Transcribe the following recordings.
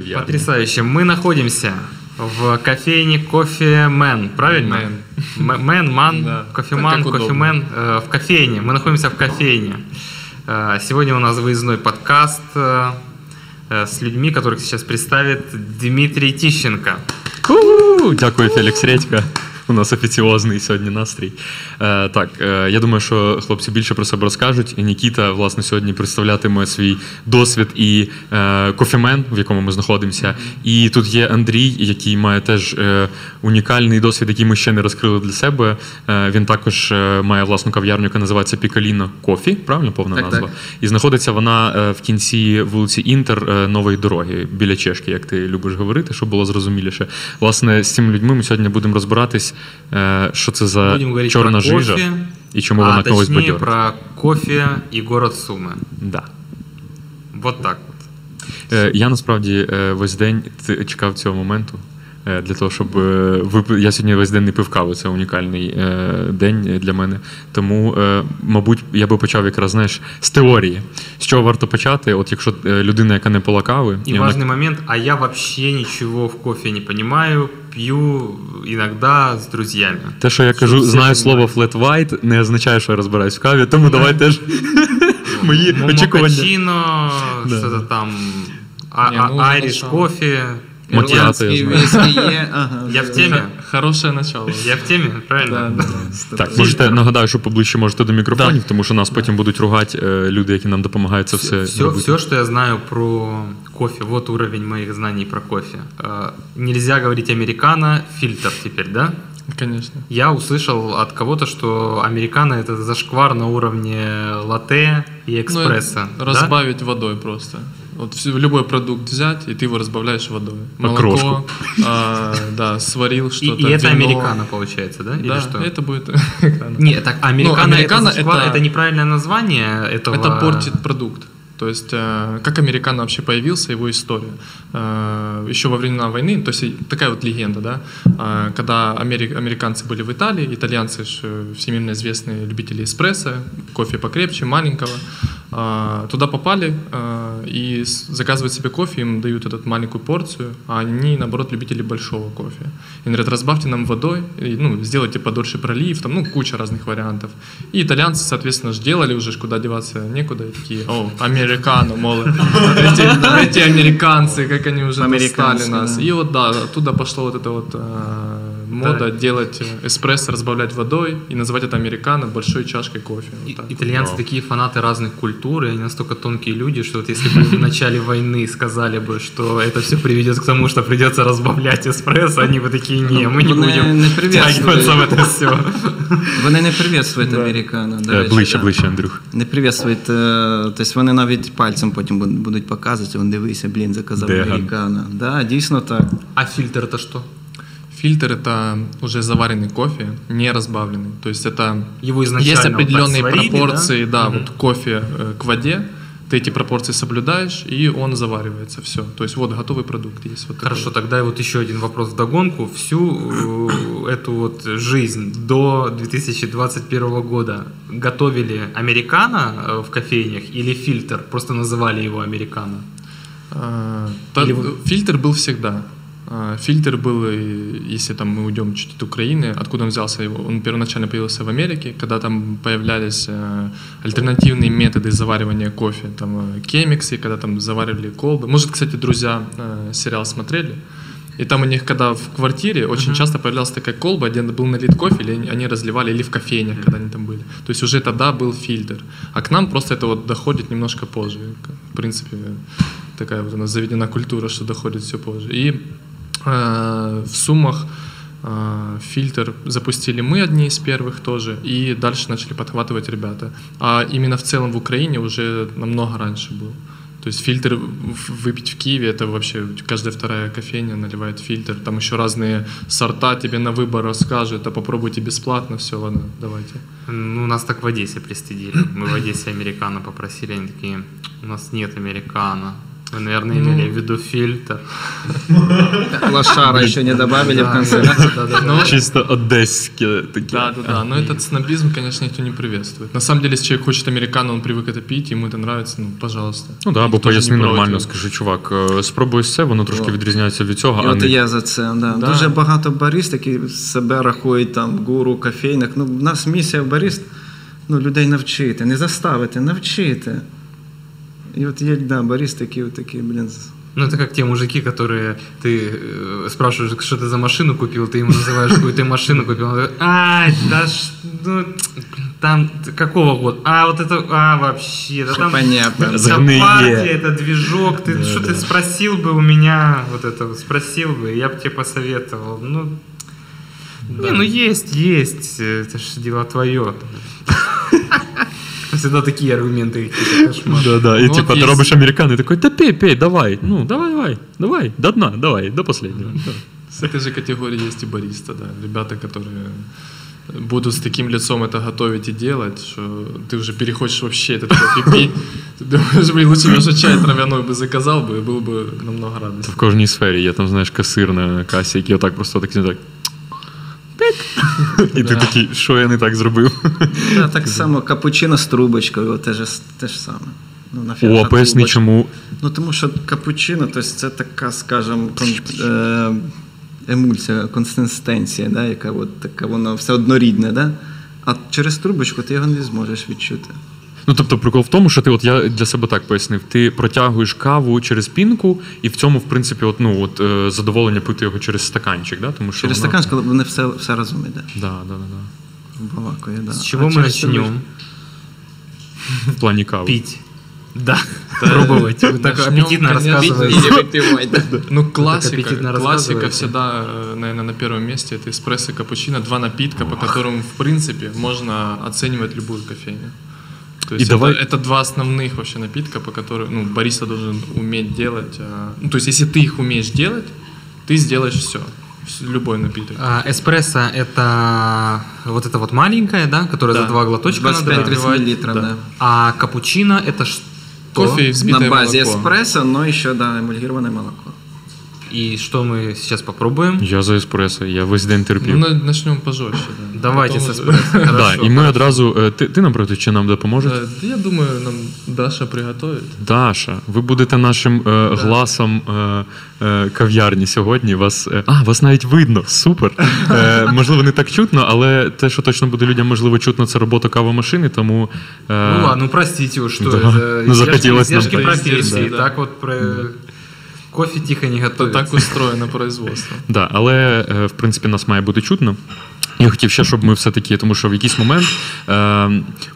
Кав'ярня. Потрясающе. Мы находимся в кофейне Кофемен, правильно? Мэн. Ман, Да. кофеман, кофемен э, в кофейне. Мы находимся в кофейне. Э, Сегодня у нас выездной подкаст э, э, с людьми, которых сейчас представит Дмитрий Тищенко. Дякую, Фелікс Редька. У нас офіціозний сьогодні настрій. Е, так, е, я думаю, що хлопці більше про себе розкажуть. Нікіта, власне, сьогодні представлятиме свій досвід і е, кофемен, в якому ми знаходимося. І тут є Андрій, який має теж е, унікальний досвід, який ми ще не розкрили для себе. Е, він також е, має власну кав'ярню, яка називається Пікаліно Кофі, правильно повна Так, назва? так. І знаходиться вона е, в кінці вулиці Інтер е, нової дороги біля Чешки, як ти любиш говорити, щоб було зрозуміліше. Власне, з цими людьми ми сьогодні будемо розбиратись, що це за Будем чорна про жижа кофе, і чому а вона когось точніше бадьорить. про кофе і город Суми. Да. Вот так вот. Е, Я насправді е, весь день чекав цього моменту. Е, Для того, щоб е, вип- я сьогодні весь день не пив каву, це унікальний е, день для мене. Тому, е, мабуть, я би почав якраз знаєш з теорії. З чого варто почати? От якщо людина, яка не пила кави, И і вона момент, а я вообще ничего в кофе не понимаю, пью иногда с друзьями. Те, що я Щоб кажу, знаю слово flat white, не означає, що я розбираюсь в каві, тому давай теж мої очікування. Мокачино, Да. что-то там, а- Не, а- ну, уже айриш начало. кофе. Макіато я Ірландський знаю. віскі є. Ага, Я в теме? Хорошее начало. Я в теме, правильно? Да, да. Так, можете нагадаю, що поближче можете до мікрофонів, тому що нас потім будуть ругати е, люди, які нам допомагають це все, Все, робити. все, что я знаю про кофе, вот уровень моих знаний про кофе. Э, Нельзя говорить американо, фильтр теперь, да? Конечно. Я услышал от кого-то, что американо это зашквар на уровне латте и экспресса. Ну, да? разбавить водой просто. Вот любой продукт взять, и ты его разбавляешь водой. Окрошку. Молоко, а, да, сварил И, что-то. и это вино. американо получается, да? Или Да, что? это будет американо. Нет, так американо, Ну, американо это, это- это неправильное название этого. Это портит продукт. То есть, э, как американо вообще появился, его история. Э, Еще во времена войны, то есть и такая вот легенда, да, э, когда амери- американцы были в Италии, итальянцы ж э, всемирно известные любители эспрессо, кофе покрепче, маленького, туда попали э, и заказывают себе кофе, им дают этот маленькую порцию, а они, наоборот, любители большого кофе. И говорят, разбавьте нам водой, и, ну, сделайте подольше пролив, там, ну, куча разных вариантов. И итальянцы, соответственно, ж делали уже, куда деваться некуда, и такие, о, американо, мол, эти, эти американцы, как они уже достали нас. да. И вот, да, оттуда пошла вот эта вот э, мода делать э, эспрессо, разбавлять водой и называть это американо большой чашкой кофе. Вот И- так. Итальянцы такие фанаты разных культур, и они настолько тонкие люди, что вот если бы в начале войны сказали бы, что это все приведет к тому, что придется разбавлять эспрессо, они бы такие, не, мы не Вони будем не приветствують. втягиваться в это все. Вони не приветствують американо. до Е, речі, Ближче, да. ближче, Андрюх. Не приветствують, е, тобто вони навіть пальцем потім буд- будуть показувати, вон дивися, блін, заказав Деган. американо. Да, дійсно так. А фильтр это что? Фильтр это уже заваренный кофе, не разбавленный. То есть это Его изначально есть определенные пропорции, да, Мгм. вот кофе э, к воде. Ты эти пропорции соблюдаешь, и он заваривается. Все. То есть вот готовый продукт есть. Вот такой Хорошо, вот. тогда вот еще один вопрос в догонку. Всю э, эту вот жизнь до 2021 года готовили американо э, в кофейнях или фильтр? Просто называли его американо? А, Или Фильтр был всегда. А, Фильтр был, и если там мы уйдем чуть от Украины, откуда он взялся, его- он первоначально появился в Америке, когда там появлялись э, альтернативные методы заваривания кофе, там э, кемиксы, когда там заваривали колбы. Может, кстати, друзья э, сериал смотрели. И там у них, когда в квартире, очень часто появлялась такая колба, где был налит кофе, или они- разливали, или в кофейнях, когда они там были. То есть уже тогда был фильтр. А к нам просто это вот доходит немножко позже. В принципе, такая вот у нас заведена культура, что доходит все позже. И э, в Сумах э, фильтр запустили мы одни из первых тоже, и дальше начали подхватывать ребята. А именно в целом в Украине уже намного раньше был. То есть фильтр выпить в Киеве, это вообще каждая вторая кофейня наливает фильтр. Там еще разные сорта тебе на выбор расскажут, а попробуйте бесплатно, все, ладно, давайте. Ну, нас так в Одессе пристыдили. Мы в Одессе американо попросили, они такие, у нас нет американо. Вы, наверное, имели в виду фильтр. Лошара еще не добавили в конце. Ну, Чисто одеське таке. Да, да, да. Но этот снобизм, конечно, никто не приветствует. На самом деле, если человек хочет американо, он привык это пить, ему это нравится, ну, пожалуйста. Ну да, або Никто же поясни не нормально, против. скажи, чувак, е, спробуй це, воно трошки відрізняється від цього, І а от не і я за це. Да. Да. Дуже багато барист, які себе рахують там гуру, кофейник. Ну, в нас місія барист ну, людей навчити, не заставити, навчити. І от є да, барист, які, такі, блін, з- Ну, это как те мужики, которые ты э, спрашиваешь, что ты за машину купил, ты ему называешь, какую ты машину купил. Он говорит, ай, да ж, ну, там, т- какого года? А, вот это, а, вообще, да Всё там... понятно. Это Загные. партия, это движок, ты что ты спросил бы у меня, вот это, вот спросил бы, я бы тебе посоветовал. Ну, не, ну есть, есть, э, это ж дело твое. Всегда такие аргументы какие-то кошмар. Да, да. І Ну, типа от ти є- робиш американо, і такий, та пей, пей, давай. Ну, давай, давай, давай, до дна, давай, до последнего. С этой же категории есть и бариста, да. Ребята, которые будут с таким лицом это готовить и делать, что ты уже переходишь вообще этот кофе пить. Ты думаешь, блин, лучше бы уже чай травяной бы заказал бы, и был бы намного Це радости. в кожній сфері є там, знаєш, касир на касі, який отак просто так так. І ти такий, що я не так зробив? Так само капучино з трубочкою, те ж, саме. Ну, О, поясні чому. Ну тому що капучино, то це така, скажімо, е, емульсія, консистенція, да, яка от така, воно все однорідне, да? а через трубочку ти його не зможеш відчути. Ну, тобто, прикол в тому, що ти, от я для себе так пояснив, ти протягуєш каву через пінку, і в цьому, в принципі, от, ну, от, е, задоволення пити його через стаканчик, да? Тому що Через воно- стаканчик, коли вони все, все разом іде. Да, да, да, да. Балакає, да. С чего А мы через начнем? В плані кави. Пить. Да, пробовать. Вы так Начнем, аппетитно конечно, рассказываете. Ну, классика, аппетитно классика рассказываете. всегда, наверное, на первом месте это эспрессо капучино, два напитка, по которым, в принципе, можно оценивать любую кофейню. То есть И это, давай- это два основных вообще напитка, по которым ну, бариста должен уметь делать. а, Ну, то есть, если ты их умеешь делать, ты сделаешь все. Любой напиток. А, эспрессо это вот это вот маленькая, да, которая Да. за два глоточка надо 25-30 выпивать. мл, да. А капучино это что? Кофе и На взбитое базі молоко. еспресо, но ще да, емульгіроване молоко. И что мы сейчас попробуем? Я за еспресо, я весь день Ну, терпів. на- начнем пожестче. Да. Давайте Потом с уже- эспрессо. Да, Хорошо, і ми хорошо. одразу. е, Ти, ти напроти, чи нам допоможеш? Э, да Я думаю, нам Даша приготовит. Даша, ви будете нашим е, гласом е, е, кав'ярні сьогодні. Вас, е, а, вас навіть видно. Супер. Е, можливо, не так чутно, але те, що точно буде людям можливо чутно, це робота кавомашини, тому. Е, Ну ладно, ну простите уж, что Да. это Ну, издержки- захотелось нам издержки поесть, профессии. да. Так вот про кофе тихо не То готовят. так устроено производство. Да, але в принципі нас має бути чутно. Я хотів ще, щоб ми все-таки, тому що в якийсь момент е,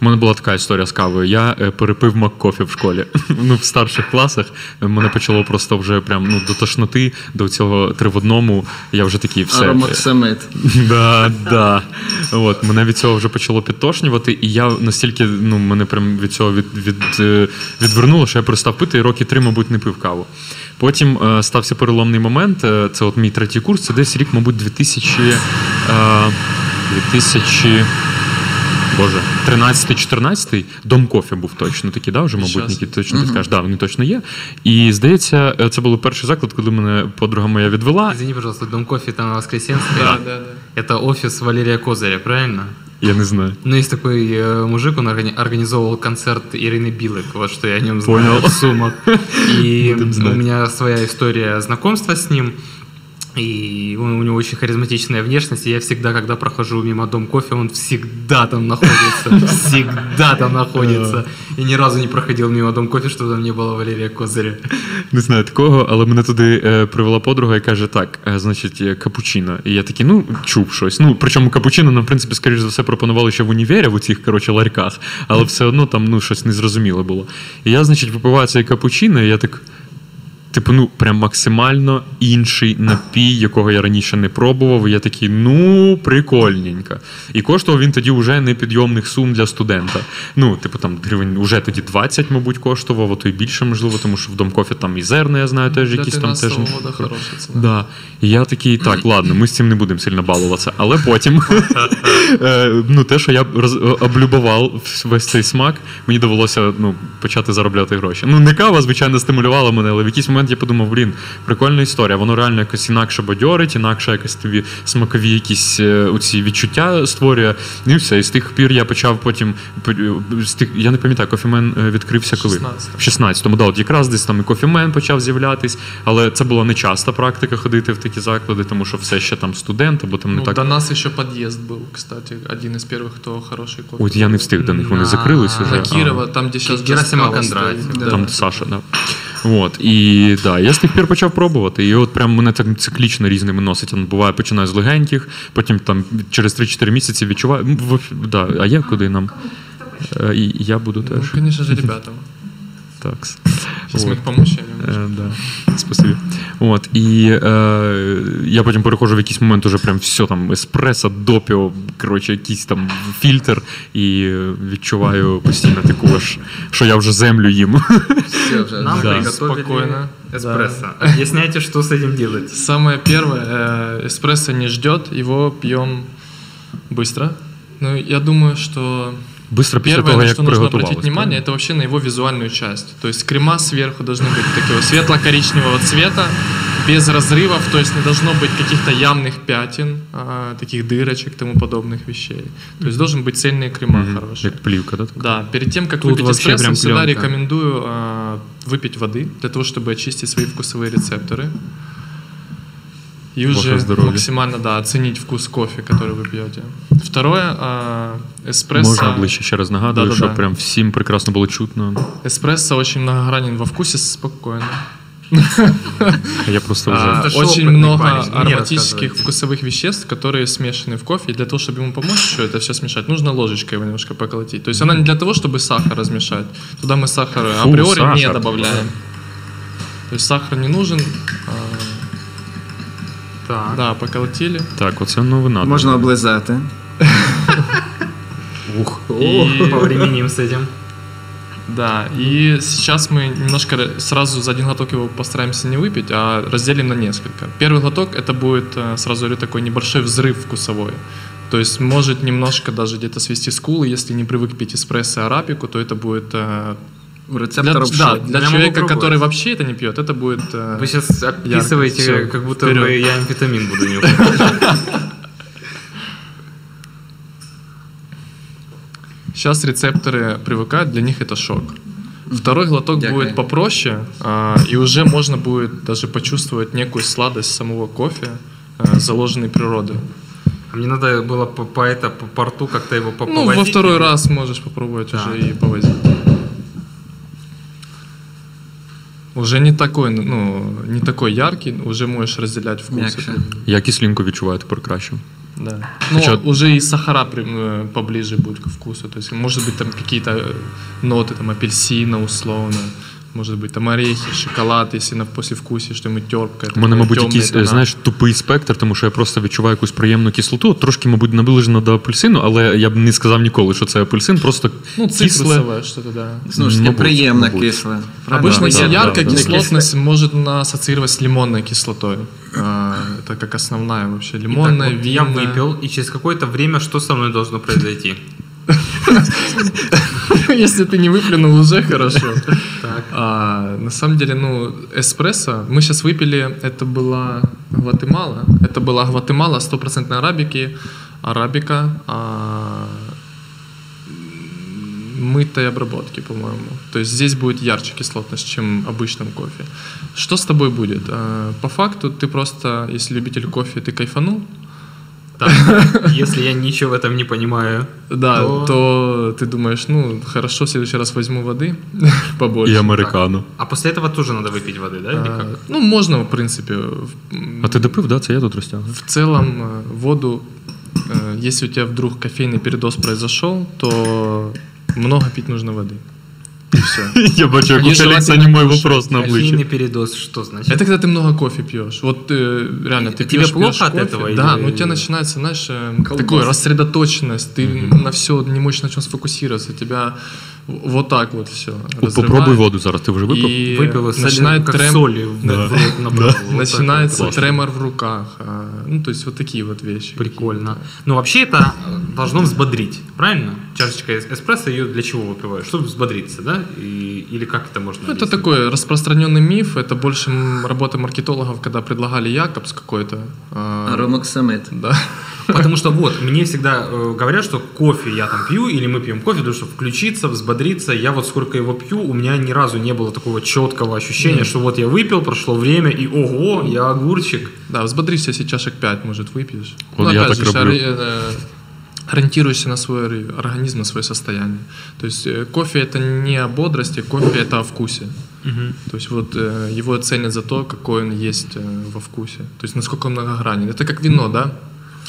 в мене була така історія з кавою. Я е, перепив Маккофі в школі. ну, в старших класах мене почало просто вже прям ну, до тошноти, до цього три в одному. Я вже такий все. Аромоксамид. Да, да. От, мене від цього вже почало підтошнювати, і я настільки ну, мене прям від цього від, від, е, відвернуло, що я перестав пити і роки три, мабуть, не пив каву. Потім е, стався переломний момент. е, Це от мій третій курс, це десь рік, мабуть, 2000, е, 2000 Боже, 13-14 дом кофе був точно такий, да, вже, мабуть, щас. Нікі точно підкажеш. Да, вони точно є. І здається, е, це був перший заклад, коли мене подруга моя відвела. Извини, пожалуйста, Дом кофе там на Воскресенской. Да, да, да. Это офис Валерия Козыря, правильно? Я не знаю. Ну, есть такой э, мужик, он органи- организовывал концерт Ирины Билык, вот что я о нем знаю Понял. в Сумах. И Будем у знать. меня своя история знакомства с ним. И он- у него очень харизматичная внешность, и я всегда, когда прохожу мимо Дом кофе, он всегда там находится, всегда там находится. И ни разу не проходил мимо Дом кофе, чтобы там не было Валерия Козыря. Не знаю такого, але мене туди е, привела подруга і каже: так, е, значить, є капучино. І я такий, ну, чув щось. Ну, причому капучино нам, в принципі, скоріш за все, пропонували ще в універі в цих коротше, ларьках, але все одно там ну, щось незрозуміле було. І я, значить, випиваю цей капучино, і я так. Типу, ну прям максимально інший напій, якого я раніше не пробував. І я такий, ну, прикольненько. І коштував він тоді вже непідйомних сум для студента. Ну, типу, там гривень вже тоді 20, мабуть, коштував, а то й більше, можливо, тому що в Домкофі там і зерна, я знаю, теж Для якісь там теж. 13 года хорошая цена. Да. І я такий, так, ладно, ми з цим не будемо сильно балуватися. Але потім е, ну, те, що я роз- облюбував весь цей смак, мені довелося ну, почати заробляти гроші. Ну, не кава, звичайно, стимулювала мене, але в якийсь момент я подумав, блін, прикольна історія. Воно реально якось інакше бадьорить, інакше якось тобі смакові якісь е, оці відчуття створює. Ну і все. І з тих пір я почав потім. по- З тих, я не пам'ятаю, кофемен е, відкрився коли? 16-му. В 16-му, да, от якраз десь там і кофемен почав з'являтись, але це була не часта практика ходити в такі заклади, тому що все ще там студент, або там не Ну, так. До нас еще подъезд был, кстати, один из первых, кто хороший кофе. От я не встиг до них, вони На- закрились уже. На а, Кирова, там, где сейчас Герасима Кондратьев, да. Там Саша, да. От, і да, я з тих пір почав пробувати. І от прям мене так циклічно різними носить. Воно буває, починаю з легеньких, потім там через 3-4 місяці відчуваю. Да, а я куди нам? Е, І я буду Ну, звісно конечно же, ребятам. Так. Сейчас мы От. их помучаем. Е, да. Спасибі. От, і е, я потім переходжу в якийсь момент уже прям все там еспресо, допіо, коротше, якийсь там фільтр, і е, відчуваю постійно таку аж, що я вже землю їм. Все вже. Нам Да. приготовили Спокойно. эспрессо. Объясняйте, что с этим делать. Самое первое, э, эспрессо не ждет, его пьем быстро. Ну, я думаю, что Быстро після первое, того, на як что нужно обратить приготувалось. внимание, это вообще на его визуальную часть. То есть крема сверху должны быть такого светло-коричневого цвета, без разрывов, то есть не должно быть каких-то явных пятен, а, таких дырочек, тому подобных вещей. То есть должен быть цельные крема Мгм. хорошие. Як плівка, да? така? Да, перед тем, как Тут выпить вообще эспрессо, прям всегда пленка. рекомендую а, выпить воды для того, чтобы очистить свои вкусовые рецепторы. И уже здоровье. максимально да, оценить вкус кофе, который вы пьете. Второе, а, эспрессо. Можна ближче ще раз нагадую, Да-да-да. щоб прям всім прекрасно було чутно. Эспрессо очень многогранен во вкусе, спокойно. Я просто вже. А, очень много ароматических вкусовых веществ, которые смешаны в кофе. И для того, чтобы ему помочь еще это все смешать, нужно ложечкой его немножко поколотить. То есть она не для того, чтобы сахар размешать. Туда мы сахар априори не добавляем. То есть сахар не нужен. Так. Да, поколотили. Так, оце новина. Можна облизати. Ух. И, Повременим с этим. да, и сейчас мы немножко ра- сразу за один глоток его постараемся не выпить, а разделим на несколько. Первый глоток это будет, э, сразу говорю, такой небольшой взрыв вкусовой. То есть может немножко даже где-то свести скулы, если не привык пить эспрессо и арабику, то это будет э, У для, да, для Я могу человека, который вообще это не пьет, это будет э, Вы сейчас описываете, Всё, как будто вперед. бы я амфетамин буду нюхать. Сейчас рецепторы привыкают, для них это шок. Второй глоток Дякую. будет попроще, а, и уже можно будет даже почувствовать некую сладость самого кофе, а, заложенной природой. А Мне надо было по, по это по порту как-то его по- Ну, во повозить. второй раз можешь попробовать Да. уже и повозить. Уже не такой, ну, не такой яркий, уже можешь разделять вкусы. М'якше. Я кислинку відчуваю тепер краще. Да. Но Хотя- уже и сахара прям, э, поближе будет к вкусу. То есть, может быть, там какие-то э, ноты, там, апельсина условно. Может быть, там орехи, шоколад, если на послевкусие что-нибудь терпкое. У мене, такое, мабуть, тёмные якийсь, тона. е, знаєш, тупий спектр, тому що я просто відчуваю якусь приємну кислоту. Трошки, мабуть, наближено до апельсину, але я б не сказав ніколи, що це апельсин, просто Ну, кисле. цитрусовое что-то, да. Знову ж таки, Мабуть, приємна мабуть. кисла. Правда? Обычно да, если да, яркая да, да. кислотность может у нас ассоциировать с лимонной кислотой. А, это как основная вообще. Итак, Лимонная, вот я винная. выпил, и через какое-то время что со мной должно произойти? Если ты не выплюнул, уже хорошо. А, на самом деле, ну, эспрессо, мы сейчас выпили, это была Гватемала, это была Гватемала 100% арабики, арабика, а, мытой обработки, по-моему. То есть здесь будет ярче кислотность, чем в обычном кофе. Что с тобой будет? А, По факту ты просто, если любитель кофе, ты кайфанул, Так, Если я ничего в этом не понимаю, да, То- то, ты думаешь, ну, хорошо, в следующий раз возьму воды побольше. і американо. а после этого тоже надо выпить воды, да, или А, как? Ну, можно, в принципе. А ти допив, да? Це я тут розтягну. в целом, э, воду, э, если у тебя вдруг кофейный передоз произошел, то много пить нужно воды. И все. Я бачу, як у желательно не мой вопрос на Кофейный обличчі. передоз, что значит? Это когда ты много кофе пьешь. Вот э, реально, ты Тебе пьешь, плохо пьешь от кофе, этого Да, ну у тебя начинается, знаешь, э, такое рассредоточенность, ты на все не можешь на чем сфокусироваться, тебя вот так вот все. Попробуй воду зараз, ти вже випив? И Выпил, начинает как трем- Да. Вот так начинается вот. тремор в руках. а, ну, то есть вот такие вот вещи. Прикольно. Ну, вообще это должно взбодрить, правильно? Чашечка эс- эспрессо, ее для чего выпиваешь? Чтобы взбодриться, да? И, или как это можно Ну, это такой распространенный миф, это больше работа маркетологов, когда предлагали Якобс какой-то. а, Аромоксамет. Да. Потому что вот, мне всегда э, говорят, что кофе я там пью, или мы пьем кофе, потому что включиться, взбодриться. Я вот сколько его пью, у меня ни разу не было такого четкого ощущения, что вот я выпил, прошло время, и ого, я огурчик. Да, взбодришься, если чашек 5, может, выпьешь. Вот Ну, я опять так же, люблю. ори- э, ориентируешься на свой организм, на свое состояние. То есть э, кофе это не о бодрости, кофе это о вкусе. То есть вот э, его ценят за то, какой он есть э, во вкусе. То есть насколько он многогранен. Это как вино, да?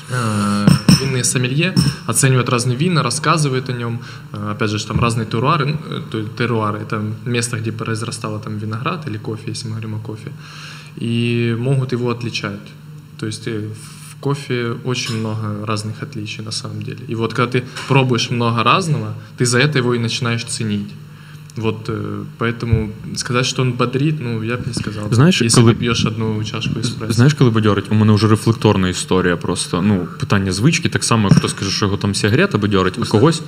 Э, Винные сомелье оценивают разные вина, рассказывают о нем. Э, Опять же, там разные теруары. ну, э, Теруары – это место, где произрастало там виноград или кофе, если мы говорим о кофе. И могут его отличать. То есть в кофе очень много разных отличий на самом деле. И вот когда ты пробуешь много разного, ты за это его и начинаешь ценить. Вот э, поэтому сказать, что он бодрит, ну я бы не сказал. Знаешь, если коли- ты пьешь одну чашку эспрессо. Знаєш, коли бадьорить? У мене вже рефлекторна історія просто. Ну, питання звички, так само, як хто скаже, що його там сигарета бадьорить, у когось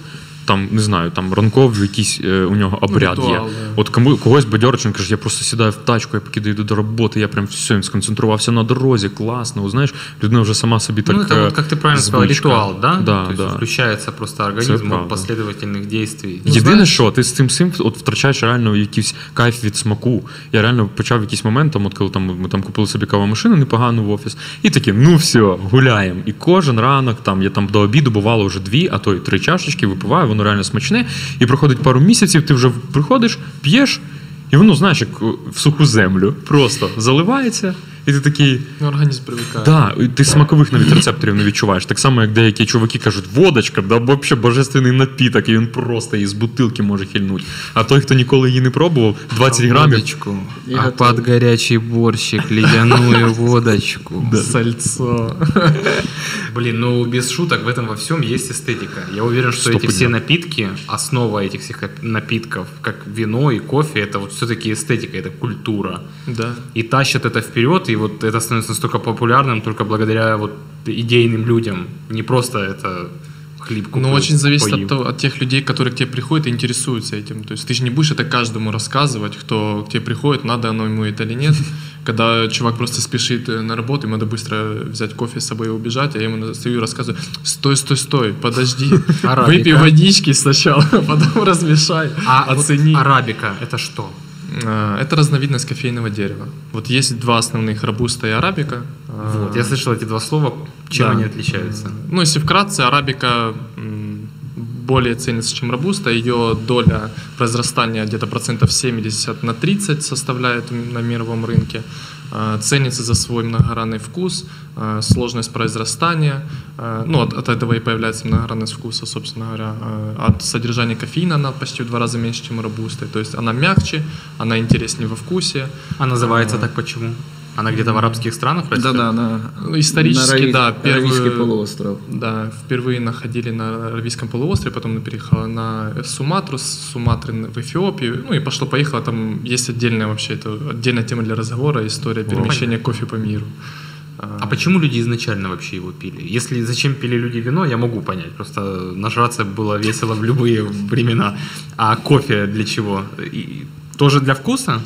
там, не знаю, там ранковий якийсь е, у нього обряд ритуал, є. да. От кому когось бадьорить, він каже, я просто сідаю в тачку, я поки дійду до роботи, я прям все, він сконцентрувався на дорозі, класно. От, знаєш, людина вже сама собі так. ну, это е, вот, как ты правильно сказал, звичка. ритуал, да? Да, То есть да. включается просто организм правда. от последовательных действий. Єдине, що ти з цим всім от втрачаєш реально якийсь кайф від смаку. Я реально почав якийсь момент, там, от коли там, ми там купили собі кавомашину непогану в офіс, і такі, ну все, гуляємо. І кожен ранок, там, я там до обіду бувало вже дві, а то й три чашечки, випиваю, воно реально смачне. І проходить пару місяців, ти вже приходиш, п'єш, і воно, знаєш, як в суху землю. Просто заливається, і ти такий. Ну, организм привыкает. Да, і ти смакових навіть рецепторів не відчуваєш. Так само, як деякі чуваки кажуть, водочка, да взагалі божественний напіток, і він просто її з бутилки може хильнути. А той, хто ніколи її не пробував, 20 грамів. Водочку, И а готово. под горячий борщик, ледяную водочку. Сальцо. Блин, ну без шуток в этом во всем есть эстетика. Я уверен, что эти Стопудово. все напитки, основа этих всех напитков, как вино и кофе, это вот все-таки эстетика, это культура. Да. И тащат это вперед, и вот это становится настолько популярным только благодаря вот идейным людям. Не просто это хлеб купил, Ну, очень зависит от, того, от тех людей, которые к тебе приходят и интересуются этим. То есть ты же не будешь это каждому рассказывать, кто к тебе приходит, надо оно ему это или нет. Когда чувак просто спешит э, на работу, ему надо быстро взять кофе с собой и убежать, а я ему стою и рассказываю, стой, стой, стой, подожди, Арабика. выпей водички сначала, потом размешай, А вот оцени. арабика это что? А, Это разновидность кофейного дерева. Вот есть два основных, робуста и арабика. Вот, я слышал эти два слова. Чем Да. они отличаются? Ну, если вкратце, арабика более ценится, чем робуста. Ее доля произрастания где-то процентов 70 на 30 составляет на мировом рынке. А, Ценится за свой многогранный вкус, а, сложность произрастания. А, Ну, от, от этого и появляется многогранность вкуса, собственно говоря. А, От содержания кофеина она почти в два раза меньше, чем у робусты. То есть она мягче, она интереснее во вкусе. А называется так почему? Она где-то в арабских странах растет? Да-да, на, Ну, исторически, на да, первую- Аравийский полуостров. Да, впервые находили на Аравийском полуострове, потом она переехала на Суматру, с Суматры в Эфиопию, ну и пошло-поехало, там есть отдельная вообще, это отдельная тема для разговора, история перемещения кофе по миру. А почему люди изначально вообще его пили? Если зачем пили люди вино, я могу понять. Просто нажраться было весело в любые времена. А кофе для чего? И тоже для вкуса?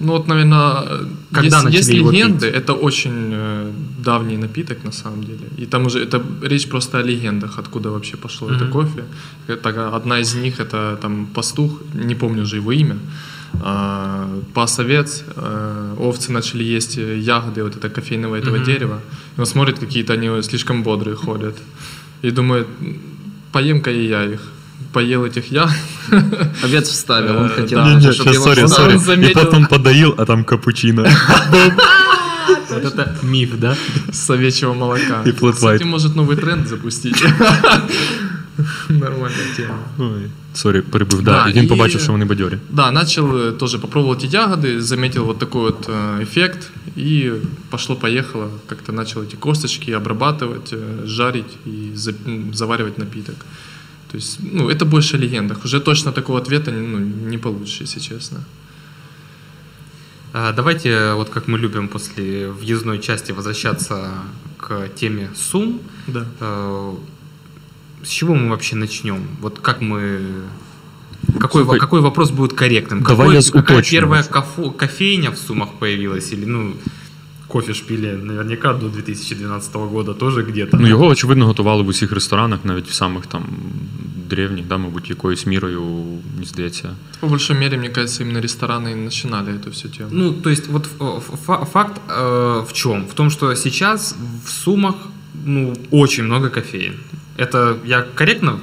Ну вот, наверное, Когда есть, начали есть легенды, пить? это очень э, давний напиток на самом деле. И там уже это речь просто о легендах, откуда вообще пошло это Мгм. кофе. Это одна из них это там пастух, не помню уже его имя. а, Пас овец, э, овцы начали есть э, ягоды вот это кофейного этого Мгм. дерева. И он смотрит, какие-то они слишком бодрые ходят. И думает, поем-ка и я их. Поел этих ягод. Овец вставил, он Э, хотел, да. Не, не, чтобы сейчас, его сори, Он сори. И заметил. потом подоил, а там капучино. Вот это миф, да? с овечьего молока. И flat Кстати, white. может новый тренд запустить. Нормальная тема. Ой. Сорі, перебив. Да. Да, і він і- побачив, що вони бадьорі. Да, начал э, тоже попробовал эти ягоды, заметил вот такой вот э, эффект, и пошло-поехало, как-то начал эти косточки обрабатывать, э, жарить и за- м, заваривать напиток. То есть, ну, это больше о легендах. Уже точно такого ответа ну, не получишь, если честно. А, Давайте, вот как мы любим после въездной части возвращаться к теме сумм. Да. Э, С чего мы вообще начнем? Вот как мы... Какой, Слушай, какой вопрос будет корректным? давай Какой- я какая уточню. первая кофо- кофейня в Сумах появилась? Или, ну, кофе шпили наверняка до 2012 года тоже где-то. Ну, його, очевидно, готували в усіх ресторанах, навіть в самих там древніх, да, мабуть, якоюсь мірою, мені здається. По большой мере, мне кажется, именно рестораны и начинали эту всю тему. Ну, то есть вот ф- фа- факт э, в чем? В том, что сейчас в Сумах ну, очень много кофеин. Это я корректно по-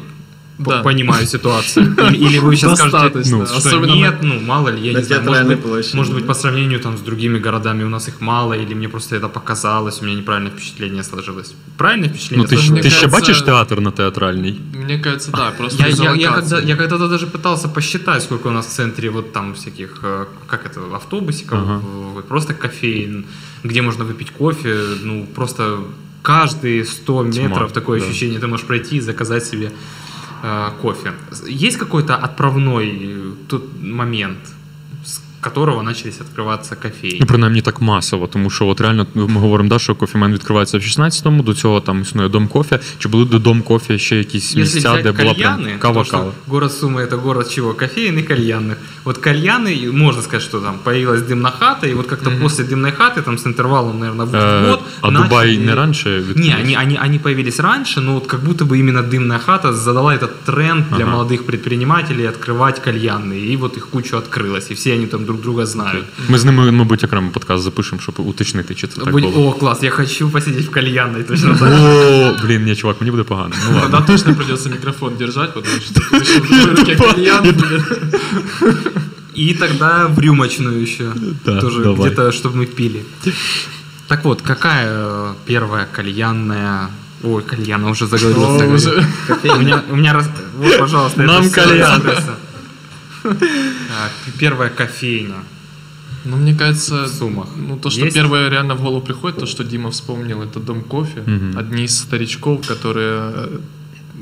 да. понимаю ситуацию? Или, вы сейчас скажете, ну, что Особенно нет, ну, мало ли, я На не знаю, может театральной быть, площади, может быть, да. по сравнению там с другими городами у нас их мало, или мне просто это показалось, у меня неправильное впечатление сложилось. Правильное Ну, впечатление ти, ж- сложилось? ти ще кажется- бачиш театр на театральній? Мне кажется, да, просто Я, из-за я, я, локации. когда, я когда-то даже пытался посчитать, сколько у нас в центре вот там всяких, э, как это, автобусиков, Ага. э, просто кофеин, где можно выпить кофе, ну, просто каждые 100 Тьма, метров такое да. ощущение, ты можешь пройти и заказать себе кофе. Есть какой-то отправной э, тут момент, которого начались открываться кофейни? Ну, принаймні так масово, тому що от реально ну, ми говоримо, да, що кофемен відкривається в 16-му, до цього там існує дом кофе. Чи були до дом кофе ще якісь Если місця, взять де була прям кальяны, кава потому что кава? город Сумы это город чего? Кофеин и кальянных. Вот кальяны, можно сказать, что там появилась дымная хата, и вот как-то после дымной хаты, там с интервалом, наверное, в Е, год, а начали- Дубай не раніше Не, відкрився? они, они, они появились раньше, но вот как будто бы именно дымная хата задала этот тренд для Ага. молодых предпринимателей открывать кальянные, и вот их кучу открылось, и все они там друг друга знают. Ми з ними, мабуть, окремо подкаст запишемо, щоб уточнити, чи це так Будь- було. О, класс, я хочу посидеть в кальянной, точно так. О, блін, ні, чувак, мені буде погано. Ну ладно. Тогда точно придется микрофон держать, потому что тут еще в другой руке кальян. И тогда в рюмочную еще. Да, тоже давай. где-то, чтобы мы пили. Так вот, какая э, первая кальянная... Ой, кальяна уже заговорился. О, уже. У меня, у меня раз... Вот, пожалуйста, это Нам всё кальян. Первая кофейня. Ну, мне кажется, В Сумах. ну, то, что Есть? первое реально в голову приходит, то, что Дима вспомнил, это Дом кофе. Мгм. Одни из старичков, которые э,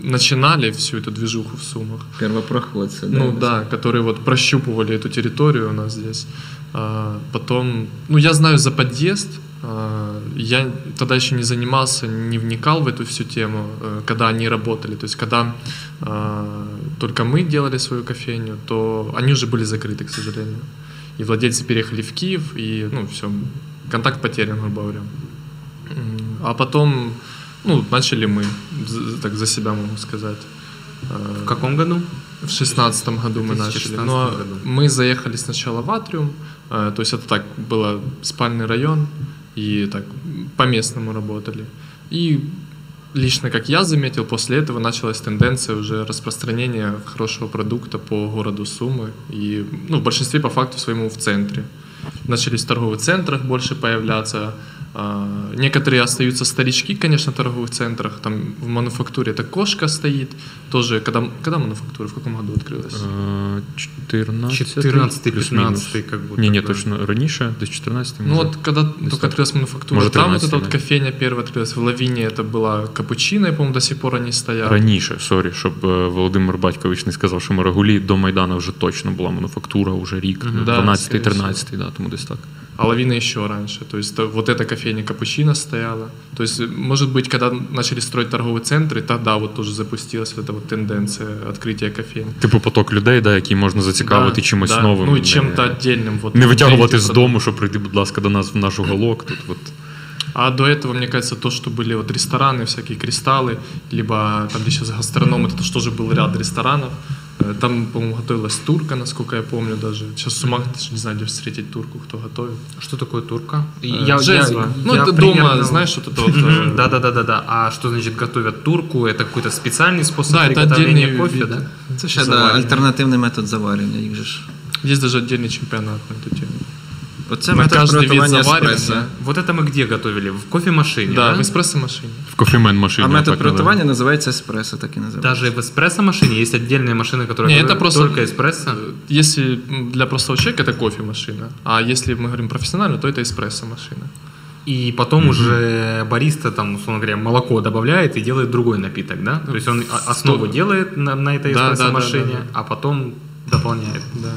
начинали всю эту движуху в Сумах. Первопроходці. Ну да, которые вот прощупывали эту территорию у нас здесь. А, потом, ну я знаю за подъезд, я тогда еще не занимался, не вникал в эту всю тему, э, когда они работали. То есть когда а, только мы делали свою кофейню, то они уже были закрыты, к сожалению. И владельцы переехали в Киев, и ну все, контакт потерян, грубо говоря. А потом, ну, начали мы, так за себя могу сказать. А, В каком году? в шестнадцатом году мы начали. 2016 Но году. мы заехали сначала в Атриум, э, то есть это так было спальный район, и так по местному работали. И лично как я заметил, после этого началась тенденция уже распространения хорошего продукта по городу Сумы и ну, в большинстве по факту своему в центре. Начались в торговых центрах больше появляться. А, Некоторые остаются старички, конечно, в торговых центрах. Там в мануфактуре это кошка стоит. Тоже, когда, когда мануфактура, в каком году открылась? Е, 14 14 плюс-мінус. 15 как будто. Ні, ні, бы. точно раніше, десь 14 Ну вот когда только так. открылась мануфактура, Может, там вот 13, эта вот да. кофейня первая открылась. В Лавине это была капучино, я помню, до сих пор они стоят. Раніше, сорі, щоб е, Володимир Батькович не сказав, що ми Рагулі до Майдану вже точно була мануфактура, вже рік, Мгм. Да, 12-й, скорее 13-й, да, тому десь так. А лавина еще раньше. То есть то- вот эта кофейня капучино стояла. То есть, может быть, когда начали строить торговые центры, тогда вот тоже запустилась вот эта вот тенденция открытия кофейн. Типу поток людей, да, які можна зацікавити Да, чимось да. новим. Ну и не- чем-то отдельным. Вот, Не витягувати третий з продукт. дому, що прийди, будь ласка, до нас в наш уголок. Тут от. А до этого, мне кажется, то, что были вот рестораны, всякие кристаллы, либо там, где сейчас гастроном, это тоже был ряд ресторанов. Э, Там, по-моему, готовилась турка, насколько я помню даже. Сейчас в Сумах даже не знаю, где встретить турку, кто готовит. Что такое турка? Э, жезва. ну, это дома, знаешь, вот это вот... Да, да, да, да, да. А что значит готовят турку? Это какой-то специальный способ Да, приготовления кофе, вид. да? Це ще да, альтернативний метод заварення. Їх же ж Есть даже отдельный чемпионат на эту тему. Оце на метод каждый вид приготування заваривания. еспресо. Вот это мы где готовили? В кофемашине, Да, да? в эспрессо-машине. В кофемен машині. А метод так, приготування називається еспресо, так і називається. Даже в эспрессо-машине есть отдельные машины, которые Не, это готовят просто только эспрессо. Если м, для простого человека это кофемашина, а если мы говорим профессионально, то это эспрессо-машина. И потом уже бариста, там, условно говоря, молоко добавляет и делает другой напиток, да? То есть он о- основу Сто- делает на, на этой Да, да, да, эспрессо-машине, да, да. а потом дополняет. Да.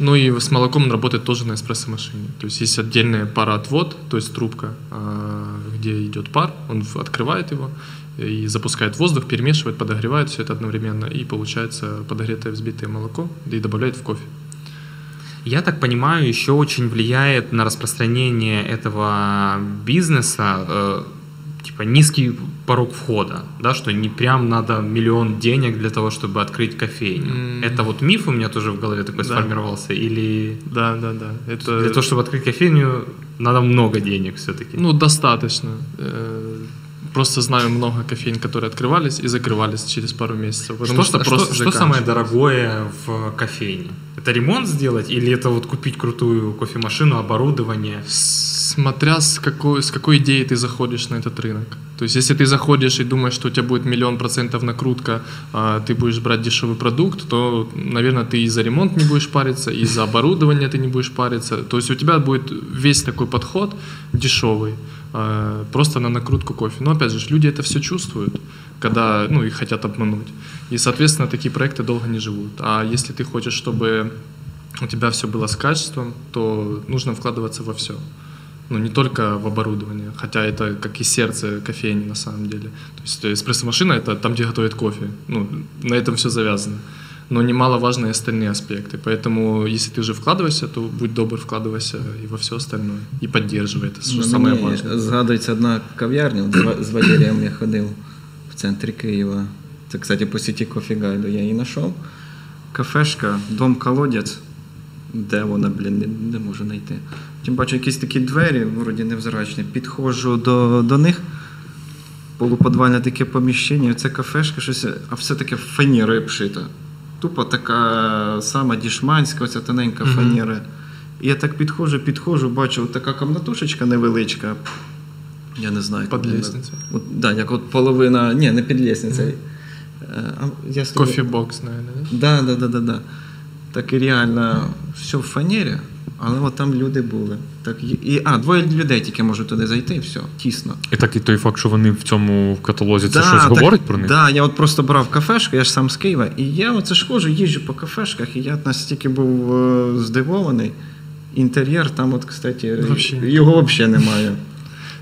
Ну и с молоком он работает тоже на эспрессо-машине. То есть есть отдельная пароотвод, то есть трубка, а, где идет пар, он открывает его и запускает воздух, перемешивает, подогревает все это одновременно, и получается подогретое взбитое молоко, и добавляет в кофе. Я так понимаю, еще очень влияет на распространение этого бизнеса э, типа низкий порог входа, да, что не прям надо миллион денег для того, чтобы открыть кофейню. М. Это вот миф у меня тоже в голове такой Да. сформировался, или Да, да, да. Это для того, чтобы открыть кофейню, надо много денег все-таки. ну достаточно. Э, Просто знаю много кофейн, которые открывались и закрывались через пару месяцев, что, что, просто что, что самое дорогое в кофейне? Это ремонт сделать или это вот купить крутую кофемашину, оборудование? Смотря с какой, с какой идеей ты заходишь на этот рынок. То есть, если ты заходишь и думаешь, что у тебя будет миллион процентов накрутка, а ты будешь брать дешевый продукт, то, наверное, ты и за ремонт не будешь париться, и за оборудование ты не будешь париться. То есть, у тебя будет весь такой подход дешевый, а, просто на накрутку кофе. Но, опять же, люди это все чувствуют, когда, ну, их хотят обмануть. И, соответственно, такие проекты долго не живут. А если ты хочешь, чтобы у тебя все было с качеством, то нужно вкладываться во все Ну, не только в оборудование, хотя это как и сердце кофейни на самом деле. То есть э, эспрессо-машина — это там, где готовят кофе. Ну, на этом все завязано. Но немаловажны и остальные аспекты. Поэтому, если ты уже вкладываешься, то будь добр, вкладывайся и во все остальное. И поддерживай это, что Ну, самое мені важное. Згадується одна кав'ярня, от з Ва- з Валерієм я ходив в центрі Києва. Це, кстати, по сіті Кофі Гайду я її знайшов. Кафешка, дом колодязь. Де вона, блін, не, не можу знайти. Тим бачу, якісь такі двері, вроді невзрачні. Підходжу до, до них. Полуподвальне таке поміщення, це кафешка, щось, а все таке фанерою обшито. Тупо така сама дішманська, оця тоненька Мгм. фанера. І я так підходжу, підходжу, бачу, от така комнатушечка невеличка. Я не знаю. Під лестницею. Да, як от половина. Ні, не під. Е, А, я стою- наверное, да? Да, да, да, да, да. Так і реально все в фанері, але от там люди були. Так, і, а, двоє людей тільки можуть туди зайти, і все, тісно. І так і той факт, що вони в цьому каталозі це Да, щось так, говорить про них? Да, я от просто брав кафешку, я ж сам з Києва, і я оце ж ходжу, їжджу по кафешках, і я настільки був е, здивований. Інтер'єр там, от, кстати, Вообще його взагалі немає.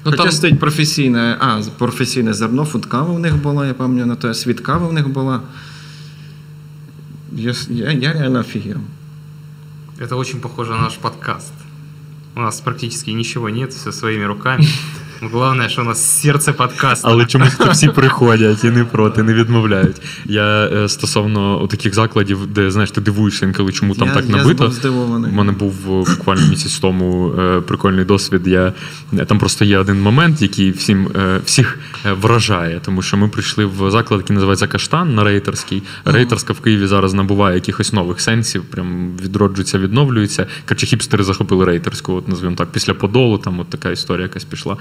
Ну, Хоча там- стоїть професійне, а, професійне зерно, фудкава у них була, я пам'ятаю, на те, світкава у них була. Я, я, я реально офігел. Это очень похоже на наш подкаст. У нас практически ничего нет, все своими руками. Но Главное, что у нас сердце подкаста. Але чомусь то всі приходять і не проти, не відмовляють. Я е, стосовно таких закладів, де знаєш, ти дивуєшся інколи, чому там Я- так я набито. був здивований. У мене був е, буквально місяць тому е, прикольний досвід. Я там просто є один момент, який всім всіх вражає, тому що ми прийшли в заклад, який називається Каштан на рейтерський. Рейтерська в Києві зараз набуває якихось нових сенсів, прям відроджується, відновлюється. Короче, хіпстери захопили рейтерську, от назвемо так, після подолу, там от така історія якась пішла.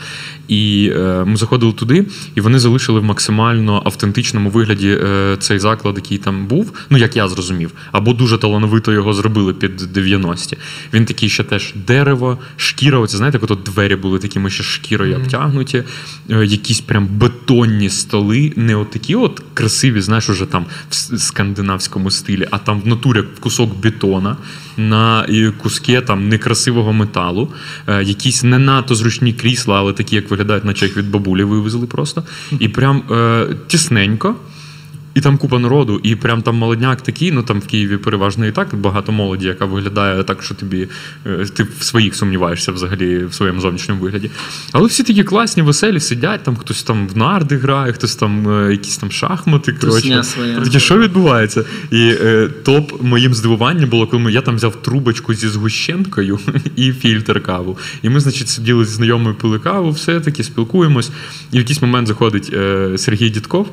І е, ми заходили туди, і вони залишили в максимально автентичному вигляді е, цей заклад, який там був. Ну як я зрозумів, або дуже талановито його зробили під 90-ті. Він такий ще теж дерево, шкіра. Оце знаєте, от двері були такими ще шкірою Мгм. обтягнуті, е, якісь прям бетонні столи, не от такі от красиві, знаєш, уже там в скандинавському стилі, а там в натурі кусок бетона на і куски там некрасивого металу, е, якісь не надто зручні крісла, але такі, як виглядають, наче їх від бабулі вивезли просто. І прям е, тісненько. І там купа народу, і прям там молодняк такий, ну там в Києві переважно і так багато молоді, яка виглядає так, що тобі е, ти в своїх сумніваєшся взагалі в своєму зовнішньому вигляді. Але всі такі класні, веселі, сидять, там хтось там в нарди грає, хтось там е, якісь там шахмати. Коротше. Що відбувається? І е, топ моїм здивуванням було, коли я там взяв трубочку зі згущенкою і фільтр каву. І ми, значить, сиділи з знайомою пили каву, все таки спілкуємось. І в якийсь момент заходить Сергій Дідков.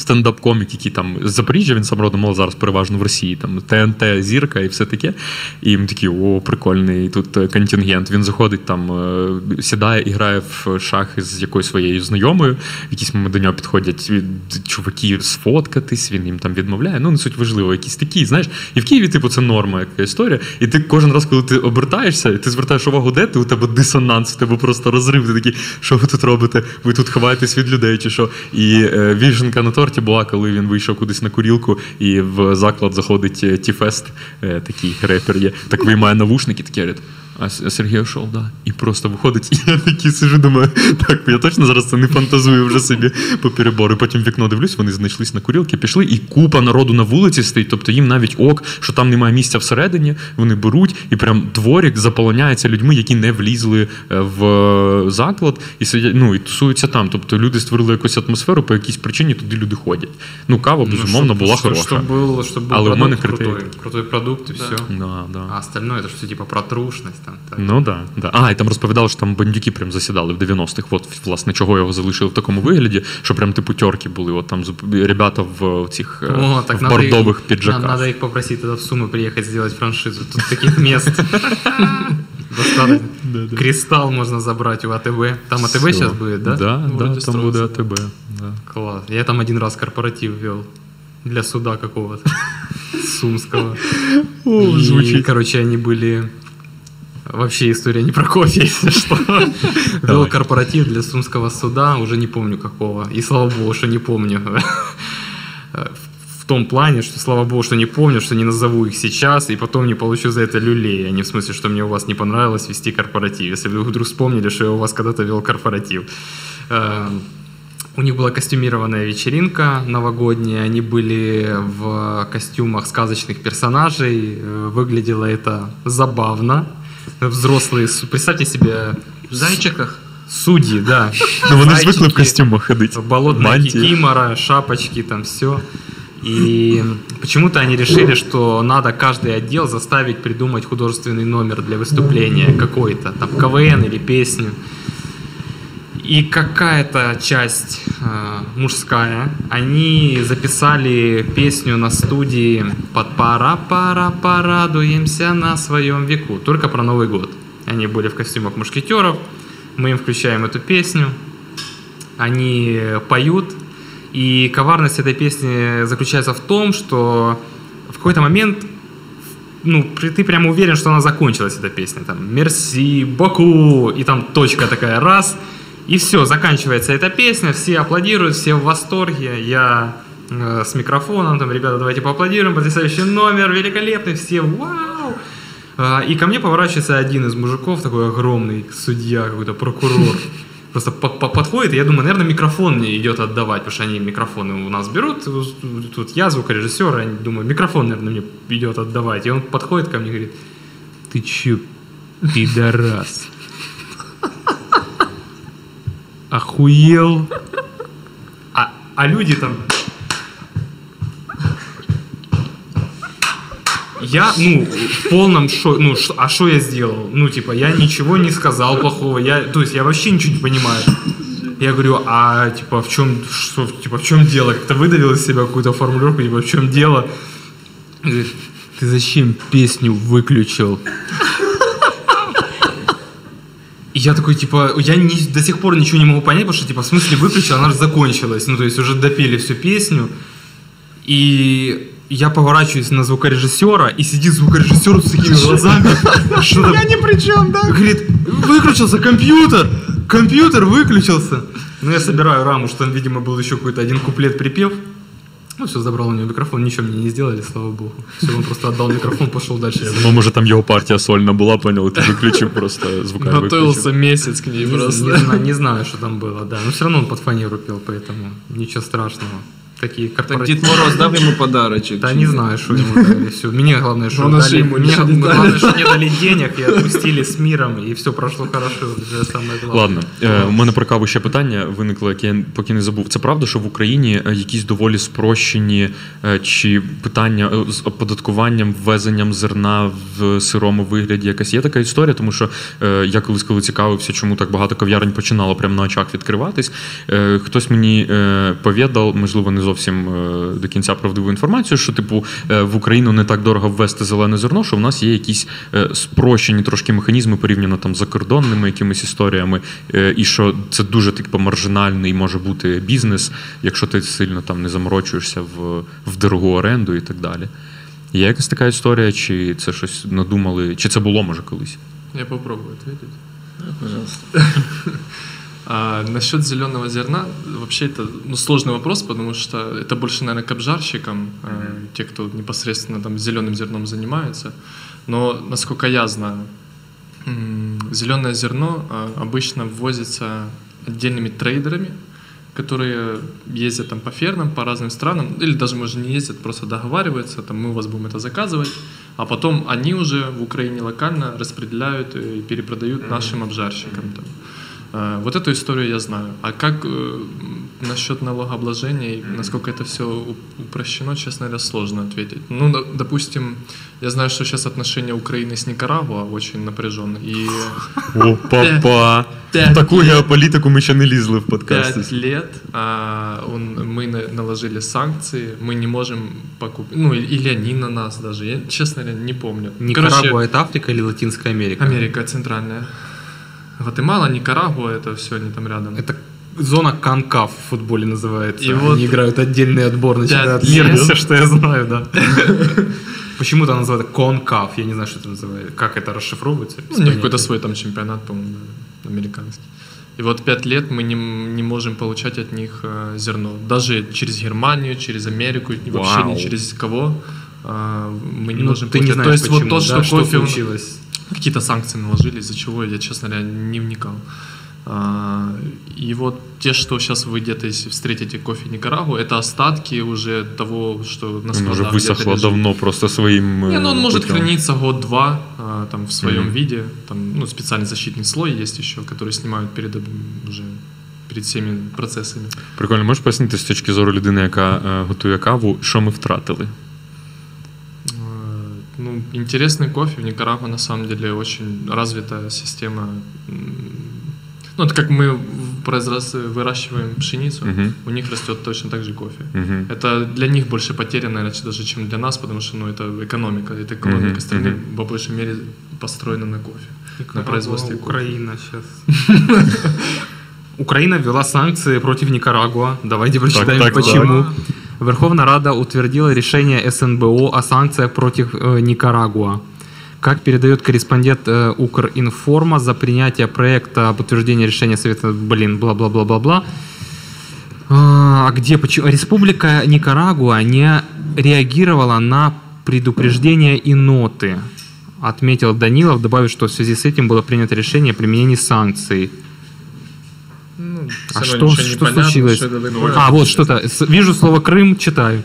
Стендап-комік, який там з Запоріжжя, він сам родом, але зараз переважно в Росії, там ТНТ, зірка і все таке. І він такий, о, прикольний, тут е, контингент. Він заходить там, е, сідає і грає в шахи з якоюсь своєю знайомою. В якийсь момент до нього підходять чуваки сфоткатись, він їм там відмовляє. Ну, не суть важливо, якісь такі, знаєш. І в Києві, типу, це норма, яка історія. І ти кожен раз, коли ти обертаєшся, і ти звертаєш увагу, де ти, у тебе дисонанс, у тебе просто розрив. Ти такий, що ви тут робите? Ви тут ховаєтесь від людей, чи що? І е, віженка на торті була, коли він вийшов кудись на курілку, і в заклад заходить е, Тіфест, е, такий репер є, так виймає навушники, такі говорить, а С- Сергій ушов, да. І просто виходить, і я такий сижу, думаю, так, я точно зараз це не фантазую вже собі по перебору. І потім в вікно дивлюсь, вони знайшлись на курілки, пішли, і купа народу на вулиці стоїть. Тобто їм навіть ок, що там немає місця всередині, вони беруть, і прям дворік заполоняється людьми, які не влізли е, в е, заклад і сидять, ну і тусуються там. Тобто люди створили якусь атмосферу, по якійсь причині туди люди ходять. Ну, кава, безумовно, була хороша. Чтобы был, чтобы был Але у мене продукт критерій. крутой, крутой продукт и все. Да, да. А остальное это что типа про трушность там. так. Ну да, да. А, і там розповідали, що там бандюки прям засідали в 90-х. От, власне, чого його залишили в такому вигляді, що прям типу тьорки були. От там зуп- ребята в цих е, О, так в надо бордових их, піджаках. Надо их попросить тогда в Сумы приехать сделать франшизу. Тут таких мест достаточно. Кристалл можно забрать у АТБ. Там АТБ Всё. сейчас будет, да? Да, да, Вроде там буде строится, АТБ. Да. Класс. Я там один раз корпоратив вел для суда какого-то сумского. О, И, звучит. короче, они были... Вообще история не про кофе, если что. Вел корпоратив для сумского суда, уже не помню какого. И слава богу, что не помню. В том плане, что слава богу, что не помню, что не назову их сейчас, и потом не получу за это люлей. А не в смысле, что мне у вас не понравилось вести корпоратив. Если вы вдруг вспомнили, что я у вас когда-то вел корпоратив. Эм, У них была костюмированная вечеринка новогодняя, они были в костюмах сказочных персонажей, Э, выглядело это забавно. Взрослые, представьте себе В зайчиках. судьи, да. Ну вони Зайчики, звикли в костюмах ходити. Болотная кикимора, шапочки, там все. И почему-то они решили, что надо каждый отдел заставить придумать художественный номер для выступления какой-то, там КВН или песню. И какая-то часть э, мужская, они записали песню на студии под пара пара порадуемся на своем веку, только про Новый год. Они были в костюмах мушкетеров, мы им включаем эту песню, они поют, и коварность этой песни заключается в том, что в какой-то момент ну, ты прямо уверен, что она закончилась, эта песня. Там «Мерси, Баку», и там точка такая, раз, и все, заканчивается эта песня, все аплодируют, все в восторге, я э, с микрофоном, там, ребята, давайте поаплодируем, потрясающий номер, великолепный, все вау! А, И ко мне поворачивается один из мужиков, такой огромный судья, какой-то прокурор. Просто по- по- подходит, и я думаю, наверное, микрофон мне идет отдавать, потому что они микрофоны у нас берут. Тут я звукорежиссер, я думаю, микрофон, наверное, мне идет отдавать. И он подходит ко мне и говорит, ты че, пидорас? Охуел? А, а люди там Я, ну, в полном шоке. Ну, ш- а что я сделал? Ну, типа, я ничего не сказал плохого. Я, то есть, я вообще ничего не понимаю. Я говорю, а, типа, в чем, что, типа, в чем дело? Как-то выдавил из себя какую-то формулировку, типа, в чем дело? Ты зачем песню выключил? И я такой, типа, я не- до сих пор ничего не могу понять, потому что, типа, в смысле выключил, она же закончилась. Ну, то есть, уже допели всю песню. И я поворачиваюсь на звукорежиссера, и сидит звукорежиссер с такими глазами. Я ни при чем, да? Говорит, выключился компьютер! Компьютер выключился! Ну, я собираю раму, что там, видимо, был еще какой-то один куплет-припев. Ну, все, забрал у него микрофон, ничего мне не сделали, слава богу. Все, он просто отдал микрофон, пошел дальше. Я Ну, може там його партія сольна була, поняли, ти виключив просто звукарь Готовился месяц к ней не, просто. не знаю, не знаю, что там было, да. Но все равно он под фанеру пел, поэтому ничего страшного. Такие Так корпоративные... Дід Мороз дав йому подарочок. Да не знаю, что ему дали. Все. Мне главное, что Ну, дали, ему мне, ничего не дали. главное, что мне дали денег и отпустили с миром, и все прошло хорошо. Это самое главное. Ладно, е, у мене про каву ще питання виникло, яке я поки не забув. Це правда, що в Україні е, якісь доволі спрощені е, чи питання е, з оподаткуванням, ввезенням зерна в сирому вигляді якась є така історія, тому що е, я колись коли цікавився, чому так багато кав'ярень починало прямо на очах відкриватись. Хтось мені повідав, можливо, не зовсім зовсім е, до кінця правдиву інформацію, що типу е, в Україну не так дорого ввести зелене зерно, що в нас є якісь е, спрощені трошки механізми порівняно там з закордонними якимись історіями, і що це дуже типу маржинальний може бути бізнес, якщо ти сильно там не заморочуєшся в, в дорогу оренду і так далі. Є якась така історія, чи це щось надумали, чи це було може колись? Я попробую ответить. Пожалуйста. А, насчет зеленого зерна, вообще это ну, сложный вопрос, потому что это больше, наверное, к обжарщикам, э, те, кто непосредственно там зеленым зерном занимается. Но, насколько я знаю, зеленое зерно э, обычно ввозится отдельными трейдерами, которые ездят там по фермам, по разным странам, или даже, может, не ездят, просто договариваются, там, мы у вас будем это заказывать, а потом они уже в Украине локально распределяют и перепродают нашим обжарщикам. Там. Э, Вот эту историю я знаю. А как э, насчет налогообложения, и насколько это все упрощено, честно говоря, сложно ответить. Ну, до- допустим, я знаю, что сейчас отношения Украины с Никарагуа очень напряженные. И О, папа! П'ять В таку геополітику ми ще не лізли в подкасті. пять лет а, он, мы на- наложили санкции, мы не можем покупать, ну, и- или они на нас даже, я, честно говоря, не помню. Никарагуа это Африка или Латинская Америка? Америка центральная. Гватемала, Никарагуа, это все они там рядом. Это зона конкав в футболе называется. И Они вот- играют отдельный отбор на чемпионат мира. Все, что я знаю, да. Почему-то она называется конкав. Я не знаю, что это называется. Как это расшифровывается? Ну, у них какой-то свой там чемпионат, по-моему, американский. И вот пять лет мы не, не можем получать от них э, зерно. Даже через Германию, через Америку, и вообще Вау. ни через кого э, мы не Ну, можем ты не получать. знаешь, То есть почему, вот то, да, что кофе... у- случилось. Какие-то санкции наложили, из-за чего я, честно говоря, не вникал. А, И вот те, что сейчас вы где-то, если встретите кофе Никарагу, это остатки уже того, что на складах висохло лежит. давно просто своїм. Не, ну он е, может путем. храниться год-два а, там в своем Мгм. виде. Там, ну, специальный защитный слой есть еще, который снимают перед уже перед всеми процессами. Прикольно, можеш пояснити з точки зору людини, яка е, готує каву, що ми втратили? Ну, интересный кофе в Никарагуа на самом деле очень развитая система. Ну, это как мы произрас- выращиваем пшеницу, Мгм. у них растет точно так же кофе. Мгм. Это для них больше потеря, наверное, даже, чем для нас, потому что ну, это экономика. Это экономика Мгм, страны мгм. по большей мере построена на кофе. На Никарагуа, производстве кофе. Украина сейчас. Украина ввела санкции против Никарагуа. Давайте прочитаем, так, почему. Верховная Рада утвердила решение СНБО о санкциях против э, Никарагуа. Как передает корреспондент э, Укринформа, за принятие проекта об утверждении решения Совета, блин, бла-бла-бла-бла-бла. А где, почему? Республика Никарагуа не реагировала на предупреждения и ноты, отметил Данилов, добавив, что в связи с этим было принято решение о применении санкций. Ну, А что, что понятно, случилось? что. А, вот что-то. Вижу слово Крым, читаю.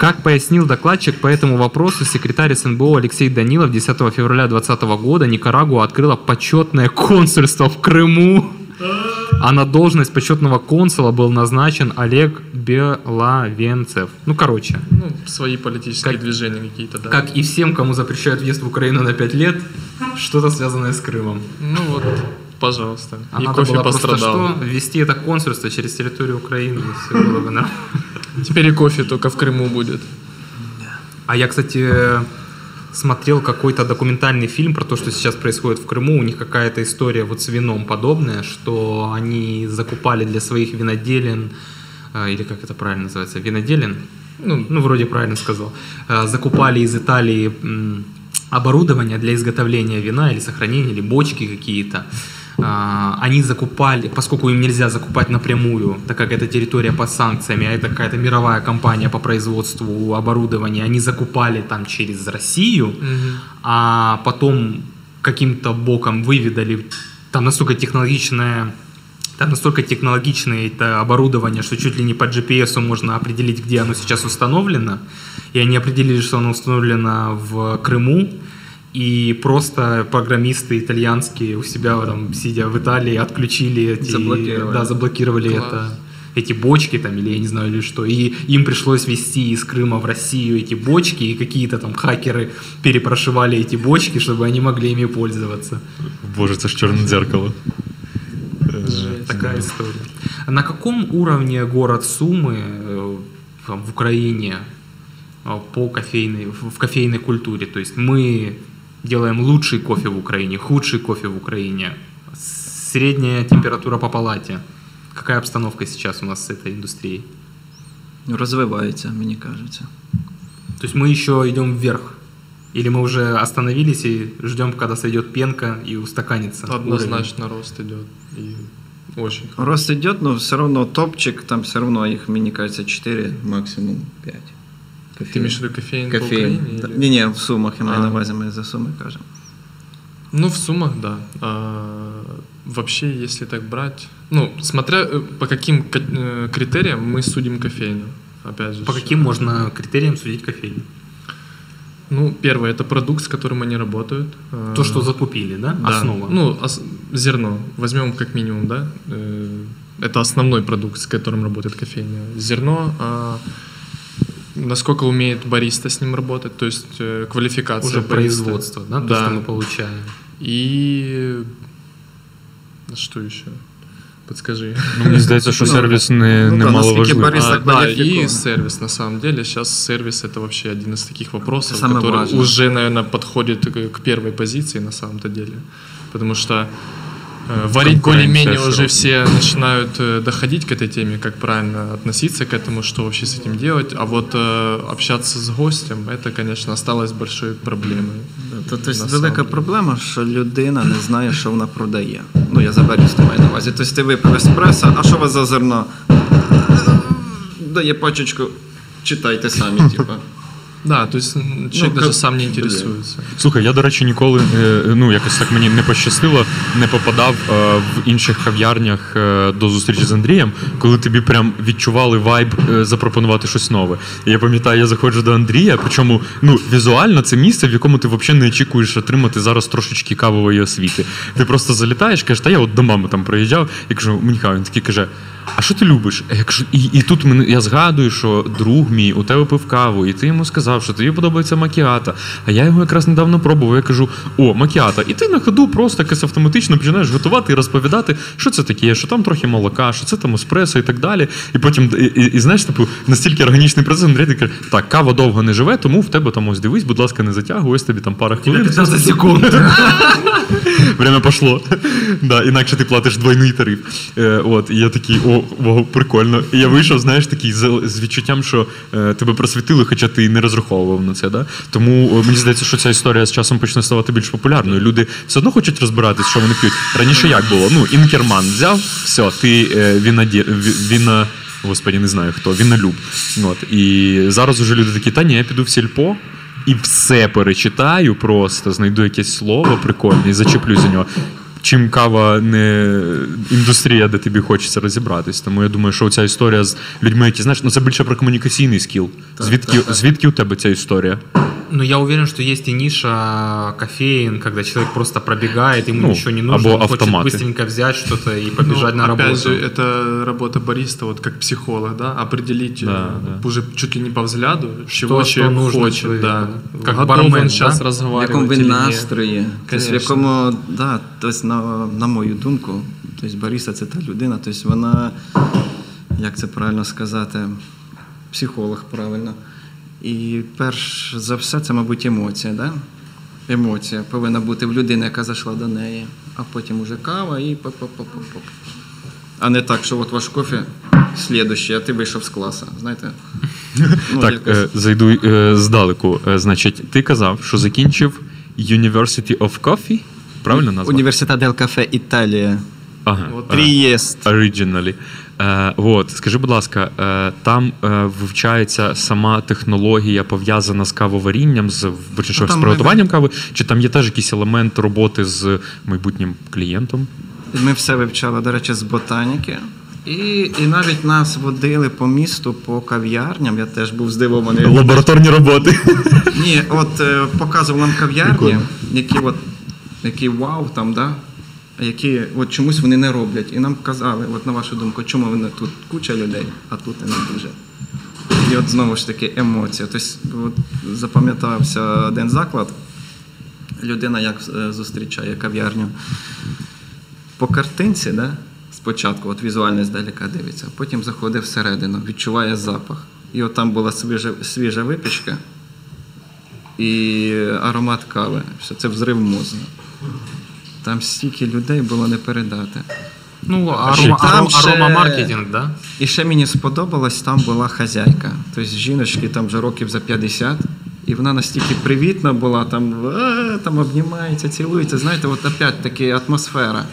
Как пояснил докладчик по этому вопросу, секретарь СНБО Алексей Данилов 10 февраля 2020 года Никарагуа открыла почетное консульство в Крыму. А на должность почетного консула был назначен Олег Беловенцев. Ну, короче, Ну, свои политические Как- движения какие-то, да. как и всем, кому запрещают въезд в Украину на 5 лет, что-то связанное с Крымом. Ну вот, пожалуйста. А и надо кофе было просто пострадал. что? Ввести это консульство через территорию Украины, и все было бы нормально. Теперь и кофе только в Крыму будет. А я, кстати, смотрел какой-то документальный фильм про то, что сейчас происходит в Крыму. У них какая-то история вот с вином подобная, что они закупали для своих виноделин, э, или как это правильно называется, виноделин, ну, ну вроде правильно сказал, э, закупали из Италии оборудование для изготовления вина или сохранения, или бочки какие-то. А, Они закупали, поскольку им нельзя закупать напрямую, так как это территория под санкциями, а это какая-то мировая компания по производству оборудования, они закупали там через Россию, а потом каким-то боком выведали, там настолько технологичная там настолько технологичное это оборудование, что чуть ли не по GPS можно определить, где оно сейчас установлено. И они определили, что оно установлено в Крыму. И просто программисты итальянские у себя там, сидя в Италии, отключили эти... Заблокировали. Да, заблокировали Класс. это эти бочки там, или я не знаю, или что. И им пришлось везти из Крыма в Россию эти бочки, и какие-то там хакеры перепрошивали эти бочки, чтобы они могли ими пользоваться. Боже, це ж чорне дзеркало. Е, Такая история. На каком уровне город Сумы, э, в Украине а, по кофейной, в кофейной культуре. То есть мы делаем лучший кофе в Украине, худший кофе в Украине, средняя температура по палате. Какая обстановка сейчас у нас с этой индустрией? Розвивається, мені кажеться. То есть мы еще идем вверх? Или мы уже остановились и ждем, когда сойдет пенка и устаканится? уровень? Однозначно рост идет. И очень хорошо. Рост йде, але все одно топчик, там все одно їх, мені кажеться, 4, максимум 5. Ты имеешь в виду кофеин, по Кофеїн. Украине? или- Ні, ні, в сумах я маю А. на увазі, ми за суми кажемо. Ну, в суммах, да. А, вообще, если так брать, ну, смотря э, по каким ка- э, критериям мы судим кофейню. Опять же. По ж. каким можно критериям судить кофейню? Ну, первое, это продукт, с которым они работают. А, То, что закупили, да? да. Основа. Ну, ос- зерно. Возьмем как минимум, да. Э, Это основной продукт, с которым работает кофейня. Зерно, а, насколько умеет бариста с ним работать, то есть э, квалификация уже бариста. производство, да? То, Да. что мы получаем. И что еще? Подскажи. Ну, мені здається, що Ну, сервіс не, ну, не та, мало наскільки важливий. бариста А, да, квалификован. и сервис на самом деле. Сейчас сервис это вообще один из таких вопросов, Самое который важное. уже, наверное, подходит к к первой позиции на самом-то деле. Потому что э, варить Конкуренция более-менее уже широкая. все начинают э, доходить к этой теме, как правильно относиться к этому, что вообще с этим делать. А вот э, общаться с гостем, это, конечно, осталось большой проблемой. То, тобто На велика самом проблема, що людина не знає, що вона продає. Ну, я за барісту маю на увазі. Тобто ти випив еспресо, а що у вас за зерно? Дає пачечку, читайте самі, типу. Да, то есть м, человек как- сам не блин. интересуется. Слухай, я, до речі, ніколи е, ну якось так мені не пощастило, не попадав е, в інших кав'ярнях е, до зустрічі з Андрієм, коли тобі прям відчували вайб запропонувати щось нове. Я пам'ятаю, я заходжу до Андрія, причому ну візуально це місце, в якому ти взагалі не очікуєш отримати зараз трошечки кавової освіти. Ти просто залітаєш, кажеш, та я от до мами там приїжджав, і кажу, Міхайло, він такий каже. А що ти любиш? Я кажу, і, і тут мене я згадую, що друг мій у тебе пив каву, і ти йому сказав, що тобі подобається макіата. А я його якраз недавно пробував. Я кажу: о, макіата. І ти на ходу просто якось автоматично починаєш готувати і розповідати, що це таке, що там трохи молока, що це там еспресо і так далі. І потім, і, і, і знаєш, типу, настільки органічний процес, Андрій ти каже, так, кава довго не живе, тому в тебе там ось дивись, будь ласка, не затягуй, ось тобі там пара хвилин. 15 секунд. Время пошло. Да, інакше ти платиш двойний тариф. Е, от, і я такий, о, о, прикольно. І я вийшов, знаєш, такий з, відчуттям, що е, тебе просвітили, хоча ти не розраховував на це. Да? Тому о, мені здається, що ця історія з часом почне ставати більш популярною. Люди все одно хочуть розбиратись, що вони п'ють. Раніше як було? Ну, інкерман взяв, все, ти е, вінаді, ві- віна. Господі, не знаю хто, вінолюб. От. І зараз уже люди такі, та ні, я піду в сільпо, і все перечитаю просто, знайду якесь слово прикольне і зачеплю за нього. Чим кава не індустрія, де тобі хочеться розібратись. Тому я думаю, що ця історія з людьми, які знаєш, ну це більше про комунікаційний скіл. Звідки, звідки у тебе ця історія? Ну, я уверен, что есть и ниша кофеин, когда человек просто пробегает, ему Ну, ничего не нужно, або он хочет автоматы. быстренько взять что-то и побежать Ну, на работу. Опять же, это работа бариста, вот как психолог, да, определить Да, э, да. уже чуть ли не по взгляду, чего Что- что человек нужно хочет, человеку, да. да. Как Готов бармен, он сейчас да? В разговаривать якому він или нет. настрої. Тобто, в Конечно. якому, да, тобто, на, на мою думку, тобто бариста це та людина, тобто вона, як це правильно сказати, психолог правильно. І перш за все, це, мабуть, емоція. Да? Емоція повинна бути в людини, яка зайшла до неї, а потім уже кава і поп-поп-поп-поп. А не так, що от ваш кофе слідущий, а ти вийшов з класу. Знаєте? Ну, так, якось- е, зайду е, здалеку. Е, значить, ти казав, що закінчив University of Coffee? Правильно назвав? Університет Дель Кафе Італія. Ага. Трієст. Е, от, скажи, будь ласка, е, там е, вивчається сама технологія пов'язана з кавоварінням, з Ну, з там приготуванням кави, чи там є теж якийсь елемент роботи з майбутнім клієнтом? Ми все вивчали, до речі, з ботаніки. І, і навіть нас водили по місту, по кав'ярням. Я теж був здивований. Лабораторні роботи. Ні, от е, показував нам кав'ярні, які от які вау там, да? які от чомусь вони не роблять. І нам казали, от на вашу думку, чому вони тут куча людей, а тут не дуже. І от знову ж таки емоція. Тобто, от запам'ятався один заклад. Людина як е, зустрічає кав'ярню по картинці, да? спочатку, от візуально здалека дивиться, потім заходить всередину, відчуває запах. і от там була свіжа, свіжа випічка і аромат кави. Все це взрив мозку. Там стільки людей було не передати. Ну, ще арома, там арома, маркетинг, да? І ще мені сподобалось, там була хазяйка. Тобто жіночки там вже років за 50, і вона настільки привітна була, там, там обнімається, цілується. Знаєте, от опять таки атмосфера.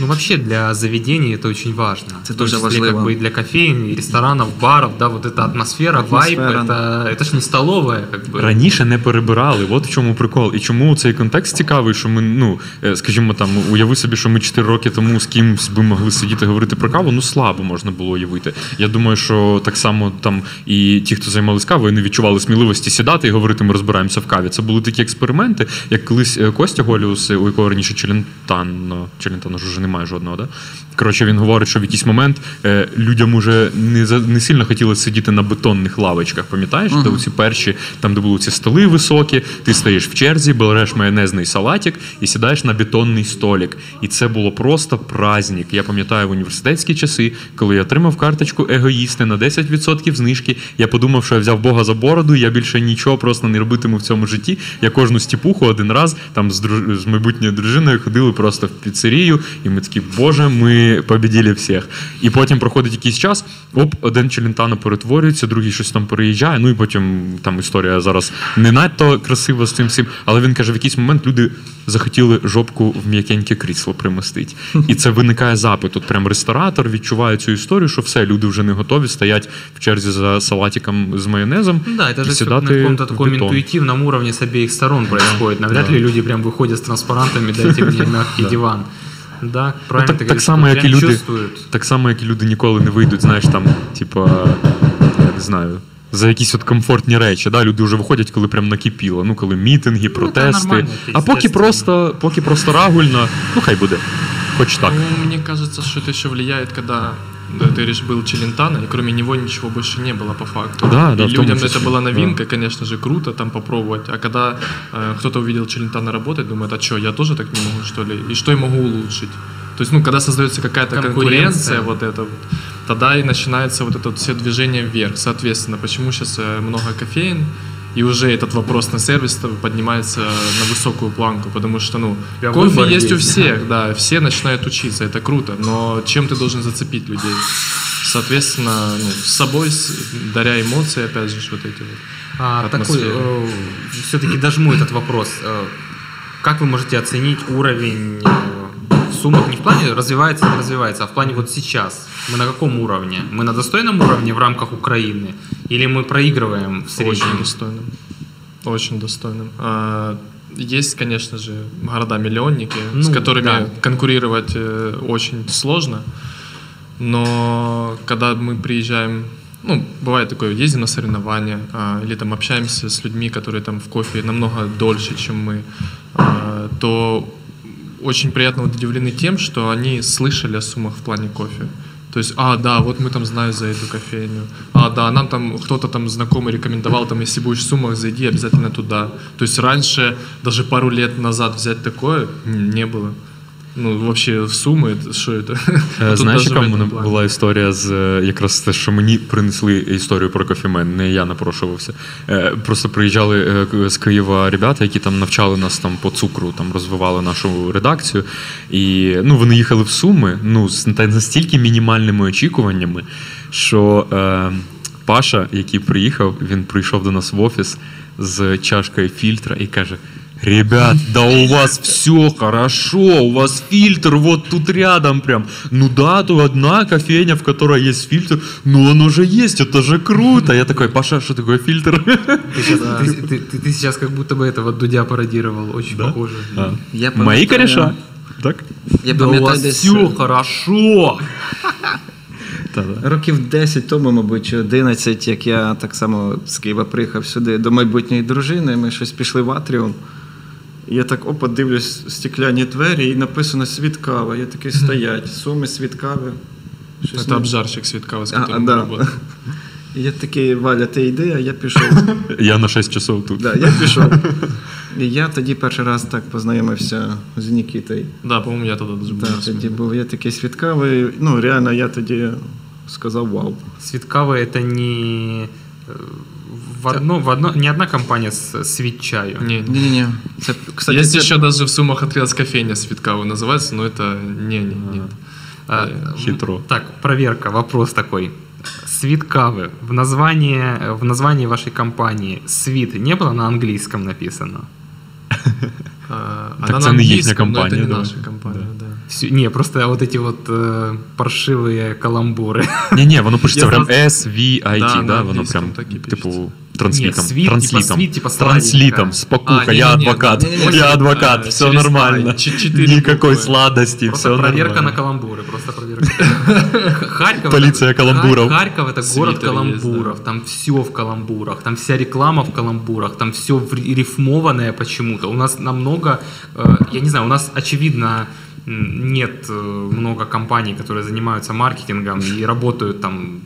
Ну, вообще для заведений это очень важно. Это В том тоже числе, важливо. Как бы и для кофеин, и ресторанов, баров, да, вот эта атмосфера, вайб, Атмосфера, это, это ж не столовая, как бы. Раніше не перебирали, от в чому прикол. І чому цей контекст цікавий, що ми, ну, е, скажімо, там, уяви собі, що ми 4 роки тому з кимсь би могли сидіти говорити про каву, ну слабо можна було уявити. Я думаю, що так само там і ті, хто займалися кавою, не відчували сміливості сідати і говорити, ми розбираємося в каві. Це були такі експерименти, як колись е, Костя Голіус, у якого раніше Челентано, Челентано ж уже немає жодного, да? Коротше, він говорить, що в якийсь момент е, людям уже не, за- не сильно хотілося сидіти на бетонних лавочках, пам'ятаєш? Де оці перші, там, де були ці столи високі, ти стоїш в черзі, береш майонезний салатик і сідаєш на бетонний столик. І це було просто праздник. Я пам'ятаю в університетські часи, коли я отримав карточку егоїсти на 10% знижки. Я подумав, що я взяв Бога за бороду, я більше нічого просто не робитиму в цьому житті. Я кожну стіпуху один раз там з, друж... з майбутньою дружиною ходили просто в піцерію, і ми такі, Боже, ми побіділи всіх. І потім проходить якийсь час, оп, один челентано перетворюється, другий щось там переїжджає. Ну і потім там історія зараз не надто красива з цим всім. Але він каже, в якийсь момент люди захотіли жопку в м'якеньке крісло примостити. І це виникає запит. Тут прям ресторатор відчуває цю історію, що все, люди вже не готові, стоять в черзі за салатиком з майонезом. Ну Да, это і же всё сідати на каком-то в таком бетон. интуитивном уровне с обеих сторон происходит. Навряд ли люди прям выходят с транспарантами, дайте мне мягкий диван. Да, Ну, так, так само, як і люди, так само, як і люди ніколи не вийдуть, знаєш, там, типа, я не знаю. За якісь от комфортні речі, да? люди вже виходять, коли прям накипіло. Ну, коли мітинги, протести. Ну, а поки просто, поки просто рагульно, ну хай буде. Хоч так. Ну, Мені кажеться, що те, що влияет, когда да, ты говоришь, был Челентано, и кроме него ничего больше не было по факту. Да, да, и том людям числе, это была да. новинка, конечно же, круто там попробовать. А когда э, кто-то увидел Челентано работать, думает, а что, я тоже так не могу, что ли? И что я могу улучшить? То есть, ну, когда создается какая-то Конкуренция. конкуренция, вот это вот, тогда и начинается вот это вот все движение вверх. Соответственно, почему сейчас много кофеин, и уже этот вопрос на сервис поднимается на высокую планку, потому что, ну, Прям кофе выбор есть у есть, всех, да, все начинают учиться, это круто, но чем ты должен зацепить людей? Соответственно, ну, с собой, даря эмоции, опять же, вот эти вот. А, такой, атмосферы. все-таки дожму этот вопрос. Э, Как вы можете оценить уровень э, суммах не в плане развивается, не развивается, а в плане вот сейчас? Мы на каком уровне? Мы на достойном уровне в рамках Украины? Или мы проигрываем в Очень среднем? достойным. Очень достойным. А, Есть, конечно же, города-миллионники, с Ну, которыми да. конкурировать э, очень сложно. Но когда мы приезжаем, ну, бывает такое, ездим на соревнования, а, или там общаемся с людьми, которые там в кофе намного дольше, чем мы, а, то очень приятно удивлены тем, что они слышали о суммах в плане кофе. То есть, а, да, вот мы там знаем за эту кофейню. А, да, нам там кто-то там знакомый рекомендовал, там, если будешь в суммах, зайди обязательно туда. То есть раньше, даже пару лет назад взять такое не было. Ну, вообще в суммы, это, что это? А Е, тут Знаєш, даже яка в в мене этом плане. була історія з е, якраз те, що мені принесли історію про кофемен, не я напрошувався. Е, Просто приїжджали е, к- з Києва ребята, які там навчали нас там по цукру, там розвивали нашу редакцію. І ну, вони їхали в Суми ну, з та настільки мінімальними очікуваннями, що е, Паша, який приїхав, він прийшов до нас в офіс з чашкою фільтра і каже. Ребят, да у вас все хорошо, у вас фильтр вот тут рядом прям. Ну да, то одна кофейня, в которой есть фильтр, ну оно же есть, это же круто. Я такой, Паша, что такое фильтр? Ты, сейчас, ты- ты- ты- ты сейчас как будто бы этого Дудя пародировал, очень похоже. А. Я Мои пам'ятаю- кореша? Так? Я Да у пам'ятаю вас десь все хорошо. Та-да. років 10 тому, мабуть, чи 11, як я так само з Києва приїхав сюди до майбутньої дружини, ми щось пішли в Атріум. І Я так опа дивлюсь стекляні двері, і написано світ кави. Я такий стоять, суми світ кави. Щось Это не- обжарщик Светкава, с А, которым а, мы да. работаем. І я такий, Валя, ти йди, а я пішов. Я на 6 часов тут. да, я пішов. І я тоді перший раз так познайомився з Нікітою. Да, по-моему, я тогда даже был. Так, тоді був я такий свідкавий. Ну, реально, я тоді сказав вау. Свиткавы это не э, в одно, в одно, не одна компания с свит чаю. Не, Ні-ні-ні. Це, кстати, Есть це... еще даже в Сумах открылась кофейня Светкава называется, но это не, не, нет. А, Хитро. Так, проверка, вопрос такой. Свит кавы. В названии, в названии вашей компании свит не было на английском написано? А, Так она это на не английском, ихняя но это компания, не да. наша компания, да. Всю- не, просто вот эти вот э, паршивые каламбуры. Ні, ні, воно пишеться Я прям знаю. S-V-I-T, Да, да, на воно англійському прям, так і типу, пишеться. транслітом. Ні, світ, транслітом. типа світ, типа транслітом, сладенька. спокуха, А, я не-не-не, адвокат, не-не-не, я а, адвокат, все через нормально. А, ч- четыре Никакой буквы. сладости, Просто все проверка на нормально. каламбуры, просто проверка. Х- Харьков Полиция это, каламбуров. Хар- Харьков это город Свитер есть, каламбуров, там все в каламбурах, там вся реклама в каламбурах, там все рифмованное почему-то. У нас намного, э, я не знаю, у нас очевидно м, нет э, много компаний, которые занимаются маркетингом и работают там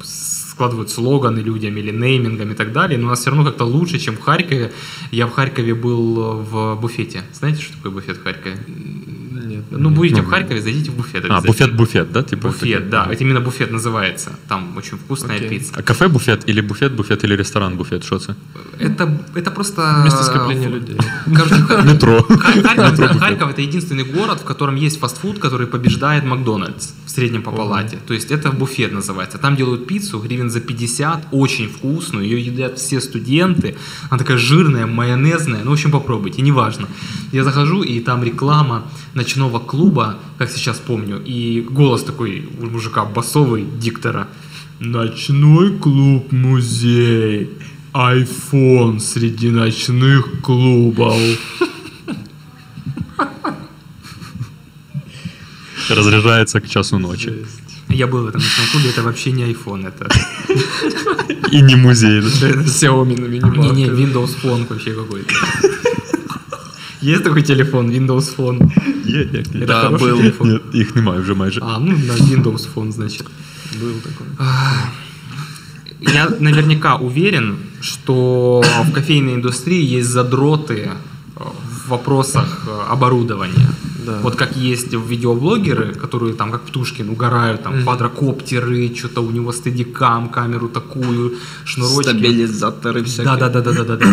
складывают слоганы людям или неймингом и так далее, но у нас все равно как-то лучше, чем в Харькове. Я в Харькове был в буфете. Знаете, что такое буфет в Харькове? Ну, будете Ну, в Харькове, зайдите в буфет. А, буфет-буфет, да? Типа? Буфет, да. Это именно буфет называется. Там очень вкусная Окей. пицца. А кафе буфет или буфет буфет или ресторан буфет, що це? Это, это просто... Место скопления людей. Метро. Это. Харьков это единственный город, в котором есть фастфуд, который побеждает Макдональдс в среднем по палате. То есть это буфет называется. Там делают пиццу гривен за 50, очень вкусную. Ее едят все студенты. Она такая жирная, майонезная. Ну, в общем, попробуйте, неважно. Я захожу, и там реклама ночного клуба, как сейчас помню, и голос такой у мужика басовый диктора. Ночной клуб-музей. Айфон среди ночных клубов. Разряжается к часу ночи. Я был в этом ночном клубе, это вообще не iPhone, это... И не музей, да? Xiaomi на минималках. Не-не, Windows Phone вообще какой-то. Есть такой телефон, Windows Phone? Є, як ні. Это Да, хороший был. телефон? Ні, їх немає вже майже. А, ну на Windows Phone, значит. Был такой. Я наверняка уверен, что в кофейной индустрии есть задроты э, в вопросах э, оборудования. Да. Вот как есть видеоблогеры, которые там как Птушкин угорают, там квадрокоптеры, что-то у него стадикам, камеру такую, шнурочки. Стабілізатори всякі. Да, да, да, да, да, да. да.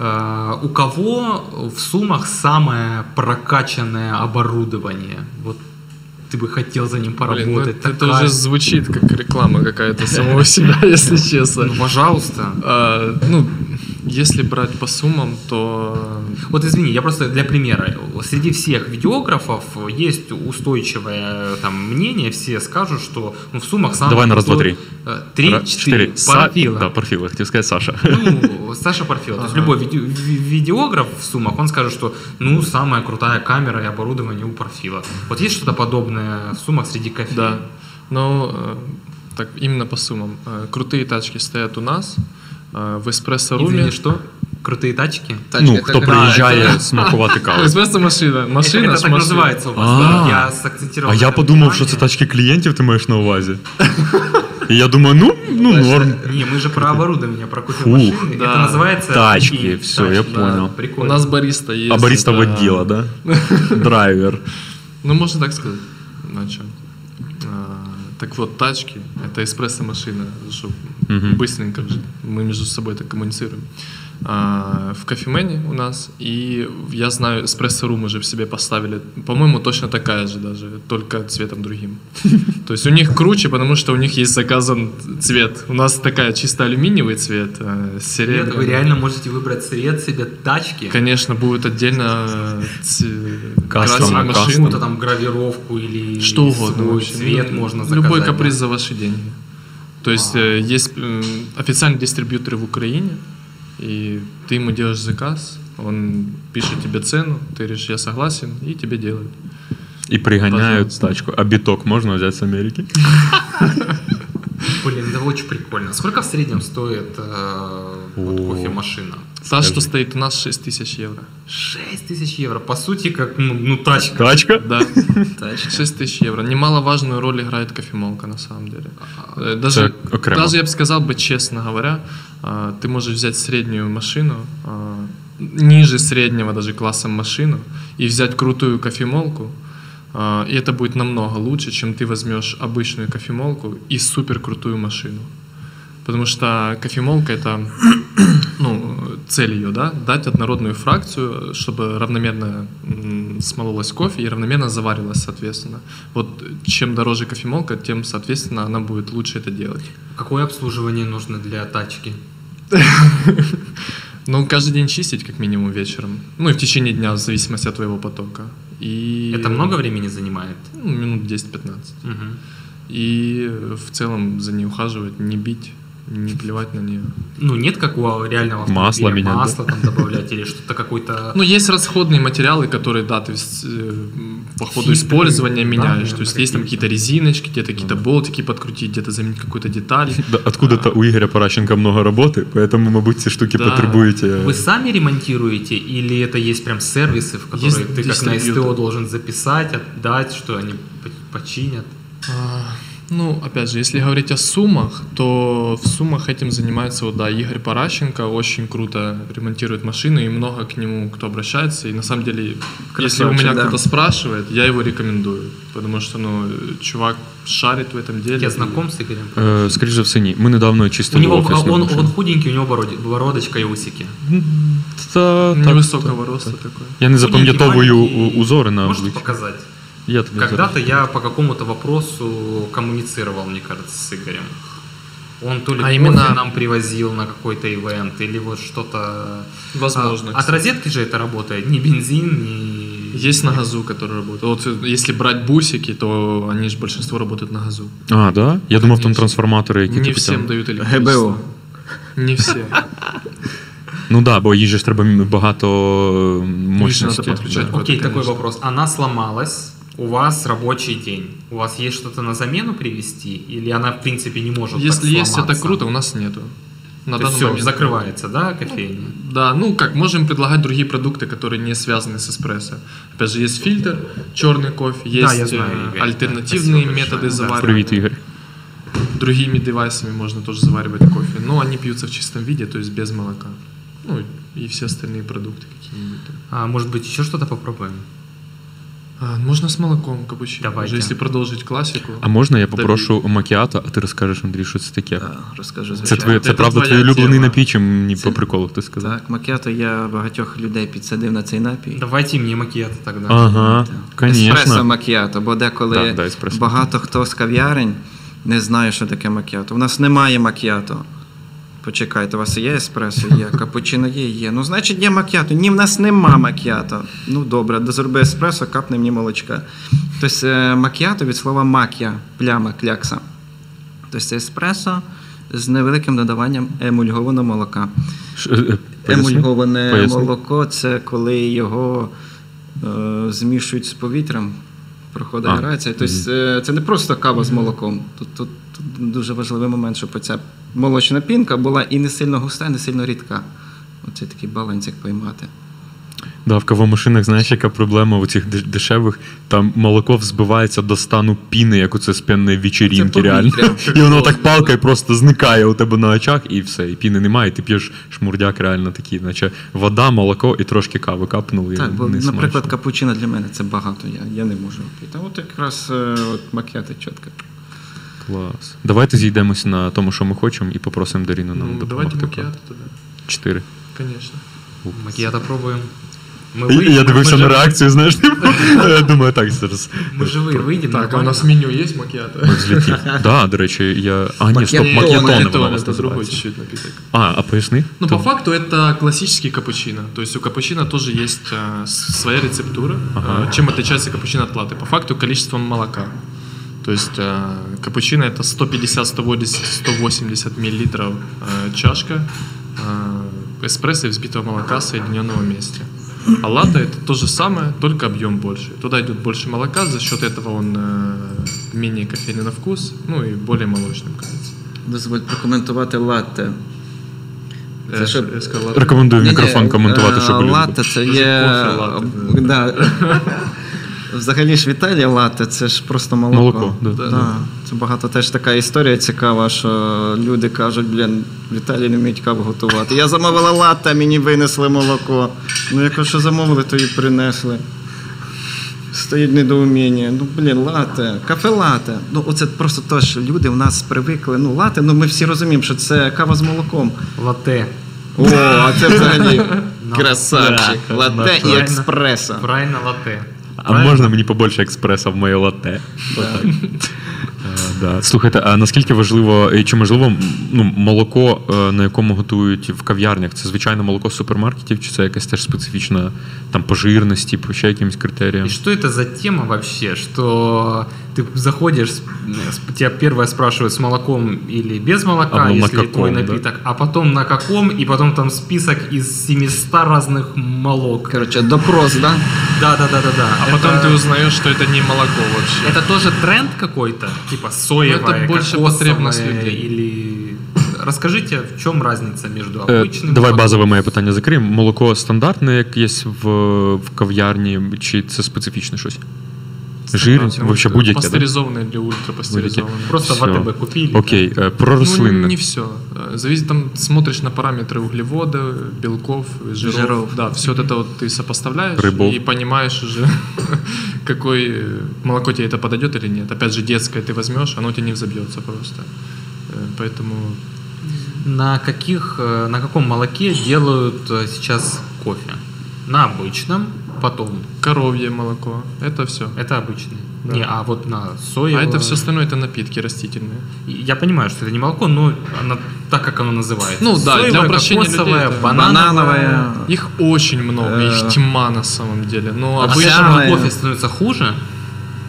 Э, У кого в суммах самое прокачанное оборудование? Вот ты бы хотел за ним Блин, ну поработать. это, это такая- уже звучит как реклама какая-то самого себя, если честно. Ну, пожалуйста. А, ну, если брать по суммам, то Вот извини, я просто для примера. Среди всех видеографов есть устойчивое там мнение, все скажут, что ну, в суммах самое... Давай на раз, два, три. Э, Три, четыре. Парфила. Да, Парфила, хотів сказати Саша. Ну, Саша Парфилов. То есть любой виде- ви- видеограф в суммах, он скажет, что ну, самая крутая камера и оборудование у Парфила. Вот есть что-то подобное в суммах среди кофе? да. Но э, так именно по суммам. Э, Крутые тачки стоят у нас в эспрессо-руме. Извини, что? Крутые тачки? Ну, хто Да, приїжджає это- смакувати каву. Эспрессо-машина. Машина это с так машиной. называется у вас, А. да? Я сакцентировал. А на я этом подумав, що внимание. це тачки клієнтів ти маєш на увазі. І я думаю, ну, ну норм. Не, мы же про оборудование, про Фух. кофемашины. Да. Это называется... Тачки, такие всё, я понял. У Прикольно. нас бариста есть. А бариста это- водила, да? Драйвер. Ну, можно так сказать. Ну, а чё? А, Так вот, тачки — это эспрессо-машина, чтобы Мгм. быстренько же мы между собой так коммуницируем. А, в кофемене у нас, и я знаю, эспрессо-рум уже в себе поставили, по-моему, точно такая же даже, только цветом другим. То есть у них круче, потому что у них есть заказан цвет. У нас такая чисто алюминиевый цвет, а, Нет, серебряный. вы реально можете выбрать цвет себе тачки. Конечно, будет отдельно красить машину. Какую-то там гравировку или Что угодно цвет можно заказать. Любой каприз за ваши деньги. То есть э, есть э, официальный дистрибьютор в Украине, и ты ему делаешь заказ, он пишет тебе цену, ты говоришь, я согласен, и тебе делают. І приганяють Пожалуйста. тачку. А біток можна взяти з Америки? Блин, это очень прикольно. Сколько в среднем стоит э, кофемашина? Та, что стоит у нас, 6 тысяч евро. 6 тысяч евро. По сути, как ну, ну, тачка. Тачка? Да, Тачка. 6 тысяч евро. Немаловажную роль играет кофемолка, на самом деле. Э, Даже, даже я бы сказал бы, честно говоря, а, ты можешь взять среднюю машину, а, ниже среднего даже класса машину, и взять крутую кофемолку, И это будет намного лучше, чем ты возьмешь обычную кофемолку и супер крутую машину. Потому что кофемолка это ну, цель ее, да, дать однородную фракцию, чтобы равномерно смололась кофе и равномерно заварилась, соответственно. Вот чем дороже кофемолка, тем, соответственно, она будет лучше это делать. Какое обслуживание нужно для тачки? Ну, каждый день чистить, как минимум, вечером. Ну, и в течение дня, в зависимости от твоего потока. И... Это много времени занимает? Ну, минут 10-15. Мгм. И в целом за ней ухаживать, не бить, не плевать на нее. Ну, нет как у реального Масло автомобиля, менять, масло там добавлять или что-то какой-то... Ну, есть расходные материалы, которые, да, то есть э, по ходу Фильтры, использования да, меняешь. То есть наверное, есть там какие-то. какие-то резиночки, где-то какие-то болтики подкрутить, где-то заменить какую-то деталь. Да, Откуда-то у Ігоря Паращенка много роботи, поэтому, мабуть, ці штуки Да. потребуєте. Вы сами ремонтируете или это есть прям сервисы, в которые Есть ты как на дистрибьютор. СТО должен записать, отдать, что они по- починят? А, Ну, опять же, если говорить о суммах, то в суммах этим занимается, вот, да, Игорь Паращенко, очень круто ремонтирует машину, и много к нему кто обращается, и на самом деле, если у Красавчик, меня да. кто-то спрашивает, я его рекомендую, потому что, ну, чувак шарит в этом деле. Я и- знаком с Игорем? Е, скоріш за все, ні. Ми недавно У чистили него офісну он, машину. он худенький, у него бороди- бородочка и усики. Та, так, Невысокого роста такой. Я не запам'ятовую Худенький, маленький. у- узори на Можете обличчі. показать? Я тобі Когда-то зараз. я по какому-то вопросу коммуницировал, мне кажется, с Игорем. Он то ли А кофе именно- нам привозил на какой-то ивент, или вот что-то... Возможно, А, от кстати. розетки же это работает, ни бензин, ни... Есть на газу, который работает. Вот э, если брать бусики, то они же большинство работают на газу. А, да? Я думав, там Конечно. трансформатори, які Не типу, всем там- дают электричество. ГБО. Не все. Ну да, бо їй же ж треба багато е, мощності. надо підключати. да. Окей, Это, такой конечно. вопрос. Она сломалась, у вас рабочий день. У вас есть что-то на замену привезти? Или она, в принципе, не может так Если есть, это круто, у нас нету. На То все, момент. закрывается, да, кофейня? Да, ну как, можем предлагать другие продукты, которые не связаны с эспрессо. Опять же, есть фильтр, черный кофе, Да, есть я знаю, э, Игорь, да, альтернативные спасибо методы большое. Да. заваривания. Привіт, Ігор. Другими девайсами можно тоже заваривать кофе, но они пьются в чистом виде, то есть без молока. Ну и все остальные продукты какие-нибудь. А может быть, еще что-то попробуем? А, можно с молоком капучино. Давайте. Уже если продолжить классику. А можна я попрошу макіато, а ти розкажеш, Андрій, що це таке? Так, розкажу, Це, звичайно. твоє, це Це правда твій улюблений напій, чи мені Це- по приколу ти сказав? Так, макіато я багатьох людей підсадив на цей напій. Давайте мне макиато тогда. Ага, Еспресо макіато, бо деколи Так, да, багато хто з кав'ярень не знає, що таке макіато. У нас немає макіато. Почекайте, у вас є еспресо, є, капучино є, є. Ну, значить, є макіато. Ні, в нас нема макіато. Ну, добре, дозроби еспресо, капне мені молочка. Тобто е, макіато від слова макія, пляма, клякса. Тобто це еспресо з невеликим додаванням емульгованого молока. Е, поясни? Емульговане Поясни. молоко це коли його е, змішують з повітрям, проходить грація. Тобто це не просто кава з молоком. Тут, тут, тут дуже важливий момент, щоб ця молочна пінка була і не сильно густа, і не сильно рідка. Оце такий баланс, як поймати. Да, в кавомашинах, знаєш, яка проблема у цих дешевих, там молоко взбивається до стану піни, як у це з п'яної вечірінки, реально. І воно так палкою просто зникає у тебе на очах, і все, і піни немає, і ти п'єш шмурдяк реально такий, наче вода, молоко і трошки кави капнули. Так, бо, не наприклад, смачно. капучино для мене це багато, я, я не можу пити. А от якраз е, от макіати чітко. Клас. Давайте зійдемося на тому, що ми хочемо, і попросимо Даріну нам Ну, давайте допомогти. макиато тогда. Чотири. Конечно. Макиато пробуем. Мы І- выйдем, і Я мы дивився же- на реакцію, знаєш. Я думаю, так зараз. Мы живые выйдем. Так, а у нормально. нас меню есть макиато? Взлетів. Да, до речі, я. А, ні, стоп, Макіато, макіатоне Макиато вона у вас это другой називається. чуть-чуть напиток. А, а поясни? Ну, То- по факту это классический капучино. То есть у капучино тоже есть э, с- своя рецептура. Ага. Э, чем отличается капучино от латте? По факту количеством молока. То есть э, капучино это 150-180 миллилитров э, чашка э, эспрессо и взбитого молока, соединенного вместе. А латте это то же самое, только объем больше. Туда идет больше молока, за счет этого он э, менее кофейный на вкус, ну и более молочным кажется. Дозволь прокоментувати латте. Це Э, щоб- я сказал латте. Рекомендую в Ні-ні, мікрофон коментувати, е, що ви Латте любите. це Дуже є. кофе латте, е, Да. Взагалі ж в Італії латте це ж просто молоко. Молоко, да. Да. Це багато теж така історія цікава, що люди кажуть, блін, в Італії не вміють каву готувати. Я замовила латте, а мені винесли молоко. Ну, я кажу, що замовили, то і принесли. стоїть недоуміння. Ну, блін, лате, кафе лате. Ну, оце просто теж люди в нас привикли. Ну, лате, ну ми всі розуміємо, що це кава з молоком. Латте. О, а це взагалі красавчик. Лате і експресо. Правильно, латте. А можна мені побольше експреса в моє латте? да. Слухайте, а наскільки важливо, і чи можливо м, ну, молоко, е, на якому готують в кав'ярнях, це звичайне молоко з супермаркетів, чи це якась теж специфічна там по жирності, по ще якимось критеріям? И что это за тема вообще, что ты заходишь, с- с- тебя первое спрашивают с молоком или без молока, А, ну, на если твой каком, да? напиток, а потом на каком, и потом там список из 700 разных молок. Коротше, допрос, да? Да, да, да, да, да. А потом ты узнаешь, что это не молоко вообще. Это тоже тренд какой-то, типа соевое, Ну, это больше кокосовое потребность людей. или расскажите, в чем разница между Е, обычным Давай молоком? базове моє питання закриємо. Молоко стандартне, як є в, в кав'ярні, чи це специфічне щось? Ну, Вообще будь-яке, да? Пастеризованное или ультрапастеризованное. Просто в Всё. АТБ купили. Окей, е, про Ну, рослинне. не все. Зависит, там смотришь на параметры углевода, белков, жиров. Жиров. Да, все вот это вот ты сопоставляешь Рыбов. и понимаешь уже, какой э, молоко тебе это подойдет или нет. Опять же, детское ты возьмешь, оно у тебя не взобьется просто. Э, Поэтому На каких, э, на каком молоке делают э, сейчас кофе? На обычном, потом. коровье молоко, это все. Это обычный. Да. Не, а вот на А соевое. это все остальное это напитки растительные. Я понимаю, что это не молоко, но оно, так как оно называется. Ну да, для Соевое, упрощения кокосовое, людей это- банановое. Банановое. Их очень много, Э, их тьма на самом деле. Но А обычно кофе становится хуже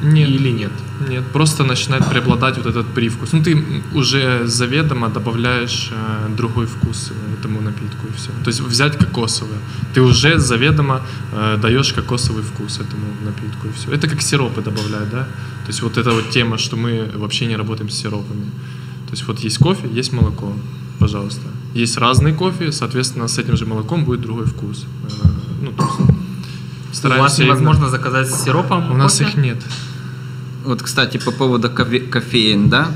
нет. или нет? Нет, просто начинает преобладать вот этот привкус. Ну, ты уже заведомо добавляешь э, другой вкус э, этому напитку и все. То есть взять кокосовое. Ты уже заведомо э, даешь кокосовый вкус этому напитку и все. Это как сиропы добавлять, да? То есть вот эта вот тема, что мы вообще не работаем с сиропами. То есть вот есть кофе, есть молоко, пожалуйста. Есть разный кофе, соответственно, с этим же молоком будет другой вкус. Э, Ну, то есть У вас стараемся именно- невозможно заказать с сиропом У нас кофе? их нет. От, кстати, по поводу кофеїн, да?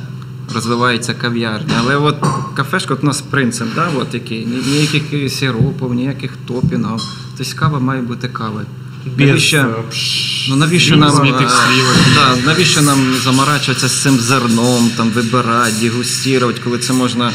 розвивається кав'ярня. Але от кафешка, от у нас принцип, да? от який, ніяких сиропів, ніяких топінгів. Тобто кава має бути кавою. Навіщо, е, ну, навіщо нам, е, да, навіщо нам заморачуватися з цим зерном, там, вибирати, дегустувати, коли це можна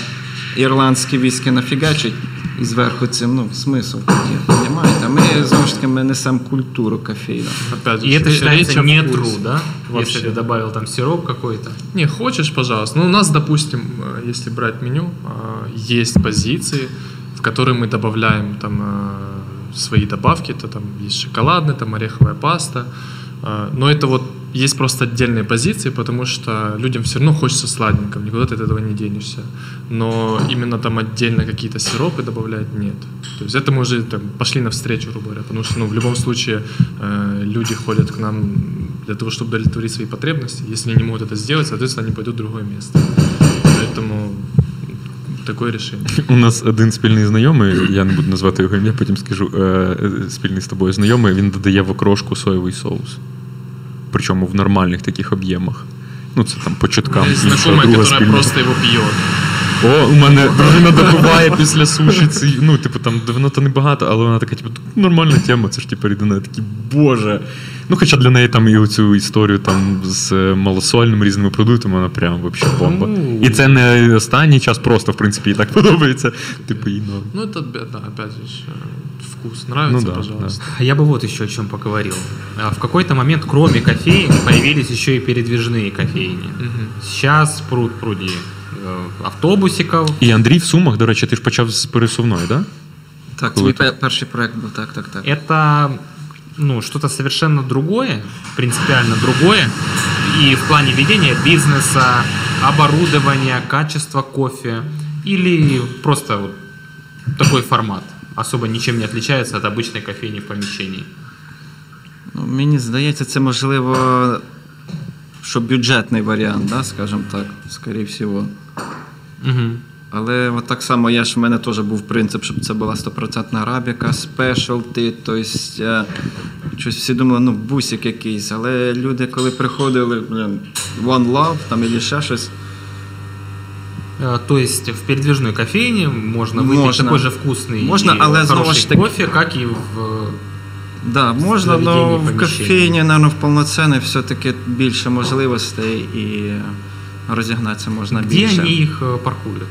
ірландські віскі нафігачить і зверху цим, ну, смисл тоді, розумієте? А ми, знову ж таки, ми несемо культуру кофейну. Опять же, И это речь считается о не вкусе. true, да? Вообще. Если ты добавил там сироп какой-то. Не, хочешь, пожалуйста. Ну, у нас, допустим, э, если брать меню, э, есть позиции, в которые мы добавляем там э, свои добавки. Это там есть шоколадный, там ореховая паста. Э, Но это вот есть просто отдельные позиции, потому что людям все равно хочется сладенького, никуда ты от этого не денешься. Но именно там отдельно какие-то сиропы добавлять нет. То есть это мы уже там, пошли навстречу, грубо говоря, потому что ну, в любом случае э, люди ходят к нам для того, чтобы удовлетворить свои потребности. Если они не могут это сделать, соответственно, они пойдут в другое место. Поэтому такое решение. У нас один спільний знайомий, я не буду назвати його ім'я, потім скажу, е, е, спільний з тобою знайомий, він додає в окрошку соєвий соус. Причому в нормальних таких об'ємах. Ну, це там по чуткам. Есть іншого знакомая, друга которая спільного. просто его пьет. О, у мене дружина добиває після суші. Ці, ну, типу, там давно то небагато, але вона така, типу, нормальна тема, це ж типу рідина. Я такий, боже. Ну, хоча для неї там і оцю історію там з е, малосольними різними продуктами, вона прям вообще бомба. Ну. І це не останній час, просто в принципі їй так подобається. Типу, їй норм. Ну, это, да, опять же, э, вкус нравится, Ну да, пожалуйста. Я бы вот еще о чем поговорил. А В какой-то момент, кроме кофеин, появились еще и передвижные кофейни. Мгм. Сейчас пруд пруди э, автобусиков. І Андрій в Сумах, до речі, ти ж почав з пересувної, так? Да? Так, Коли твій ти- пе- перший проект був, так, так, так. Это ну, что-то совершенно другое, принципиально другое. И в плане ведения бизнеса, оборудования, качества кофе. Или просто вот такой формат. Особо ничем не отличается от обычной кофейни в помещении. Ну, мені здається, це можливо, що бюджетний варіант, да, скажімо так, скоріше всього. Мгм. Але от так само я ж в мене теж був принцип, щоб це була стопроцентна арабіка, спешалти, тобто е, щось всі думали, ну, бусик якийсь. Але люди, коли приходили, блін, One Love там і ще щось, Э, То есть в передвижной кофейне можно выпить Можно. такой же вкусный Можно, и але хороший знову ж таки- кофе, как и в Да, можна, але заведении, в помещении. кофейні, мабуть, в повноцінний все-таки більше можливостей і розігнатися можна Где більше. они их э, паркуют?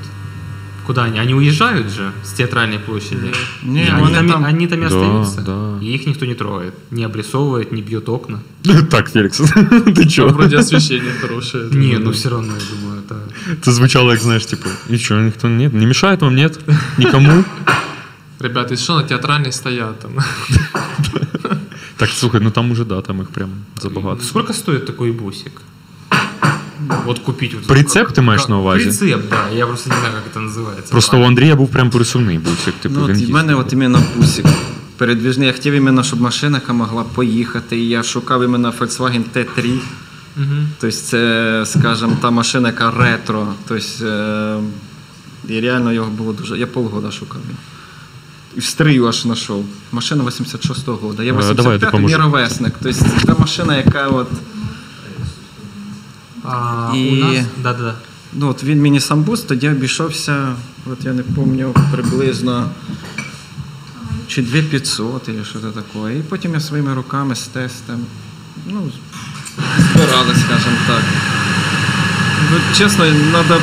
Куда они? Они уезжают же с театральной площади. Не, И они они, там, и- там- они там и Да, остаются. да. И их никто не трогает. Не обрисовывает, не бьет окна. Так, Фелікс, ти Там чого? вроде освещение хорошее. Не, ну все равно, я думаю, это... Це звучало, як знаєш, типу, і що, ніхто не, не мішає вам, ні? Нікому? Ребята, что на театральной стоят там? Так, слухай, ну там уже, да, там їх прям забагато. Сколько стоит такой бусик? Вот купить вот Прицеп как- ти маєш на увазі? Прицеп, да. Я просто не знаю, как это называется. Просто у Андрія був прям пересувний бусик, типу, Ну, от в мене от іменно бусик передвіжний. Я хотів іменно, щоб машина могла поїхати. І я шукав іменно Volkswagen T3. Мгм. Тобто це, скажімо, та машина, яка ретро. Тобто, е, і реально його було дуже. Я полгода шукав. І в стрию аж знайшов. Машина 86-го року. Я Е, давай я 85-й, ровесник. Тобто це та машина, яка от. А, И- у нас... Да-да-да. Ну, от він мені сам бус тоді обійшовся, от я не пам'ятаю, приблизно чи 2500 чи що це таке. І потім я своїми руками з тестом, ну, збирали, скажімо так. Ну, чесно, треба,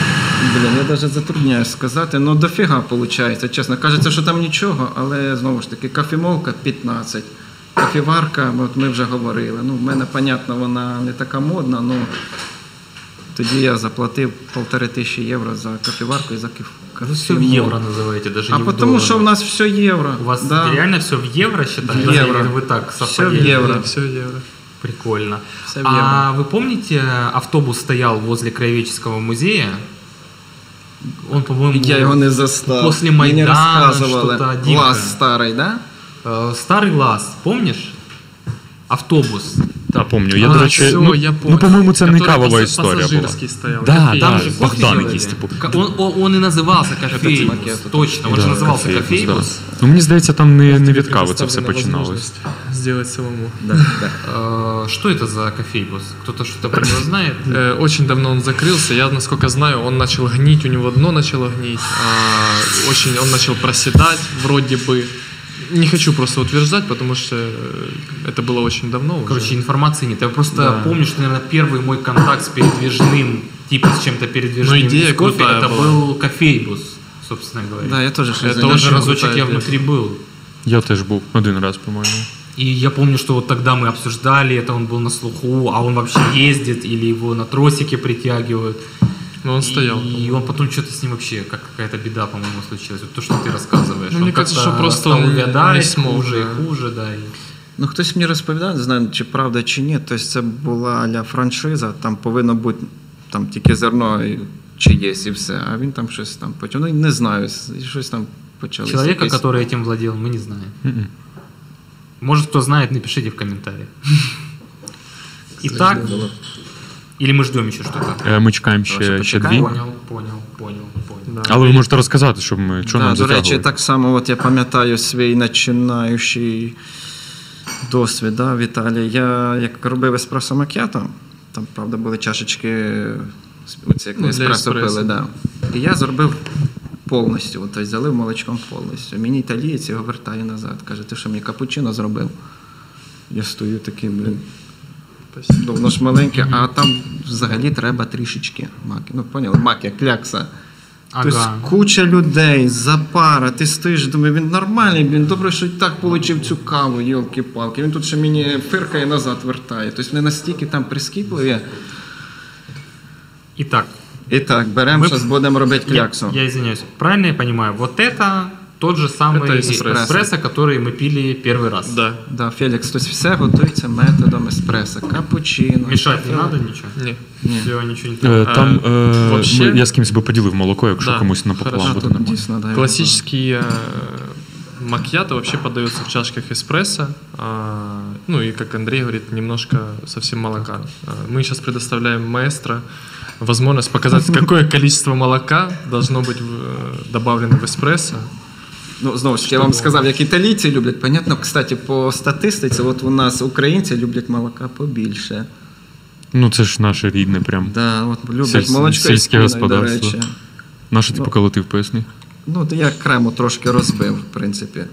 блін, я навіть затрудняюсь сказати, ну дофіга виходить, чесно. Кажеться, що там нічого, але знову ж таки, кофемолка 15. Кофеварка, от ми вже говорили. Ну, в мене, понятно, вона не така модна, але тоді я заплатив полтори тисячі євро за кофеварку і за киф. Вы все в евро называете, даже А не в потому що в долларах. нас все євро. У вас да. реально все в евро считается? В евро. Или вы так Всё в совпадение? евро. Все евро. Прикольно. Всё в А вы помните, автобус стоял возле Краеведческого музея? Он, по-моему, Я його не застав. После Мені Майдана розказували. что-то дикое. Глаз старий, да? э, старый лаз, помнишь? Автобус. Та, помню. Я, А, до речі, всё, ну, я ну, понял. по-моєму, це не Который кавова пас- історія була. пассажирский стоял. Да, кофейный. да. Там же кофе Богдан делали. якийсь, типу. Ка- Он, он, он и назывался кофейбус. макет. Точно, он же Да, назывался кофейбус, кофейбус. да. Ну, мені здається, там не, не від Тебе кави це все предоставлена починалось. возможность Сделать самому. Да, да. Э, Что это за кофейбус? Кто-то что-то про него знает? Э, Очень давно он закрылся. Я, насколько знаю, он начал гнить, у него дно начало гнить. а, Очень он начал проседать, вроде бы. Не хочу просто утверждать, потому что э, это было очень давно уже. Короче, информации нет. Я просто Да. помню, что, наверное, первый мой контакт с передвижным, типа с чем-то передвижным Ну, идея кофе, крутая это была. был кофейбус, собственно говоря. Да, я щось Это Тоже разочек я внутри был. Я теж був один раз, по-моєму. И я помню, что вот тогда мы обсуждали, это он был на слуху, а он вообще ездит или его на тросике притягивают. Но он стоял. И он потом что-то с ним вообще, как какая-то беда, по-моему, случилась. Вот то, что ты рассказываешь. Ну, он мне кажется, как-то что просто стал он не увядать, смог, хуже и да. хуже, да. и- Ну, хтось мені розповідав, не знаю, чи правда, чи ні. Тобто це була аля франшиза, там повинно бути там тільки зерно і- чи є, і все. А він там щось там потім. Ну, не знаю, і щось там почалося. Человека, якесь- который этим владел, мы не знаем. Мгм. Может, кто знает, напишите в комментариях. Итак, или мы ждем еще что-то? Е, Ми чекаємо ще, ще ще дві. Понял, понял, понял, понял. Да. Але ви можете розказати, щоб ми що Да, нам до речі, так само, от я пам'ятаю свій починаючий досвід да, в Італії. Я як робив еспресо макіато, там, правда, були чашечки, оці, як Ну, для еспресо еспресо. пили, да. І я зробив повністю, от, тобто залив молочком повністю. Мені італієць його вертає назад. Каже, ти що мені капучино зробив? Я стою такий, блін. Спасибо. Ну, воно ж маленьке, а там взагалі треба трішечки маки. Ну, поняли, мак як клякса. Тобто Ага. куча людей, запара, ти стоїш, думаю, він нормальний, блін, добре, що так отримав цю каву, йолки-палки. Він тут ще мені фиркає назад вертає. Тобто вони настільки там прискіпливі. Итак, І так, беремо, зараз будемо робити я, кляксу. я извиняюсь, правильно я понимаю, вот это тот же самый Это эспрессо. эспрессо, который мы пили первый раз. Да. Да, Фелікс, тобто все готується методом еспресо, капучино. Мешать не надо ничего? Не. Все, ничего не Е, треба. Там е, вообще- ми- я з кимось би поділив молоко, якщо Да, комусь напополам хорошо. буде Тут нормально. дійсно, да, Классический э, макьято вообще подается в чашках эспрессо. а, ну и, как Андрей говорит, немножко совсем молока. А, Мы сейчас предоставляем маэстро возможность показать, какое количество молока должно быть в- добавлено в эспрессо. Ну, знову ж таки, я вам сказав, як італійці люблять. Понятно, кстати, по статистиці, от у нас українці люблять молока побільше. Ну це ж наше рідне прям. Да, от люблять Сіль- молочко сільське із піною, господарство. До речі. Наше ти поколотив, поясни. Ну, то я крему трошки розбив, в принципі.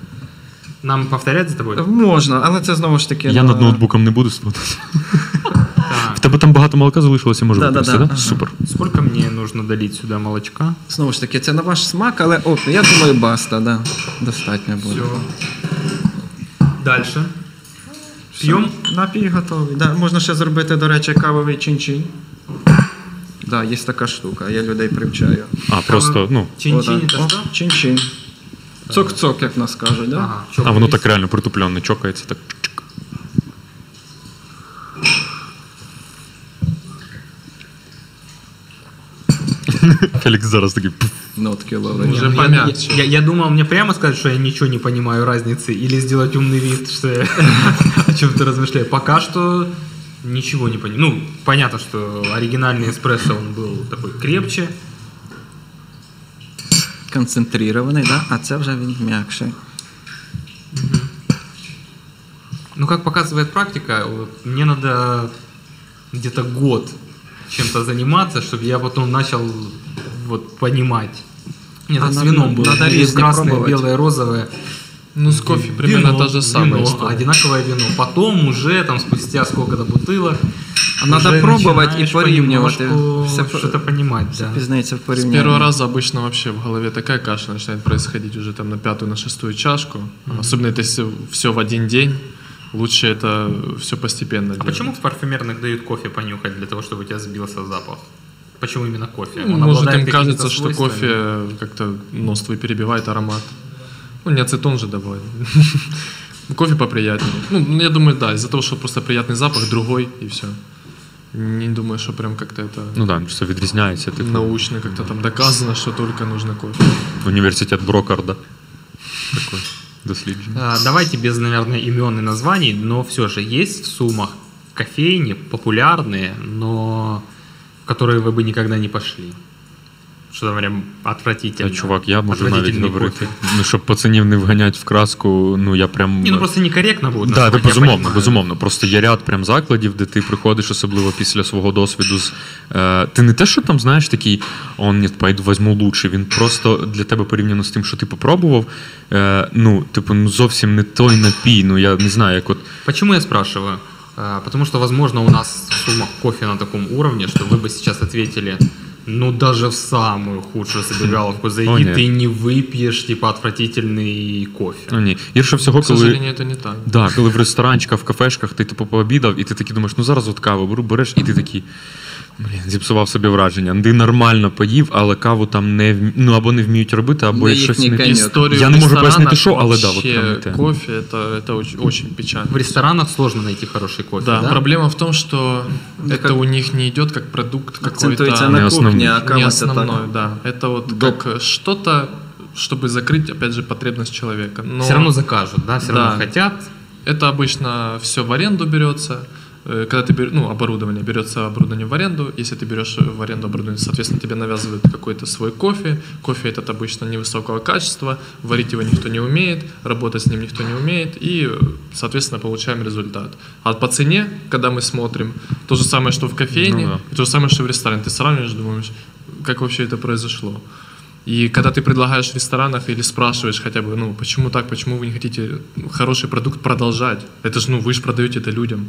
Нам повторять за тобой? Можна, але це знову ж таки. Я ну, над ноутбуком не буду спотати. В тебе там багато молока залишилося, можу Да-да-да, да? ага. Супер. Сколько мне нужно долить сюда молочка? Знову ж таки, це на ваш смак, але от, я думаю, баста, да. Достатньо буде. Все. Дальше. Пьем? Напій готовий. Да, можна ще зробити, до речі, кавовий чин-чин. Да, є така штука, я людей привчаю. А, просто, ну. Чин-чин О. Чин-чин. Цок-цок, як нас кажуть, да? Ага, А воно так реально притупленно чокається. Так. Фелікс зараз такий. пф. Нотки ловить. Уже Я- помягче. Я, я, я думал, мне прямо сказать, что я ничего не понимаю разницы, или сделать умный вид, что я о чем-то размышляю. Пока что ничего не понимаю. Ну, понятно, что оригинальный эспрессо, он был такой крепче. Концентрований, да? а це вже він м'якший. Ну, как показывает практика, вот, мне надо где-то год чем-то заниматься, чтобы я потом начал вот понимать. Нет, А так с надо- вином было. надо Есть різні красное, пробовать. белое, розовое. Ну, с кофе примерно Вино, та же самая вино, история. Одинаковое вино. Потом уже там спустя сколько-то бутылок. А надо уже пробовать начинаешь и порівнювати. понемножку Все что-то понимать, да. Пізнається в С порівнянні. первого раза обычно вообще в голове такая каша начинает происходить уже там на пятую, на шестую чашку. Особенно это все, в один день. Лучше это все постепенно А делать. почему в парфюмерных дают кофе понюхать для того, чтобы у тебя сбился запах? Почему именно кофе? Ну, Он Может, обладает им какими-то кажется, что свойствами? кофе как-то нос твой перебивает аромат. Ну, не ацетон же добавить. Кофе поприятнее. Ну, я думаю, да, из-за того, что просто приятный запах, другой, и все. Не думаю, что прям как-то это Ну так, да, все відрізняється. Типу, научно как-то там доказано, что только нужно кофе. університет Брокарда. Такое дослідження. А, Давайте без, наверное, имен и названий, но все же есть в Сумах кофейни популярные, но которые вы бы никогда не пошли. Что там прям отвратительно. Та, чувак, я можу навіть Отвратительный говорити. кофе. Ну, щоб пацанів не вганять в краску, ну я прям. Не, ну просто некорректно будет. Да, насколько да, я безумовно, понимаю. безумовно. Просто є ряд прям закладів, де ти приходиш, особливо після свого досвіду. З, е, ти не те, що там знаєш такий, он ні, пойду возьму лучше. Він просто для тебе порівняно з тим, що ти попробував. Е, ну, типу, ну зовсім не той напій. Ну я не знаю, як от. Почему я спрашиваю? А, Потому что, возможно, у нас в Сумах кофе на таком уровне, что вы бы сейчас ответили, ну даже в самую худшую забегаловку зайди, О, нет. ты не выпьешь, типа, отвратительный кофе. Ну ні. Гірше всього, К коли. сожалению, это не так. Да, коли в ресторанчиках, в кафешках ти типу пообідав, і ти такий думаєш, ну зараз от каву беру, береш, і ти такий. Блін, зіпсував собі враження. Ти нормально поїв, але каву там не вмі... ну або не вміють робити, або Не щось їхній не коньок. Историю Я не можу ресторанов пояснити, що, але да, от вообще прям не те. кофе это, это очень, очень печально. В ресторанах сложно найти хороший кофе, Да, да? проблема в том, что Да это как- у них не идет как продукт Акцентується какой-то Не на основний. кухні, а не кава це основной, так. да. Это вот Доп. как что-то, чтобы закрыть, опять же, потребность человека. Но Все равно закажут, да, все Да. равно хотят. это обычно все в аренду берется. Э, Когда ты берешь, ну, оборудование, берется оборудование в аренду. Если ты берешь в аренду оборудование, соответственно, тебе навязывают какой-то свой кофе. Кофе этот обычно невысокого качества, варить его никто не умеет, работать с ним никто не умеет, и, соответственно, получаем результат. А по цене, когда мы смотрим, то же самое, что в кофейне, Ну да. и то же самое, что в ресторане. Ты сравниваешь, думаешь, как вообще это произошло. И когда ты предлагаешь в ресторанах или спрашиваешь хотя бы, ну, почему так, почему вы не хотите хороший продукт продолжать? Это же, ну, вы же продаете это людям.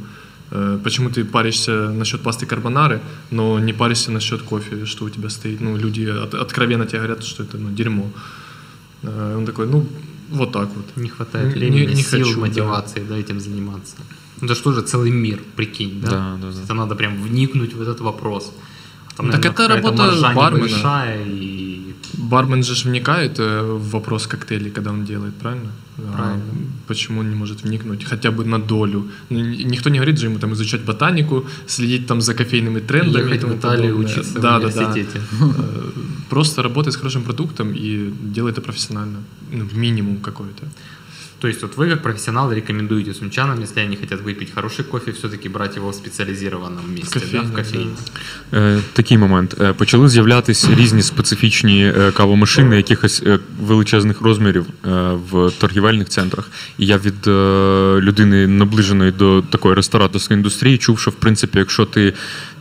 Э, Почему ты паришься насчет пасты карбонары, но не паришься насчет кофе, что у тебя стоит? Ну, люди от- откровенно тебе говорят, что это, ну, дерьмо. Э, Он такой, ну, вот так вот. Не хватает Не- времени, не- не сил, хочу, да. мотивации, да. этим заниматься. Ну, это что же целый мир, прикинь, да? Да, да, да. Это надо прям вникнуть в этот вопрос. Там, Ну, так наверное, это работа бармена. небольшая и Бармен же вникает э, в вопрос коктейлей, когда он делает, правильно? А Правильно. почему он не может вникнуть хотя бы на долю? Ну, Никто не говорит же ему там изучать ботанику, следить там за кофейными трендами. и ехать в Италию подобное. учиться да, в да, да. университете. Э, Просто работает с хорошим продуктом и делает это профессионально. Ну, минимум какой-то. То есть вот вы как профессионал рекомендуете сумчанам, если они хотят выпить хороший кофе, все-таки брать его в специализированном месте, кофейне, да, в кофейне. Е, такий момент. Е, почали з'являтися різні специфічні е, кавомашини якихось е, величезних розмірів е, в торгівельних центрах. І я від людини, наближеної до такої рестораторської індустрії, чув, що в принципі, якщо ти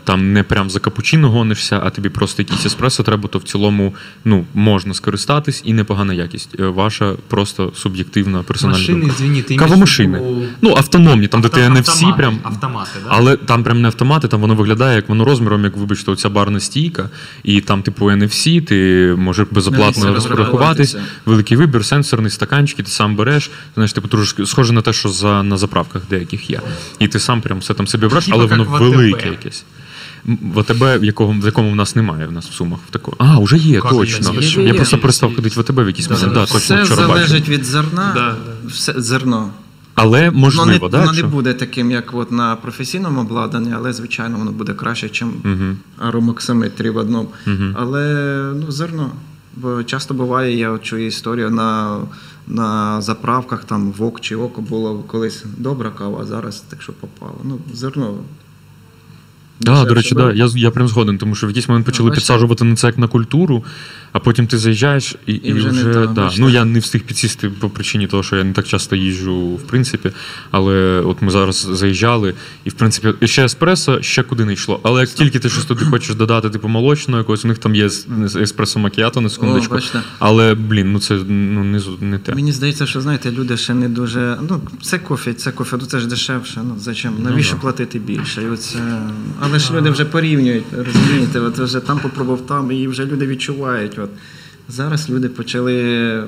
там не прям за капучино гонишся, а тобі просто якийсь еспресо треба, то в цілому ну, можна скористатись і непогана якість. Е, Ваша просто суб'єктивна персональна Машины, думка. извини, ты имеешь Кавомашини. в виду Ну, автономні, там, де ти авто- не всі автоматы, прям. Автоматы, да? Але там прям не автомати, там воно виглядає, як воно розміром, як вибачте, оця барна стійка, і там, типу, NFC, ти можеш безоплатно Навіщо розрахуватись, розрахуватися? великий вибір, сенсорний стаканчики, ти сам береш. Знаєш, типу, трошки схоже на те, що за, на заправках деяких є. І ти сам прям все там собі береш, Типа але як воно в АТБ. велике якесь. М, В АТБ, в якому, в якому в нас немає в нас в сумах. В такого. А, вже є, Как точно. є? Є, Я є. просто перестав ходити в АТБ в якийсь момент. Да, точно, Все вчора бачив. залежить від зерна, Да, все зерно. Але можливо, воно не, да, воно не якщо- буде таким, як от на професійному обладнанні, але звичайно воно буде краще, ніж аромоксаметрі в одному. Але ну, зерно. Бо часто буває, я от чую історію на, на заправках, там вок чи око було колись добра кава, а зараз так що попало. Ну, зерно. Да, до речі, да. Я, я прям згоден, тому що в якийсь момент почали бачите? підсаджувати на це як на культуру, а потім ти заїжджаєш і, і, вже вже, не да. Ну я не встиг підсісти по причині того, що я не так часто їжджу, в принципі. Але от ми зараз заїжджали, і в принципі, і ще еспресо, ще куди не йшло. Але як тільки ти щось туди хочеш додати, типу молочного якогось, у них там є ес- еспресо макіато на секундочку. бачите? але, блін, ну це ну, не, не те. Мені здається, що знаєте, люди ще не дуже. Ну, це кофе, це кофе, ну це ж дешевше. Ну зачем? Навіщо да. платити більше? І оце... Але ж люди вже порівнюють, розумієте, от вже там попробував там, і вже люди відчувають. От. Зараз люди почали.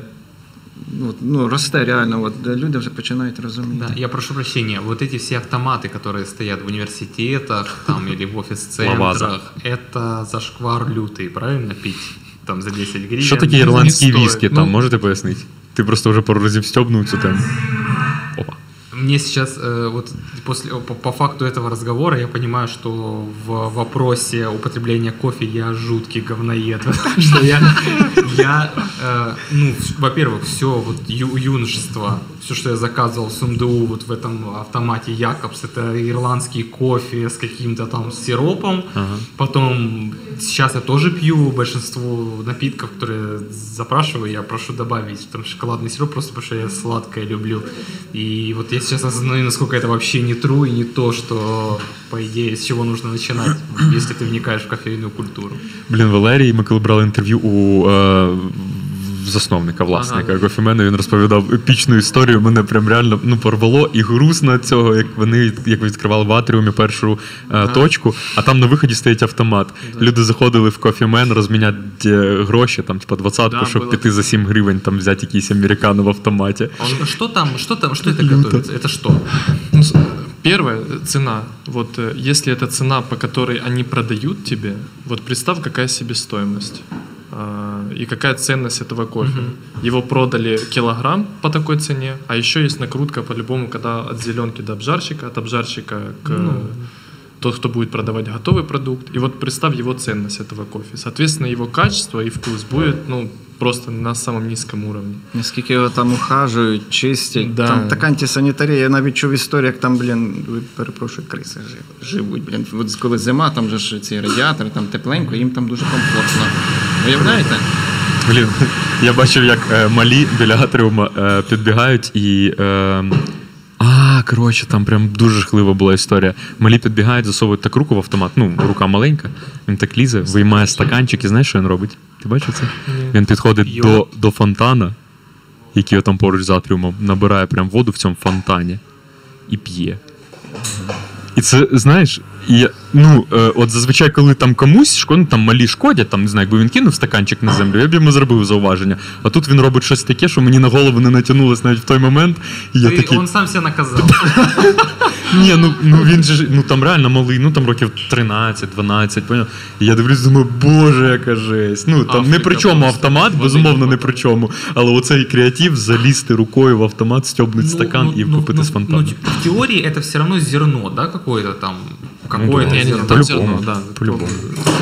Ну, ну, росте реально, от люди вже починають розуміти. Да, я прошу прощения, вот эти все автоматы, которые стоят в университетах там, или в Лаваза. офис-центрах, это зашквар лютый, правильно пить? Там за 10 гривен. Що таке не ірландські стоїть. віскі? Ну- Там можете пояснити? Ти просто вже пару разів стьобнув цю тему. Мне сейчас, э, вот после, по, по факту этого разговора, я понимаю, что в вопросе употребления кофе я жуткий говноед. Что я, я э, ну, во-первых, все вот ю- юношество, все, что я заказывал в СумДУ, вот в этом автомате Якобс, это ирландский кофе с каким-то там сиропом. Ага. Потом сейчас я тоже пью большинство напитков, которые запрашиваю, я прошу добавить там шоколадный сироп, просто потому что я сладкое люблю. И вот я сейчас осознаю, насколько это вообще не true и не то, что, по идее, с чего нужно начинать, если ты вникаешь в кофейную культуру. Блін, Валерій, ми коли брали інтерв'ю у е, засновника, власника Ага. кофемена, він розповідав епічну історію. Мене прям реально ну, порвало і грустно від цього, як вони як відкривали в атріумі першу е, точку, а там на виході стоїть автомат. Люди заходили в кофемен розміняти е, гроші, там, типа двадцятку, Да, щоб було. піти за 7 гривень, там взяти якийсь американо в автоматі. А Что там, что там, что это готовится? Это что? Ну, с- Первое – цена. Вот э, если это цена, по которой они продают тебе, вот представь, какая себестоимость а, И какая ценность этого кофе. Его продали килограмм по такой цене, а еще есть накрутка по-любому, когда от зеленки до обжарщика, от обжарщика к Ну. Тот, кто будет продавать готовый продукт. И вот представь его ценность этого кофе. Соответственно, его качество и вкус будет ну, просто на самом низком уровне. Наскільки його там ухажують, чистять. Да. Там така антисанітарія. Я навіть чув історію, як там, блін, перепрошую, криси жив- живуть. Блін. От коли зима, там же ж ці радіатори, там тепленько, їм там дуже комфортно. Уявляєте? Блін, я бачив, як е, малі біля атріума е, підбігають і. Е, а, коротше, там прям дуже жахлива була історія. Малі підбігають, засовують так руку в автомат. Ну, рука маленька, він так лізе, виймає стаканчик і знаєш, що він робить? Ти бачив це? Він підходить до, до фонтана, який там поруч з атріумом, набирає прям воду в цьому фонтані і п'є. І це, знаєш, і, я- ну, е, от зазвичай, коли там комусь шкод, ну, там малі шкодять, там, не знаю, якби він кинув стаканчик на землю, я б йому зробив зауваження. А тут він робить щось таке, що мені на голову не натягнулося навіть в той момент. І я такий, Он сам себя наказал. ні, ну, ну він же ну там реально малий, ну там років 13-12, поняв? І я дивлюсь, думаю, боже, яка жесть. Ну там не при чому автомат, безумовно, не при чому. Але оцей креатив залізти рукою в автомат, стьобнути стакан і випити ну, з фонтану. ну, в теории это все равно зерно, да, какое-то там. Какое-то да. Не, не, зерно. там По-любому, зерно, да. по-любому.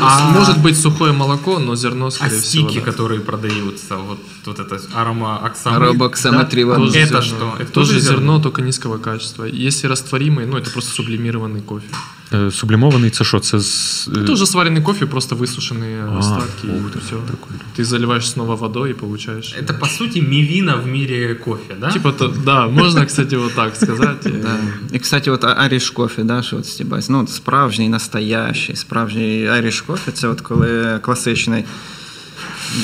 А- Может быть сухое молоко, но зерно, А скорее всего, стики, да. которые продаются, вот, вот это аромооксамит. Аромооксаметрия, да? Это зерно. что? Это тоже тоже зерно, только низкого качества. Если растворимый, ну это просто сублимированный кофе. Е, Сублімований це що? Це з. е, Это уже сваренный кофе, просто высушенные А, остатки. ух и все. Ты заливаешь снова водой и получаешь. Это, по сути, мивина в мире кофе, да? Типа, то, да, можно, кстати, вот так сказать. Э, Да. І, кстати, от Irish кофе, да, що от стібать, ну, от справжній, настоящий, справжній Irish кофе, це от коли класичний.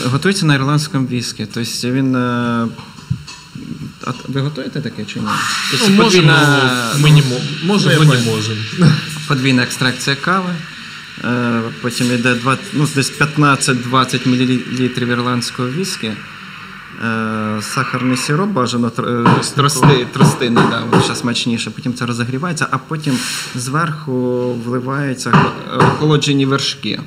Готується на ірландському віскі. Тобто він. е, А ви готуєте таке чи ні? Тобто Ну, можем, подвійна- но мы не можем. Можем, Ну, но я не понял. можем. подвійна екстракція кави. е, Потім йде два- ну, десь 15-20 мл ірландського віскі. е, Сахарний сироп бажано тр- е, трости, тростинний, да, воно ще смачніше. Потім це розігрівається, а потім зверху вливаються хо- е, охолоджені вершки.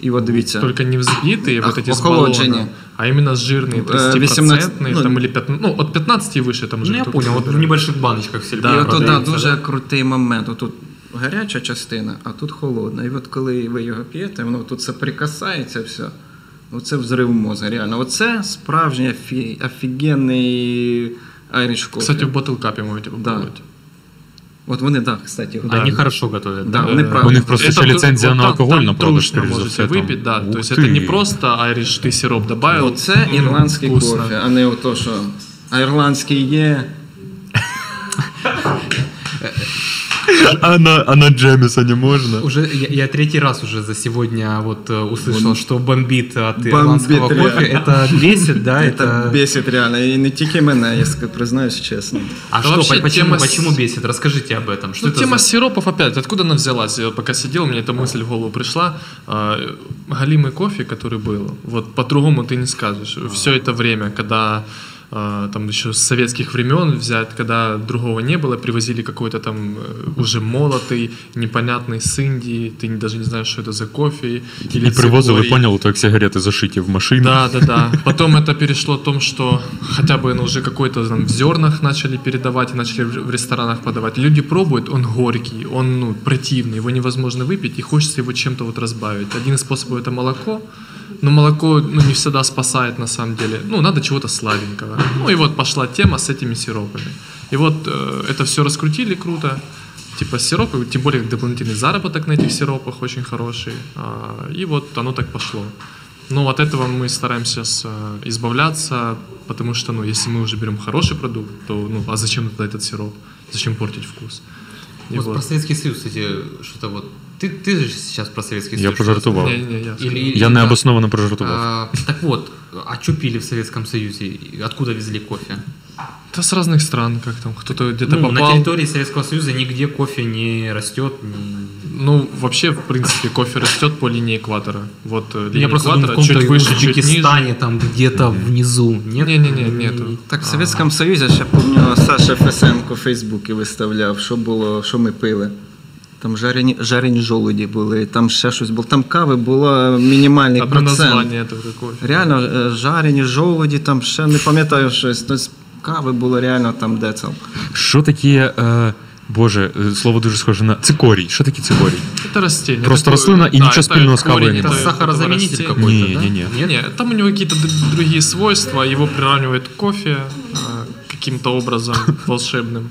І от дивіться. Только не взбитые, А, вот эти с охолоджение. баллона, а именно жирные, Э, 30%, 18, ну, там, или 15, ну, от 15 и выше там уже. Ну, я кто-то понял, вот в выбирает. небольших баночках все Да, і от да, продаются, дуже да? крутий момент. Тут гаряча частина, а тут холодна. І от коли ви його п'єте, воно тут соприкасається все. Оце взрив мозга, реально. Оце справжній офі... офігенний Irish кофе. Кстати, в ботл-капе можете Да. попробовать. От вони так, кстати. Да. Они хорошо готовят. Да, да? вони Э, правильно. У них просто это ще ту- ліцензія вот на там- алкоголь там на продаж, трушно скоріш за можете все. там. выпить, да. Ух То есть ти. это не просто айриш, ты сироп добавил. Оце м, ірландський вкусно. кофе, а не ото, що. А ірландський є. А на, а на Джеміса не можна? Уже я, я третий раз уже за сегодня вот э, услышал, что бомбит от Бомбит, ирландского реально. кофе. Это бесит, да? Це Это... бесить реально. І не тільки мене, я ск- признаюсь чесно. А Да что, вообще по- почему, тема с- почему бесит? Расскажите об этом. Что Ну, это тема за... сиропов опять, откуда она взялась? Я пока сидел, мне эта мысль в голову пришла. А, Галимый кофе, который был, вот по-другому ты не скажешь. Все это время, когда а, там еще с советских времен взять, когда другого не было, привозили какой-то там э, уже молотый, непонятный с Индии, ты даже не знаешь, что это за кофе. Или І привозили, то як сигарети зашиті в машину. Да, да, да. Потом это перешло о том, что хотя бы ну, уже какой-то там в зернах начали передавать и начали в в ресторанах подавать. Люди пробуют, он горький, он ну, противный, его невозможно выпить, и хочется его чем-то вот разбавить. Один из способов это молоко, но молоко ну, не всегда спасает на самом деле. Ну, надо чего-то сладенького. Ну и вот пошла тема с этими сиропами. И вот э, это все раскрутили круто. Типа сиропы, тем более дополнительный заработок на этих сиропах очень хороший. А, И вот оно так пошло. Ну, от этого мы стараемся с, э, избавляться, потому что, ну, если мы уже берем хороший продукт, то, ну, а зачем тогда этот сироп? Зачем портить вкус? И Вот вот. про Советский Союз, кстати, что-то вот... Ты, ты же сейчас про Советский Я Союз. пожартував. Не, не, я скажу. Или- Я да. необосновано прожартував. А, так вот, а что пили в Советском Союзе? И Откуда везли кофе? Да с разных стран, как там, кто-то где-то Ну, на попал. территории Советского Союза нигде кофе не растет. не- Ну, вообще, в принципе, кофе растет по линии экватора. Вот э, линия Я просто думаю, в экватора каком-то чуть выше, чуть ниже. Узбекистане, там где-то внизу. Нет? Не-не-не, нету. Так, в Совєтському Союзі ще пам'ятаю, Саша Фесенко в Фейсбуці виставляв, що було, що ми пили. Там жарені, жарені жолуді були, там ще щось було. Там кави було мінімальний Одно процент. название этого кофе. Реально, е, жарені жолуді, там ще не пам'ятаю щось. Тобто кави було реально там децл. Що таке, е, боже, е, слово дуже схоже на цикорій. Що таке цикорій? Это растение. Просто Такое- рослина и да, ничего это спільного с кавой корень не Это Этого- этого сахарозаменитель растения. какой-то, да? Не-не-не. Нет? Не, там у него какие-то д- другие свойства, его приравнивают к кофе а, каким-то образом волшебным.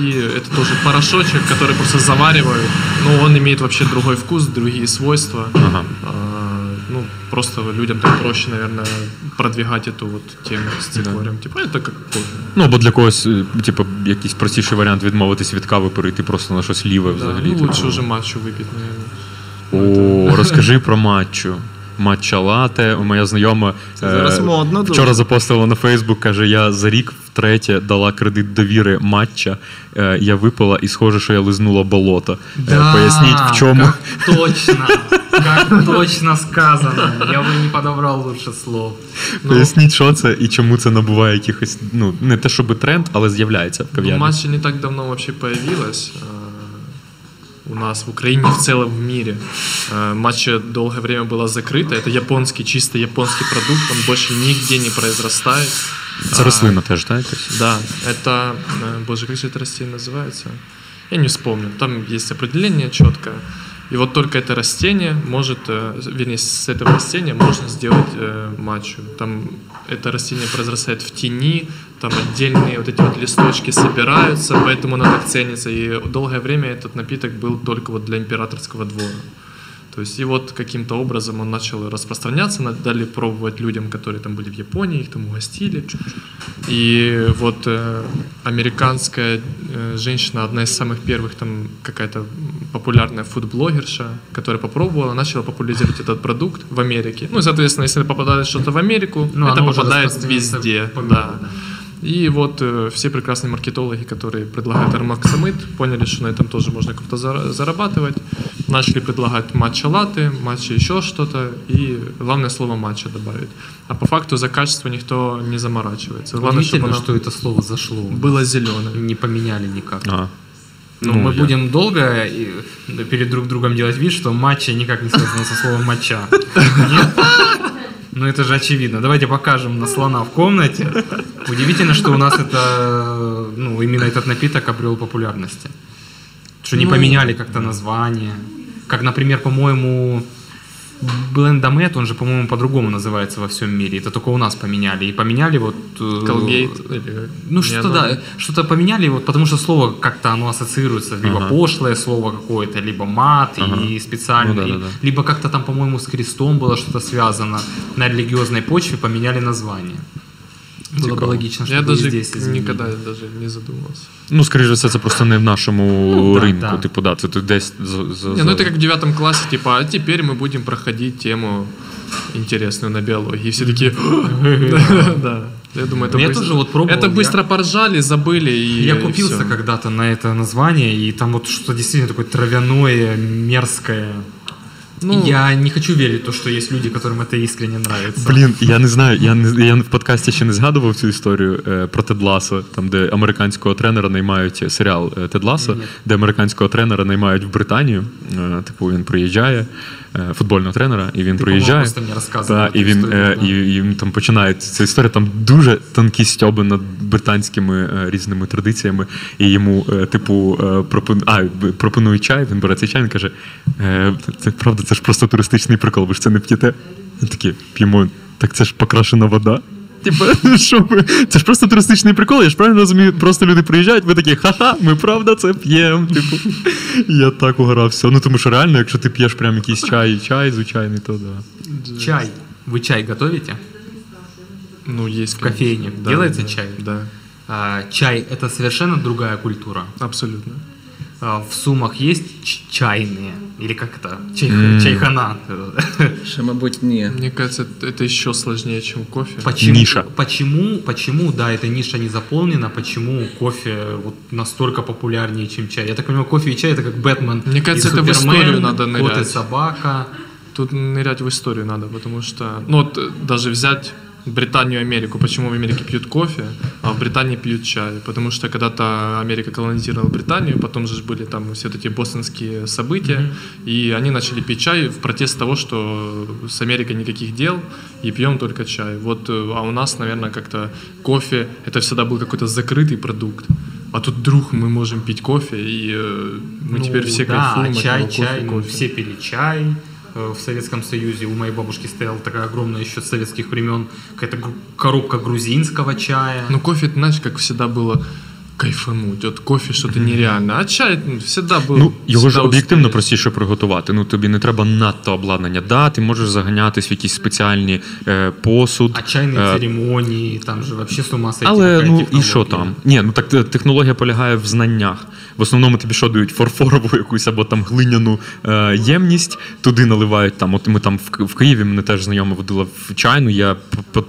И это тоже порошочек, который просто заваривают, но он имеет вообще другой вкус, другие свойства. Ага. А, ну, просто людям так проще, наверное, продвигать эту вот тему с цикорем. Типа это как кофе. Ну, або для когось, е, типу, якийсь простіший варіант відмовитись від кави, перейти просто на щось ліве Да, взагалі. ну, типу. лучше уже матчу выпить, наверное. О, розкажи про матчу. Матча лате. Моя знайома Це зараз модно дуже. вчора запостила на Фейсбук, каже: я за рік втретє дала кредит довіри матча. Е, Я випила і схоже, що я лизнула болото. Е, Поясніть, в чому. Как точно, как точно сказано. Я бы не подобрал лучше слов. Поясніть, що це і чому це набуває якихось, ну, не те, щоб тренд, але з'являється в Ну, кав'ярні. матча не так давно вообще появилась. У нас в Украине, в целом в мире. Матча долгое время была закрыта. Это японский, чисто японский продукт. Он больше нигде не произрастает. Це А, рослина так? якось? Да, это, боже, как же это растение называется? Я не вспомню. Там есть определение четкое. И вот только это растение может, вернее, с этого растения можно сделать э, матчу. Там это растение произрастает в тени, там отдельные вот эти вот листочки собираются, поэтому он так ценится. И долгое время этот напиток был только вот для императорского двора. То есть и вот каким-то образом он начал распространяться, дали пробовать людям, которые там были в Японии, их там угостили. И вот э, американская э, женщина, одна из самых первых там какая-то популярная фудблогерша, которая попробовала, начала популяризировать этот продукт в Америке. Ну, и, соответственно, если попадает что-то в Америку, Ну, это попадает везде. да. да. И вот э, все прекрасные маркетологи, которые предлагают Армаксамид, поняли, что на этом тоже можно круто зара- зарабатывать. Начали предлагать матча латы, матча еще что-то. И главное слово матча добавить. А по факту за качество никто не заморачивается. Главное, чтобы оно что это слово зашло. было зеленым. Не поменяли никак. А. Ну, Ну, мы я- будем долго перед друг другом делать вид, что матча никак не связано со словом матча. Нет? Ну это же очевидно. Давайте покажем на слона в комнате. Удивительно, что у нас это, ну, именно этот напиток обрел популярности. Что не Ну, поменяли как-то название. Как, например, по-моему, Блендомет, он же, по-моему, по-другому называется во всем мире. Это только у нас поменяли. И поменяли вот... э, Колгейт. ну не что оно? да, что-то поменяли, вот, потому что слово как-то оно ассоциируется, либо Ага. пошлое слово какое-то, либо мат Ага. и специально, Ну да, да, да. либо как-то там, по-моему, с крестом было что-то связано. На религиозной почве поменяли название. Было бы Цікаво. логично, Я чтобы даже здесь изменили. никогда даже не задумывался. Ну, скоріше за все, це просто не в нашому Ну, да, ринку. да. Типу, да, це тут десь за, за, Не, ну за- это как в девятом классе, типа, а теперь мы будем проходить тему интересную на биологии. И все такие, да. Я думаю, это Ну, я быстро- тоже вот пробовал, Это я- быстро поржали, забыли и Я купился всё. когда-то на это название, и там вот что-то действительно такое травяное, мерзкое. Ну, я не хочу верить в то, что есть люди, которым это искренне нравится. Блін, я не знаю, я не я в подкасті ще не згадував цю історію е, про Тед Ласо, там де американського тренера наймають е, серіал е, Тед Ласо, де американського тренера наймають в Британію. Е, типу він приїжджає, футбольного тренера, і він Ти, приїжджає. Та, і він історію, е, да. і, і там починає ця історія. Там дуже тонкі стьоби над британськими е, різними традиціями. І йому, е, типу, е, пропон... а, пропонує чай. Він бере цей чай, він каже: е, це правда, це ж просто туристичний прикол, ви ж це не п'єте. Він такий, п'ємо, так це ж покрашена вода. Типа, що ви? Це ж просто туристичний прикол, я ж правильно розумію, просто люди приїжджають, ви такі, ха-ха, ми правда це п'ємо. Типу, я так угорався. Ну тому що реально, якщо ти п'єш прям якийсь чай, чай звичайний, то да. Чай. Вы чай готовите? ну, есть. В кофейне Да, делается да, чай? Да, А, чай это совершенно другая культура. абсолютно. А, в Сумах есть ч- чайные? Или как это? Чай, М. Чайхана. Ще, мабуть, ні. Мне кажется, это еще сложнее, чем кофе. Почему, Ниша. Почему, почему, да, эта ниша не заполнена, почему кофе вот настолько популярнее, чем чай? Я так понимаю, кофе и чай это как Бэтмен Мне кажется, и это в историю надо кот и нырять. собака. Тут нырять в историю надо, потому что, ну вот э, даже взять Британию и Америку. Почему в Америке пьют кофе, а в Британии пьют чай? Потому что когда-то Америка колонизировала Британию, потом же были там все эти бостонские события, и они начали пить чай в протест того, что с Америкой никаких дел, и пьем только чай. Вот, э, а у нас, наверное, как-то кофе, это всегда был какой-то закрытый продукт. А тут вдруг мы можем пить кофе, и э, мы Ну, теперь все да, кайфуем от чай, кофе, чай, кофе. все пили чай. Э, В Советском Союзе у моей бабушки стояла такая огромная еще с советских времен какая-то гру- коробка грузинского чая. Ну, кофе, это, знаешь, как всегда было кайфануть. От кофе что-то нереально. А чай ну, всегда был. Ну, його ж всегда об'єктивно успеешь. простіше приготувати. Ну, тобі не треба надто обладнання. Да, ти можеш заганятись в якісь спеціальні е, посуд. А чайные е, церемонии, там же вообще с ума сойти. Але какая ну і технология. що там? Ні, ну так те- технологія полягає в знаннях. В основному тобі що дають фарфорову якусь або там глиняну е, ємність, туди наливають там. От ми там в, в Києві мене теж знайома водила в чайну, я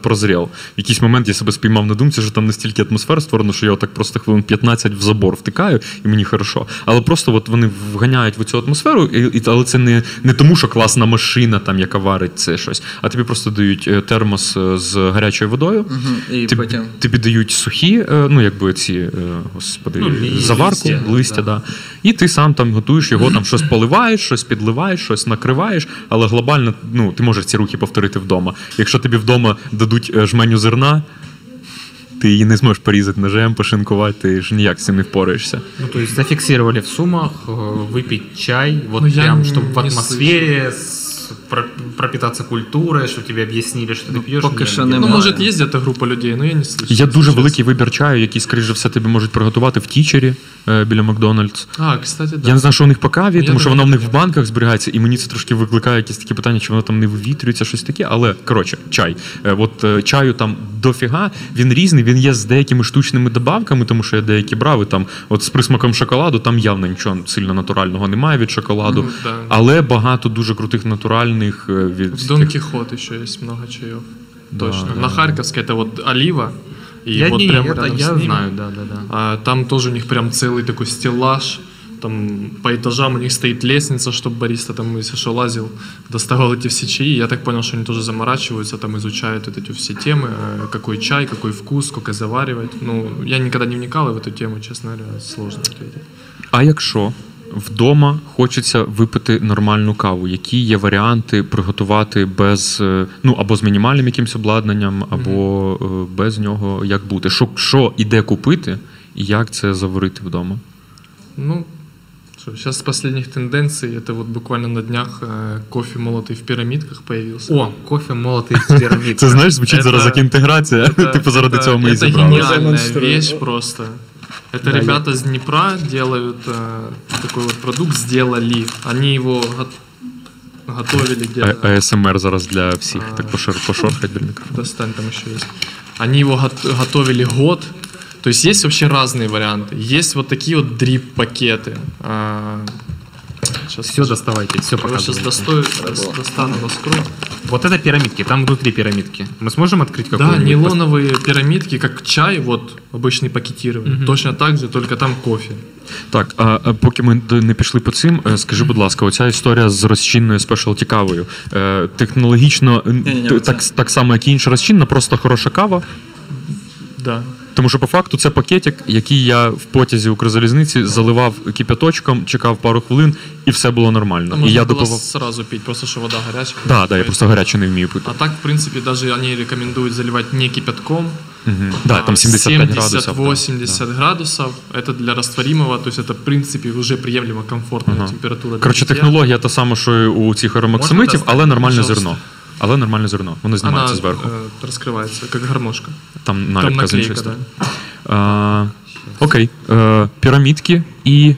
прозрів. В якийсь момент я себе спіймав на думці, що там настільки атмосфера створена, що я отак просто хвилин 15 в забор втикаю, і мені хорошо. Але просто от вони вганяють в цю атмосферу, і, і, але це не, не тому, що класна машина, там, яка варить це щось, а тобі просто дають е, термос е, з гарячою водою. Мгм. І Тобі, потім. тобі дають сухі, е, ну якби ці, господи, Ну, заварку, листя, листя, да. да. І ти сам там готуєш його, там щось поливаєш, щось підливаєш, щось накриваєш, але глобально ну, ти можеш ці рухи повторити вдома. Якщо тобі вдома дадуть е, жменю зерна, ти її не зможеш порізати ножем, пошинкувати, ти ж ніяк з цим не впораєшся. Ну, то есть зафиксировали в Сумах, э, выпить чай, вот Ну, я прям, н- чтобы в не атмосфере, с про- пропитаться культурой, что тебе объяснили, что ты пьешь. пока Не, что не. не Ну, Немає. может, есть где-то группа людей, но я не слышал. Є если дуже честно. великий вибір чаю, який, скоріш за все, тобі можуть приготувати в тічері е, біля Макдональдс. А, кстати, да. Я не знаю, що у них по каві, Я тому що думаю, воно в них так. в банках зберігається, і мені це трошки викликає якісь такі питання, чи воно там не вивітрюється, щось таке. Але коротше, чай. Е, От е, чаю там дофіга, він різний, він є з деякими штучними добавками, тому що я деякі брав, і там, от з присмаком шоколаду, там явно нічого сильно натурального немає від шоколаду. Ну, да. Але багато дуже крутих натуральних Від В Дон Кихот еще есть много чаев. Да, Точно. да. На Харьковской это вот олива. И Я, вот не, прямо это я знаю, да, да, да. А, там тоже у них прям целый такой стеллаж. Там по этажам у них стоит лестница, чтобы бариста там, если что, лазил, доставал эти все чаи. Я так понял, что они тоже заморачиваются, там изучают вот эти все темы, э, какой чай, какой вкус, сколько заваривать. Ну, я никогда не вникал в эту тему, честно говоря, сложно ответить. А якщо вдома хочеться випити нормальну каву, які є варіанти приготувати без е, ну або з мінімальним якимось обладнанням, або е, без нього як бути? Що, що іде купити, і як це заварити вдома? Ну, что, сейчас с последних тенденций, это вот буквально на днях э, кофе молотый в пирамидках появился. О, кофе молотый из пирамид. Це знаєш, звучить Це- зараз як інтеграція. Это- Типу заради это- цього ми і Это зібрали. гениальная Демонструю. вещь просто. Это ребята с Днепра делают э, такой вот продукт, сделали. Они его го- готовили А- где-то. АСМР зараз для всіх. Так пошор- пошорхать біля мікрофону. Достань, там еще есть. Они его гот- готовили год. То есть есть вообще разные варианты. Есть вот такие вот дрип-пакеты. Сейчас Все доставайте, все Я сейчас показывайте. достою, дос- достану, раскрою. Вот это пирамидки, там внутри пирамидки. Мы сможем открыть Да, какую-нибудь? нейлоновые пирамидки, как чай, вот обычный пакетированный. Точно так же, только там кофе. Так, а, а поки ми до- не пішли по цим, е, скажи, будь ласка, оця історія з розчинною спешалті кавою. Е, технологічно е, Ні-ні-ні, т- оце. так, так само, як і інша розчинна, просто хороша кава. Да. Тому що по факту це пакетик, який я в потязі Укрзалізниці заливав кипяточком, чекав пару хвилин, і все було нормально. Там і можно я было допивав. сразу пить, просто что вода горячая. Да, да, я просто гаряче не вмію пити. А так, в принципе, даже они рекомендуют заливать не кипятком. Мгм. Да, там а 75 градусов. да. 70-80 градусов. Это для растворимого, то есть это, в принципе, уже приемлемо комфортная Ага. температура. для Коротше, питья. технологія та сама, що і у цих аромаксимитів, достати? але нормальне Пожалуйста. зерно. Але нормальне зерно. Воно Она знімається зверху. э, раскрывается, как гармошка. Там Там наліпка з іншої наклейка, сторони. да. А, окей. Е, пірамідки і.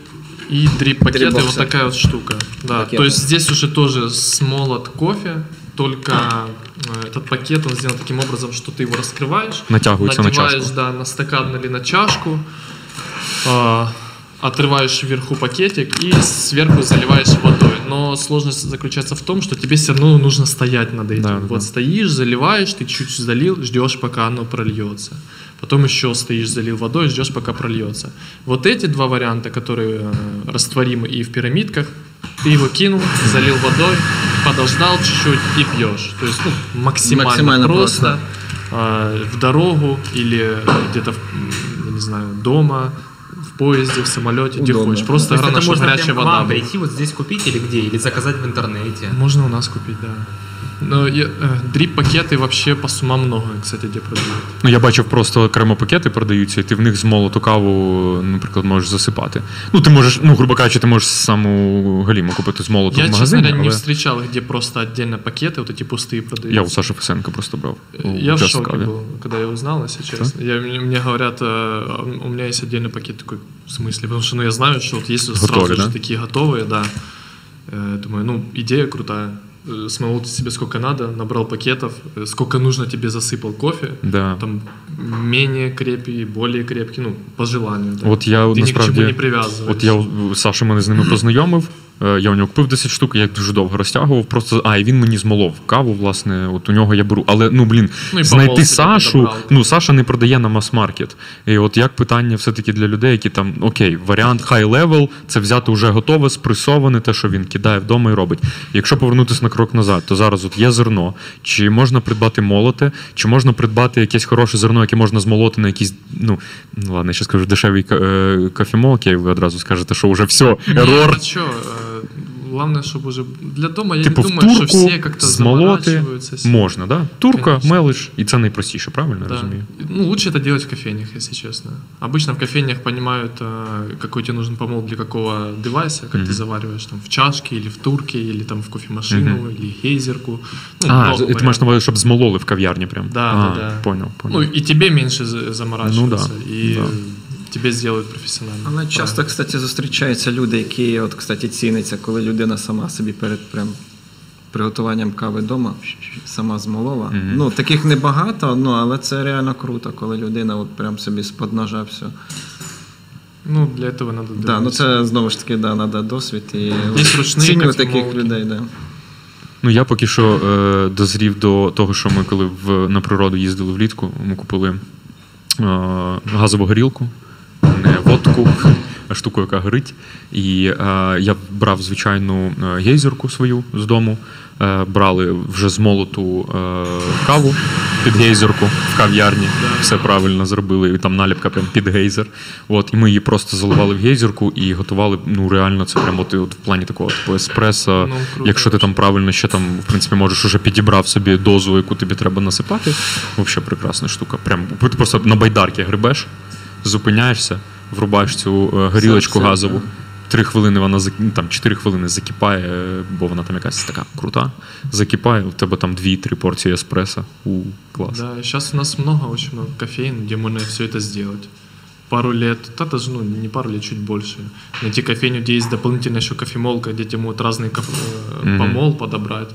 И дрип-пакеты, Дрип-боксы. вот такая вот штука. Да, Пакеты. то есть здесь уже тоже смолот кофе, только э, этот пакет, он сделан таким образом, что ты его раскрываешь, Натягивается на надеваешь, чашку. да, на стакан или на чашку, а, отрываешь вверху пакетик и сверху заливаешь водой. Но сложность заключается в том, что тебе все равно нужно стоять над этим. Да, вот да. стоишь, заливаешь, ты чуть залил, ждешь, пока оно прольется. Потом еще стоишь, залил водой, ждешь, пока прольется. Вот эти два варианта, которые э, растворимы и в пирамидках, ты его кинул, залил водой, подождал чуть-чуть и пьешь. То есть ну, максимально, Максимально просто, просто. э, в дорогу или где-то, не знаю, дома, в поезде, в самолете, где хочешь. Просто То есть главное, это чтобы можно горячая прям к вода вам прийти вот здесь купить или где? Или заказать в интернете? Можно у нас купить, да. Но я- э, дрип-пакеты вообще по сумам много, кстати, где продают. Ну, я бачив просто окремо пакети продаються, і ти в них з молоту каву, наприклад, можеш засипати. Ну, ти можеш, ну, грубо кажучи, ти можеш саму галіму купити з молоту Я, в честно магазині. говоря, не але встречал, где просто отдельно пакеты вот эти пустые продаются. Я у Саші Фесенка просто брав. у Я в Just шоке Каві. был, когда я узнал, если честно. Я, мне, мне говорят, э, у меня есть отдельный пакет такой, в смысле, потому что ну, я знаю, что вот есть Готовые, сразу да? же такие готовые, да. Э, думаю, ну, идея крутая. Э, Смолол себе сколько надо, набрал пакетов, э, сколько нужно тебе засыпал кофе. Да. Там менее крепкий, более крепкий, ну, по желанию. Да. От я Ты ни к насправді. чему не привязываешься. От я у- Саша мене з ними познайомив. Е, Я у нього купив 10 штук, я їх дуже довго розтягував. Просто а, і він мені змолов каву, власне, от у нього я беру. Але ну блін, Ну, знайти Сашу. Ну, Саша не продає на мас-маркет. І от як питання все-таки для людей, які там окей, варіант high level це взяти вже готове, спресоване, те, що він кидає вдома і робить. Якщо повернутися на крок назад, то зараз от є зерно. Чи можна придбати молоте, чи можна придбати якесь хороше зерно, яке можна змолоти на якісь, ну, ладно, я ще скажу дешевий ка- е, кофемолки, і ви одразу скажете, що вже все, ерор. э, Главное, чтобы уже для дома я Типу, не в думаю, что турку все как-то змолоти заморачиваются. с- можна, да? Турка, Конечно. мелиш, і це найпростіше, правильно я Да. розумію? Ну, лучше это делать в кофейнях, если честно. Обычно в кофейнях понимают, э, какой тебе нужен помол для какого девайса, как Мгм. ты завариваешь там в чашке или в турке, или там в кофемашину, Мгм. или гейзерку. Ну, А, много ти маєш вариантов. на увазі, щоб змололи в кав'ярні прям. Да, а, да, да. Понял, Ну, понял. и тебе меньше за- заморачиваться, Ну да, и да. тебе сделают профессионально. Але часто, кстати, зустрічаються люди, які, от, кстати, ціниться, коли людина сама собі перед прям приготуванням кави вдома сама змолола. Мгм. Ну, таких небагато, ну, але це реально круто, коли людина от прям собі з-под ножа все. Ну, для этого надо Да, ну це знову ж таки да, треба досвід і ціню таких людей. Да. Ну, я поки що е, дозрів до того, що ми коли в, на природу їздили влітку, ми купили е, газову горілку, водку, а штуку, яка горить. І е, я брав звичайну е, гейзерку свою з дому, е, брали вже змолоту е, каву під гейзерку в кав'ярні. Все правильно зробили. І там наліпка прям під гейзер. От, і ми її просто заливали в гейзерку і готували. Ну, реально, це прямо от, от в плані такого типу еспресо. Ну, Якщо ти там правильно ще там, в принципі, можеш уже підібрав собі дозу, яку тобі треба насипати. Взагалі прекрасна штука. Прям ти просто на байдарки грибеш, зупиняєшся, врубаєш цю е, горілочку Це все, газову. так. Три хвилини вона зак- ну, там чотири хвилини закипає, е, бо вона там якась така крута. Закипає, у тебе там дві-три порції еспресо. У клас. Да, сейчас у нас много, очень много кофеин, где можно все это сделать. Пару лет, да даже ну, не пару лет, чуть больше. Найти кофейню, где есть дополнительная еще кофемолка, где тебе могут разный кофе, э, Мгм. помол подобрать.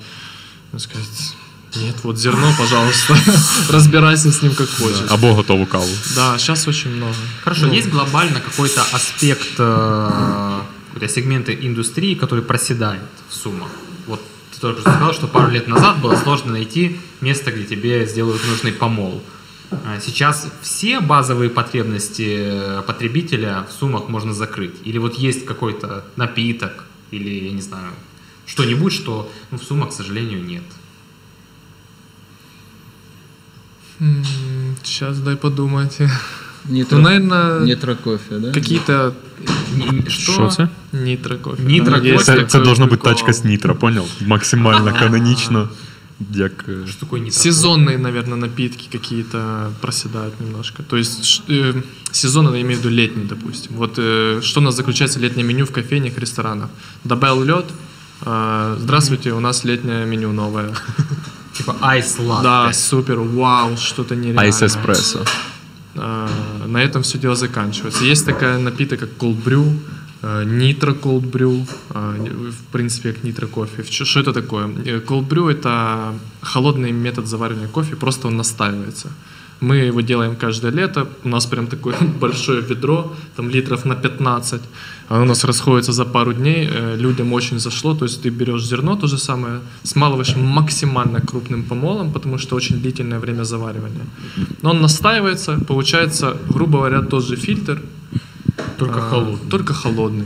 Ну, сказать, нет, вот зерно, пожалуйста, разбирайся с ним как хочешь. Або готову каву. Да, сейчас очень много. Хорошо, Ну, есть глобально какой-то аспект э, какой-то сегмента индустрии, который проседает в суммах? Вот ты только что сказал, что пару лет назад было сложно найти место, где тебе сделают нужный помол. А Сейчас все базовые потребности э, потребителя в суммах можно закрыть? Или вот есть какой-то напиток, или, я не знаю, что-нибудь, что ну, в суммах, к сожалению, нет? м, Сейчас дай подумать. Нітро, Ну, наверное, нітро кофе, да? какие-то Н- н- Что? Що це? нитро кофе. Нитро Там кофе. есть Це, це такой должна бути прикол. тачка з нітро, поняв? Максимально канонічно. Як. е, Что такое не Сезонные, наверное, напитки какие-то проседают немножко. То есть ш- э, сезон, я имею в виду летний, допустим. Вот э, что у нас заключается летнее меню в кофейнях, ресторанах. Добавил лед, э, здравствуйте, у нас летнее меню новое. Типа айс латте. Да, супер, вау, что-то нереальное. Айс еспресо. А, На этом все дело заканчивается. Есть такая напиток, как cold brew, э, nitro cold brew, а, в принципе, как nitro кофе. Что это такое? Э, Cold brew — это холодный метод заваривания кофе, просто он настаивается. Мы его делаем каждое лето, у нас прям такое большое ведро, там литров на 15, оно у нас расходится за пару дней, э, людям очень зашло, то есть ты берешь зерно, то же самое, смалываешь максимально крупным помолом, потому что очень длительное время заваривания. Но он настаивается, получается, грубо говоря, тот же фильтр, Только а, холодный. Только холодный.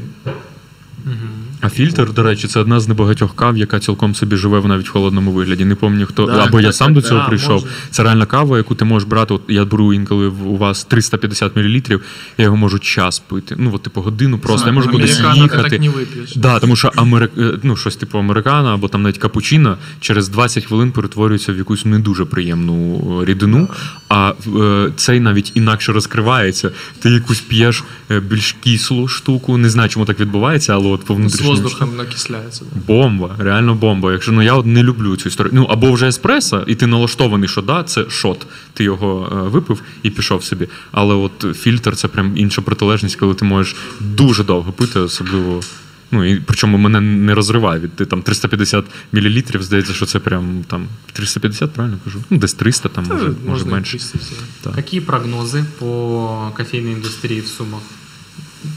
А фільтр, до речі, це одна з небагатьох кав, яка цілком собі живе в навіть в холодному вигляді. Не пам'ятаю хто. Да, або я так, сам так, до цього прийшов. можна. Це реальна кава, яку ти можеш брати. От я беру інколи у вас 350 мл, я його можу час пити. Ну, от, типу, годину просто. Я можу кудись їхати. так не выпьешь. Да, тому що америк... е, ну, щось типу американо або там навіть капучино через 20 хвилин перетворюється в якусь не дуже приємну е, рідину, а е, цей навіть інакше розкривається. Ти якусь п'єш е, більш кислу штуку. Не знаю, чому так відбувається, але от по внутрішньому воздухом накисляется. Да. Бомба, реально бомба. Якщо ну я от не люблю цю історію. Ну або вже еспресо, і ти налаштований, що да, це шот. Ти його е, випив і пішов собі. Але от фільтр це прям інша протилежність, коли ти можеш дуже довго пити, особливо. Ну і причому мене не розриває від ти там 350 мл, здається, що це прям там 350, правильно кажу? Ну, десь 300, там може, може менше. 300 сделать. Так. Какие по кофейной индустрии в суммах?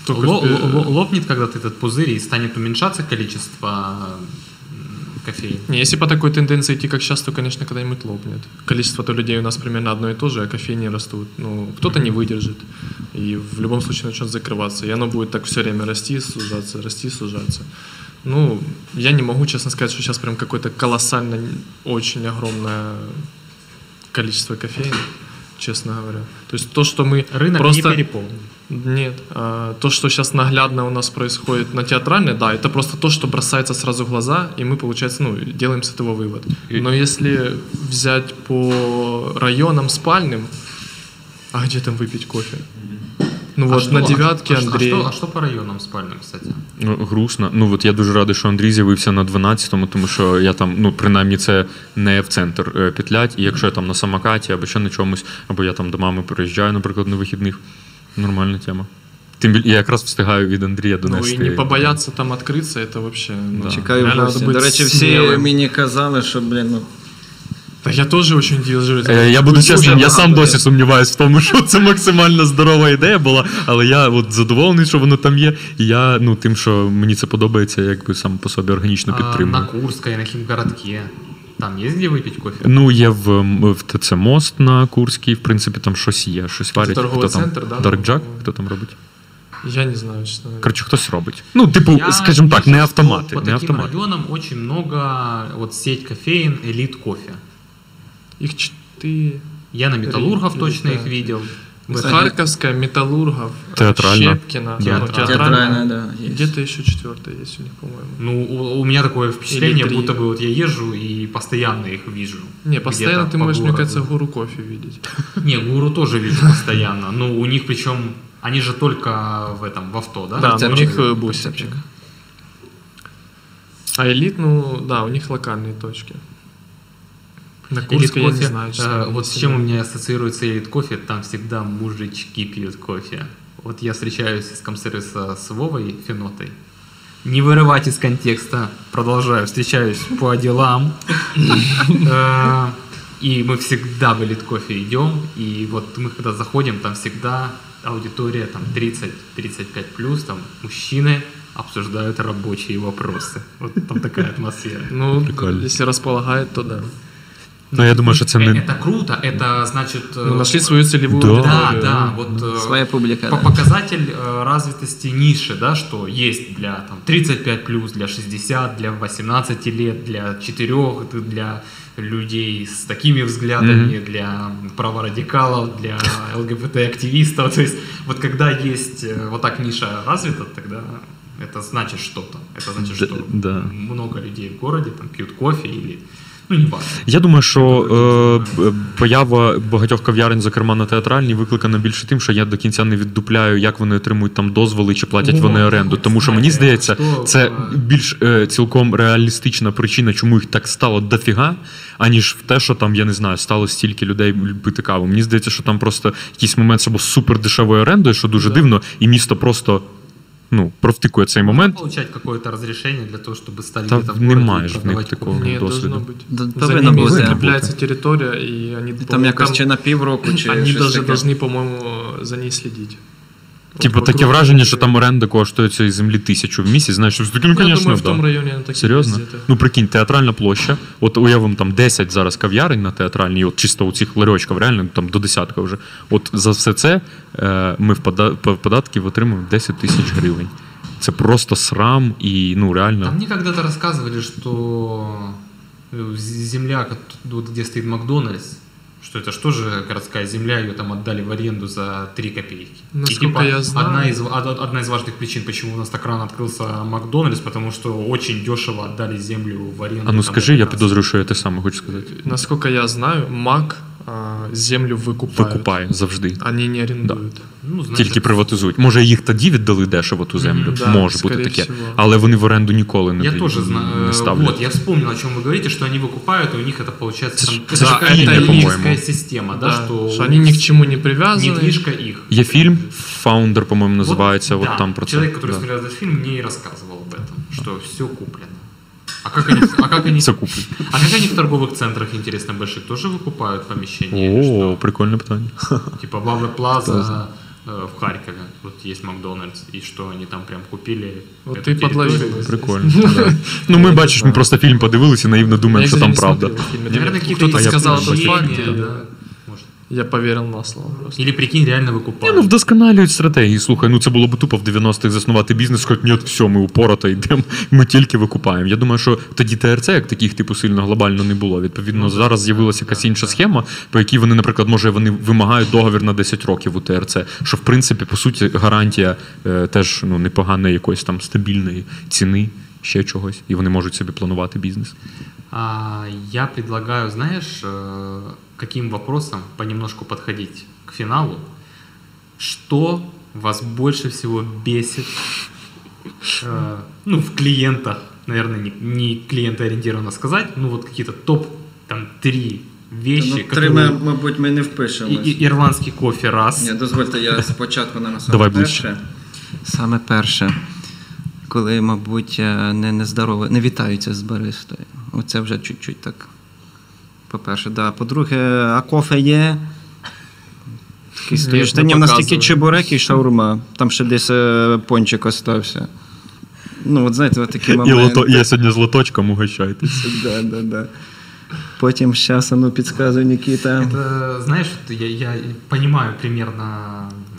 Только Ло- лопнет когда-то этот пузырь и станет уменьшаться количество кофеин? Не, если по такой тенденции идти, как сейчас, то, конечно, когда-нибудь лопнет. Количество-то людей у нас примерно одно и то же, а кофейни растут. Ну, кто-то не выдержит. И в любом случае начнет закрываться. И оно будет так все время расти, сужаться, расти, сужаться. Ну, я не могу честно сказать, что сейчас прям какое-то колоссально, очень огромное количество кофеин, честно говоря. То есть то, что мы Рынок просто... не переполнен. Нет. А, То, что сейчас наглядно у нас происходит на театральной, да, это просто то, что бросается сразу в глаза, и мы, получается, ну, делаем с этого вывод. Но если взять по районам спальным, а где там выпить кофе? Ну А вот что- на а- девятке а, что- Андрей. А что, а что по районам спальным, кстати? Ну, грустно. Ну от я дуже радий, що Андрій з'явився на 12-му, тому що я там, ну принаймні, це не в центр е, петлять. І якщо я там на самокаті або ще на чомусь, або я там до мами приїжджаю, наприклад, на вихідних, нормальна тема. Тим більше я якраз встигаю від Андрія Ну донести. и не побояться там открыться, это вообще... Ну, Да. Чекаю в реально гості. надо До быть речі, всі смелым. мені казали, що, блін, ну, Да я тоже очень удивился. Е, Я буду Дуже чесним, я багато сам де. досі сумніваюся в тому, що це максимально здорова ідея була, але я от задоволений, що воно там є. І я ну тим, що мені це подобається, якби сам по собі органічно А, підтримую. на Курской, на Химгородке. Там есть где выпить кофе? Ну, є в, м, в ТЦ Мост на Курській, в принципі, там щось є, щось варять. торговий хто там? центр, да, Dark Jack, по-моєму? хто там робить? Я не знаю, честно говоря. Коротше, хтось робить. Ну, типу, Я скажімо так, вижу, не что автомати. По Не таким автомати. районам очень много вот сеть кофеин, элит кофе. Их четыре. Я на металлургов Три, точно да. их видел. Этом- Харьковская, Металлургов, Театрально. Щепкина, ну, Театрально. театральна, да. Где-то еще четвертая есть у них, по-моему. Ну, у, у меня такое впечатление, будто бы вот я езжу и постоянно их вижу. Не, постоянно ты по можешь, мне городу. кажется, гору кофе видеть. Не, гуру тоже вижу постоянно. Ну, у них причем, они же только в этом, в авто, да? Да, но у них э, бусики. Рецепчик. А элит, ну да, у них локальные точки. На Элит Курской я не кофе, знаю. э, честно, вот с чем у меня ассоциируется элит кофе, там всегда мужички пьют кофе. Вот я встречаюсь из комсервиса с Вовой Фенотой. Не вырывать из контекста, продолжаю, встречаюсь по делам. Э, И мы всегда в элит кофе идем, и вот мы когда заходим, там всегда аудитория там 30-35 плюс, там мужчины обсуждают рабочие вопросы. Вот там такая атмосфера. Ну, Прикольно. если располагает, то да. Ну, я думаю, це Э, не. Это круто, это значит... э, Ну, нашли свою целевую Да. Да, аудиторию. да, вот э, Своя публіка. по- да. показатель развитости ниши, да, что есть для там, 35 плюс, для 60, для 18 лет, для 4, для людей с такими взглядами, для праворадикалов, для ЛГБТ-активистов. То есть вот когда есть вот так ниша развита, тогда это значит что-то. Это значит, Да, что да. много людей в городе там пьют кофе или, ну, не важно. Я думаю, що е, поява багатьох кав'ярень, зокрема на театральній, викликана більше тим, що я до кінця не віддупляю, як вони отримують там дозволи чи платять О, вони оренду. Тому що мені здається, що, це більш е, цілком реалістична причина, чому їх так стало дофіга, аніж в те, що там, я не знаю, стало стільки людей пити каву. Мені здається, що там просто якийсь момент це був супер дешевою орендою, що дуже дивно, і місто просто ну, провтикує цей момент. Получать какое-то разрешение для того, чтобы ставить Та где-то в немає городе и ж в них продавать такого. кофе. Нет, досвіду. должно быть. Д- За повинно ними бути. закрепляется территория, и они, Там по-моему, якось чи на півроку, чи они щось даже таке. должны, по-моему, за ней следить. Типу, таке враження, що там оренда коштує цієї землі тисячу в місяць, знаєш, що ну, Ну, звісно, думаю, в да. том районе она так Серйозно? Ну прикинь, театральна площа. От уявимо там 10 зараз кав'ярень на театральній, от чисто у цих ларьочків, реально там до десятка вже. От за все це е, ми в пода- по податків отримуємо 10 тисяч гривень. Це просто срам і ну Там реально. мне когда-то рассказывали, что э, з- земля, где стоит Макдональдс, что это что же городская земля, ее там отдали в аренду за 3 копейки. Насколько я знаю- Одна из, од- одна из важных причин, почему у нас так рано открылся Макдональдс, потому что очень дешево отдали землю в аренду. А ну там, скажи, я що я те саме хочу сказати. Насколько я знаю, МАК а, землю выкупает. Викупає завжди. Они не арендуют. Ну, значит, Тільки приватизують. Може, їх тоді віддали дешево ту землю. Мгм, да, Може бути скорее таке. всего. Але вони в оренду ніколи не, Я дають, тоже не знаю. ставлять. Вот, я вспомнил, о чем вы говорите, что они выкупают, и у них это получается Это там, ж- это ж такая Киев, элитистская по-моему. система, да, Да, что, что они ни к чему не привязаны. недвижка их. Є фільм, Фаундер, по-моєму, називається. Вот, От, да, там про це. Человек, который Да. смотрел этот фильм, мне и рассказывал об этом, что все куплено. А как они, а как они, Це куплять. а как они в торговых центрах, интересно, больших, тоже выкупают помещения? или О, что? прикольне питання. Типа Бавле Плаза э, в Харькове, вот есть Макдональдс, и что они там прям купили Вот эту ты территорию? подловил. Прикольно. да. Ну, ми бачиш, ми просто фільм подивилися і наївно Я, думаємо, що кстати, там не правда. смотрел фильм. Это Наверное, мне какие-то кто-то А я сказал тоже Я поверил на слово просто. Или прикинь, реально Ні, выкупают. ну вдосконалюють стратегії. Слухай, ну це було б тупо в 90-х заснувати бізнес, сказати, ні, все, ми упорото йдемо, ми тільки викупаємо. Я думаю, що тоді ТРЦ, як таких, типу, сильно глобально не було. Відповідно, зараз з'явилася якась інша схема, по якій вони, наприклад, може, вони вимагають договір на 10 років у ТРЦ, що в принципі, по суті, гарантія е, теж ну, непоганої якоїсь там стабільної ціни, ще чогось, і вони можуть собі планувати бізнес. А, я предлагаю, знаешь, э, каким вопросом понемножку подходить к финалу. Что вас больше всего бесит э, ну, в клиентах, наверное, не, не клиентоориентированно сказать, ну вот какие-то топ там три вещи, Ну, три, ми, которые... мабуть, ми не И- впишемось. и- ирландский кофе раз. Ні, дозвольте, я спочатку на саме Давай перше. ближче. Саме перше, Коли, мабуть, е, не, не здорово, не вітаються з баристою. Оце вже чуть-чуть так. По-перше, да. По-друге, а кофе є. Стоїш. Та ні, в нас тільки чебуреки і шаурма. Там ще десь е, пончик остався. Ну, от знаєте, от такі І лото, я сьогодні з лоточком угощайтесь. Да, да, да. Потім зараз, ну, підказує Нікіта. Это, знаешь, я, я понимаю примерно,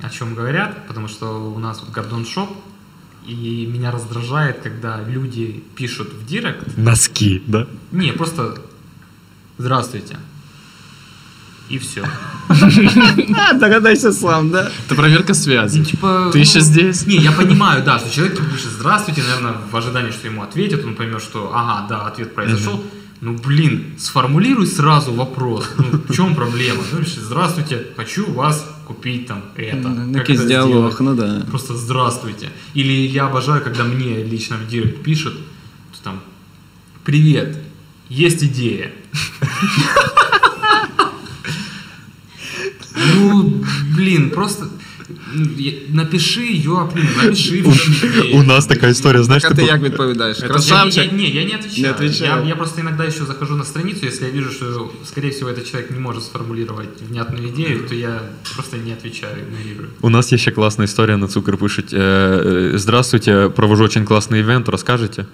о чем говорят, потому что у нас вот Гордон Шоп, и меня раздражает, когда люди пишут в директ, Носки, да? не, просто «Здравствуйте», и все. А, догадайся сам, да? Это проверка связи. Ну, типа, Ты ну, еще здесь? Не, я понимаю, да, что человек пишет «Здравствуйте», наверное, в ожидании, что ему ответят, он поймет, что «Ага, да, ответ произошел». Ну, блин, сформулируй сразу вопрос. Ну, в чем проблема? Ну, «Здравствуйте, хочу у вас купить там это». Как Якийсь это діалог, сделать? ну да. Просто «Здравствуйте». Или я обожаю, когда мне лично в директ пишут, то там «Привет, есть идея». Ну, блин, просто напиши ее, блин, напиши. в чем идея. У нас така історія, знаєш, Так а ти типу, як відповідаєш? Я, Красавчик? я- не, я не отвечаю. Не отвечаю. Я, я просто иногда еще захожу на страницу, если я вижу, что, скорее всего, этот человек не может сформулировать внятную идею, то я просто не отвечаю, игнорирую. У нас є ще класна історія на цукер пишуть. е, е, Здравствуйте, провожу очень классный ивент, расскажете?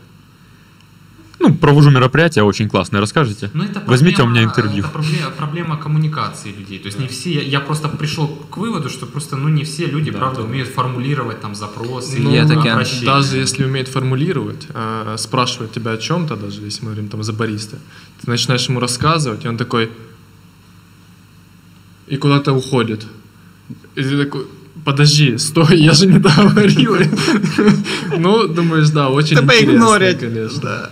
Ну, провожу мероприятие очень классное, расскажете? Но это Возьмите у проблема- меня интервью. Это проблема, проблема коммуникации людей. То есть не все, я, я просто пришел к выводу, что просто ну не все люди, правда, умеют формулировать там запросы, Ну, и Є таке. обращения. Даже если умеет формулировать, э, спрашивает тебя о чем-то, даже если мы говорим там за бариста, ты начинаешь ему рассказывать, и он такой и куда-то уходит. И ты такой, подожди, стой, я же не договорил. Ну, думаешь, да, очень Тебя интересно, игнорят. конечно.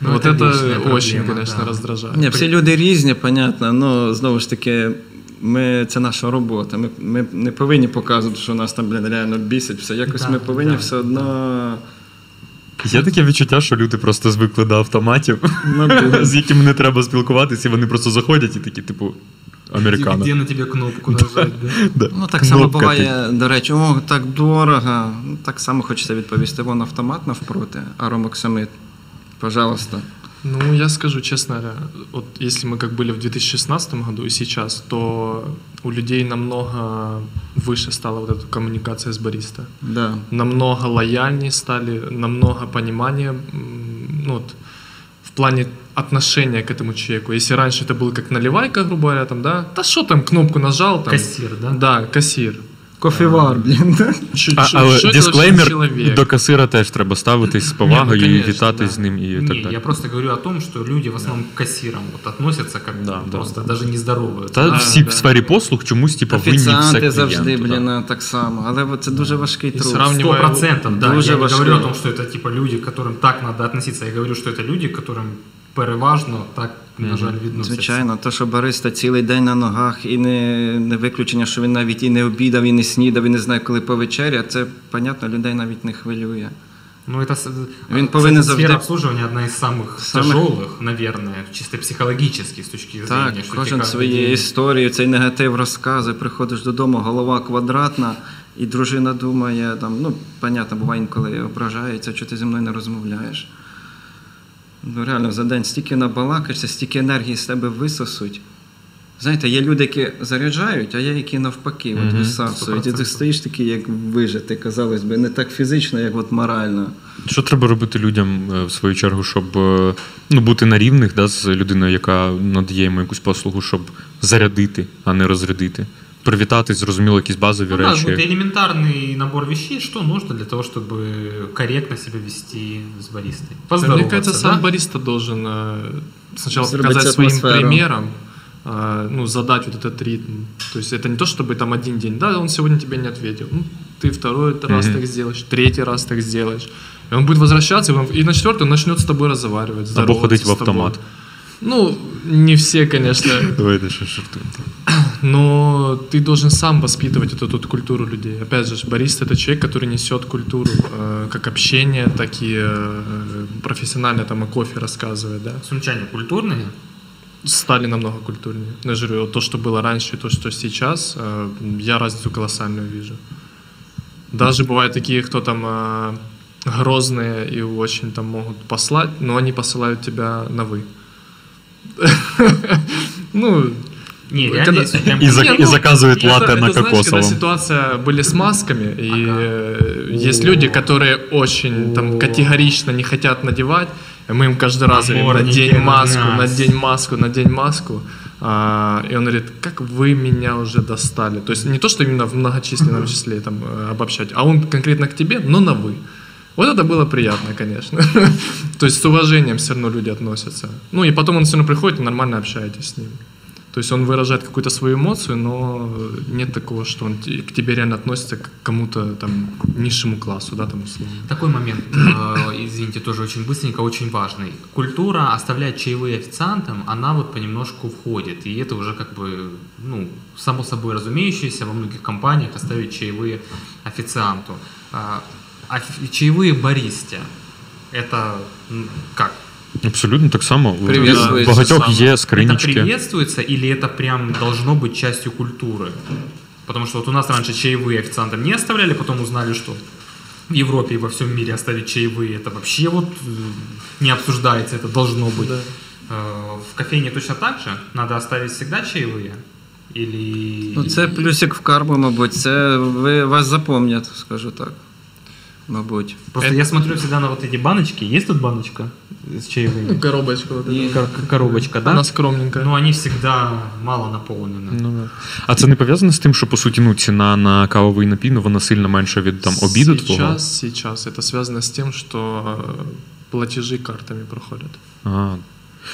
Ну, вот это очень, конечно, да. раздражает. Ні, всі люди різні, понятно, але знову ж таки, ми, це наша робота. Ми, ми не повинні показувати, що нас там блін, реально бісить все. Якось Да, ми повинні да, все одно. Є таке відчуття, що люди просто звикли до автоматів, Мабуть. з якими не треба спілкуватися, і вони просто заходять і такі, типу, американо. Где на тебе кнопку нажать, да? Да. Ну, так само Кнопка буває, до речі, о, так дорого. Ну, так само хочеться відповісти. Вон автомат навпроти, аромоксамид. Пожалуйста. Ну, я скажу честно, говоря, вот если мы как были в 2016 году и сейчас, то у людей намного выше стала вот эта коммуникация с бариста. Да. Намного лояльнее стали, намного понимания, м, ну, вот, в плане отношения к этому человеку. Если раньше это был как наливайка, грубо говоря, там, да, да что там, кнопку нажал, там. Кассир, да? Да, кассир. Кофевар, блін. да? Чуть- А, чуть- але что это вообще за дисклеймер человек? до касира теж треба ставитись з повагою Не, ну, і конечно, вітатись да. з ним і Не, так я далі. просто говорю о том, что люди в основном к кассирам вот относятся как Да, да, просто да. даже не здороваются. Та Да, всі да. в сфері послуг чомусь типу, винні все Офіціанти завжди, клієнту, да. блін, так само. Але от це дуже важкий І труд. сравнювати- Сто процентов, да. Дуже я не важливо. говорю о том, что это типа люди, к которым так надо относиться. Я говорю, что это люди, к которым переважно так, на жаль, відносяться. Звичайно, то, що бариста цілий день на ногах, і не, не виключення, що він навіть і не обідав, і не снідав, і не знає, коли повечеря, це, понятно, людей навіть не хвилює. Ну, это, с- Він а, повинен кстати, завжди- сфера обслуживания одна из самых, Самых- тяжелых, наверное, чисто психологически с точки Так, зрения. что тебе кожен каждый свої день- історії, цей негатив розказує, приходиш додому, голова квадратна, і дружина думає, там, ну, понятно, буває інколи ображається, що ти зі мною не розмовляєш. Ну, реально, за день стільки набалакаєшся, стільки енергії з тебе висосуть. Знаєте, є люди, які заряджають, а є які навпаки, от висасують. І ти стоїш такий, як вижити, казалось би, не так фізично, як от морально. Що треба робити людям е, в свою чергу, щоб е, ну, бути на рівних да, з людиною, яка надає йому якусь послугу, щоб зарядити, а не розрядити? Привітатись, зрозуміло, якісь базові Ну да, речі. вот элементарный набор вещей, что нужно для того, чтобы корректно себя вести с баристой. Мне Поздороваться, кажется, да? сам бариста должен э, сначала Сделать показать своим атмосферу. примером, э, ну, задать вот этот ритм. То есть это не то, чтобы там один день, да, он сегодня тебе не ответил. Ну, ты второй раз Мгм. так сделаешь, третий раз так сделаешь. И он будет возвращаться, и он- и на четвертый он начнет с тобой разговаривать, Або здороваться ходить в с тобой. Ну, не все, конечно. Давайте ще жартуємо. Но ты должен сам воспитывать эту тут культуру людей. Опять же, бариста это человек, который несет культуру, э, как общение, так и э, профессионально там о кофе рассказывает, да. Сумчане культурные. Стали намного культурнее. Я же говорю, то, что было раньше, и то, что сейчас, э, я разницу колоссальную вижу. Даже бывают такие, кто там э, грозные и очень там могут послать, но они посылают тебя на вы. Ну, Не, Когда- реально, если прям... И за- Не, и заказывают это- латте это, на знаешь, кокосовом. когда ситуация были с масками, и Ага. э, есть люди, которые очень там категорично не хотят надевать, и мы им каждый раз говорим, надень на маску, нас». надень маску, надень маску. А, и он говорит, как вы меня уже достали. То есть не то, что именно в многочисленном числе там э, обобщать, а он конкретно к тебе, но на вы. Вот это было приятно, конечно. То есть с уважением все равно люди относятся. Ну и потом он все равно приходит и нормально общаетесь с ним. То есть он выражает какую-то свою эмоцию, но нет такого, что он к тебе реально относится к кому-то там низшему классу, да, там условно. Такой момент, э, извините, тоже очень быстренько, очень важный. Культура оставлять чаевые официантам, она вот понемножку входит. И это уже как бы, ну, само собой разумеющееся во многих компаниях оставить чаевые официанту. А, офи- чаевые баристе, это м, как? Абсолютно так само. В Приветствується багатьох саме. є Это скринічки. приветствуется или это прям должно быть частью культуры? Потому что вот у нас раньше чаевые официантам не оставляли, потом узнали, что в Европе и во всем мире оставить чаевые, это вообще вот э, не обсуждается, это должно быть. Да. Э, В кофейне точно так же? Надо оставить всегда чаевые? Или... Ну, це плюсик в карму, мабуть. Це ви вас запомнять, скажу так. Мабуть. Просто я смотрю всегда на вот эти баночки. Есть тут баночка с чаевыми? Ну, коробочка вот эта. Кор- коробочка, да? Она скромненькая. Но они всегда мало наполнены. Ну, да. А це не пов'язано з тим, що по суті ну, ціна на кавовий напій ну, вона сильно менша від там обіду твого? Сейчас, сейчас это связано с тем, что э, платежи картами проходят. А,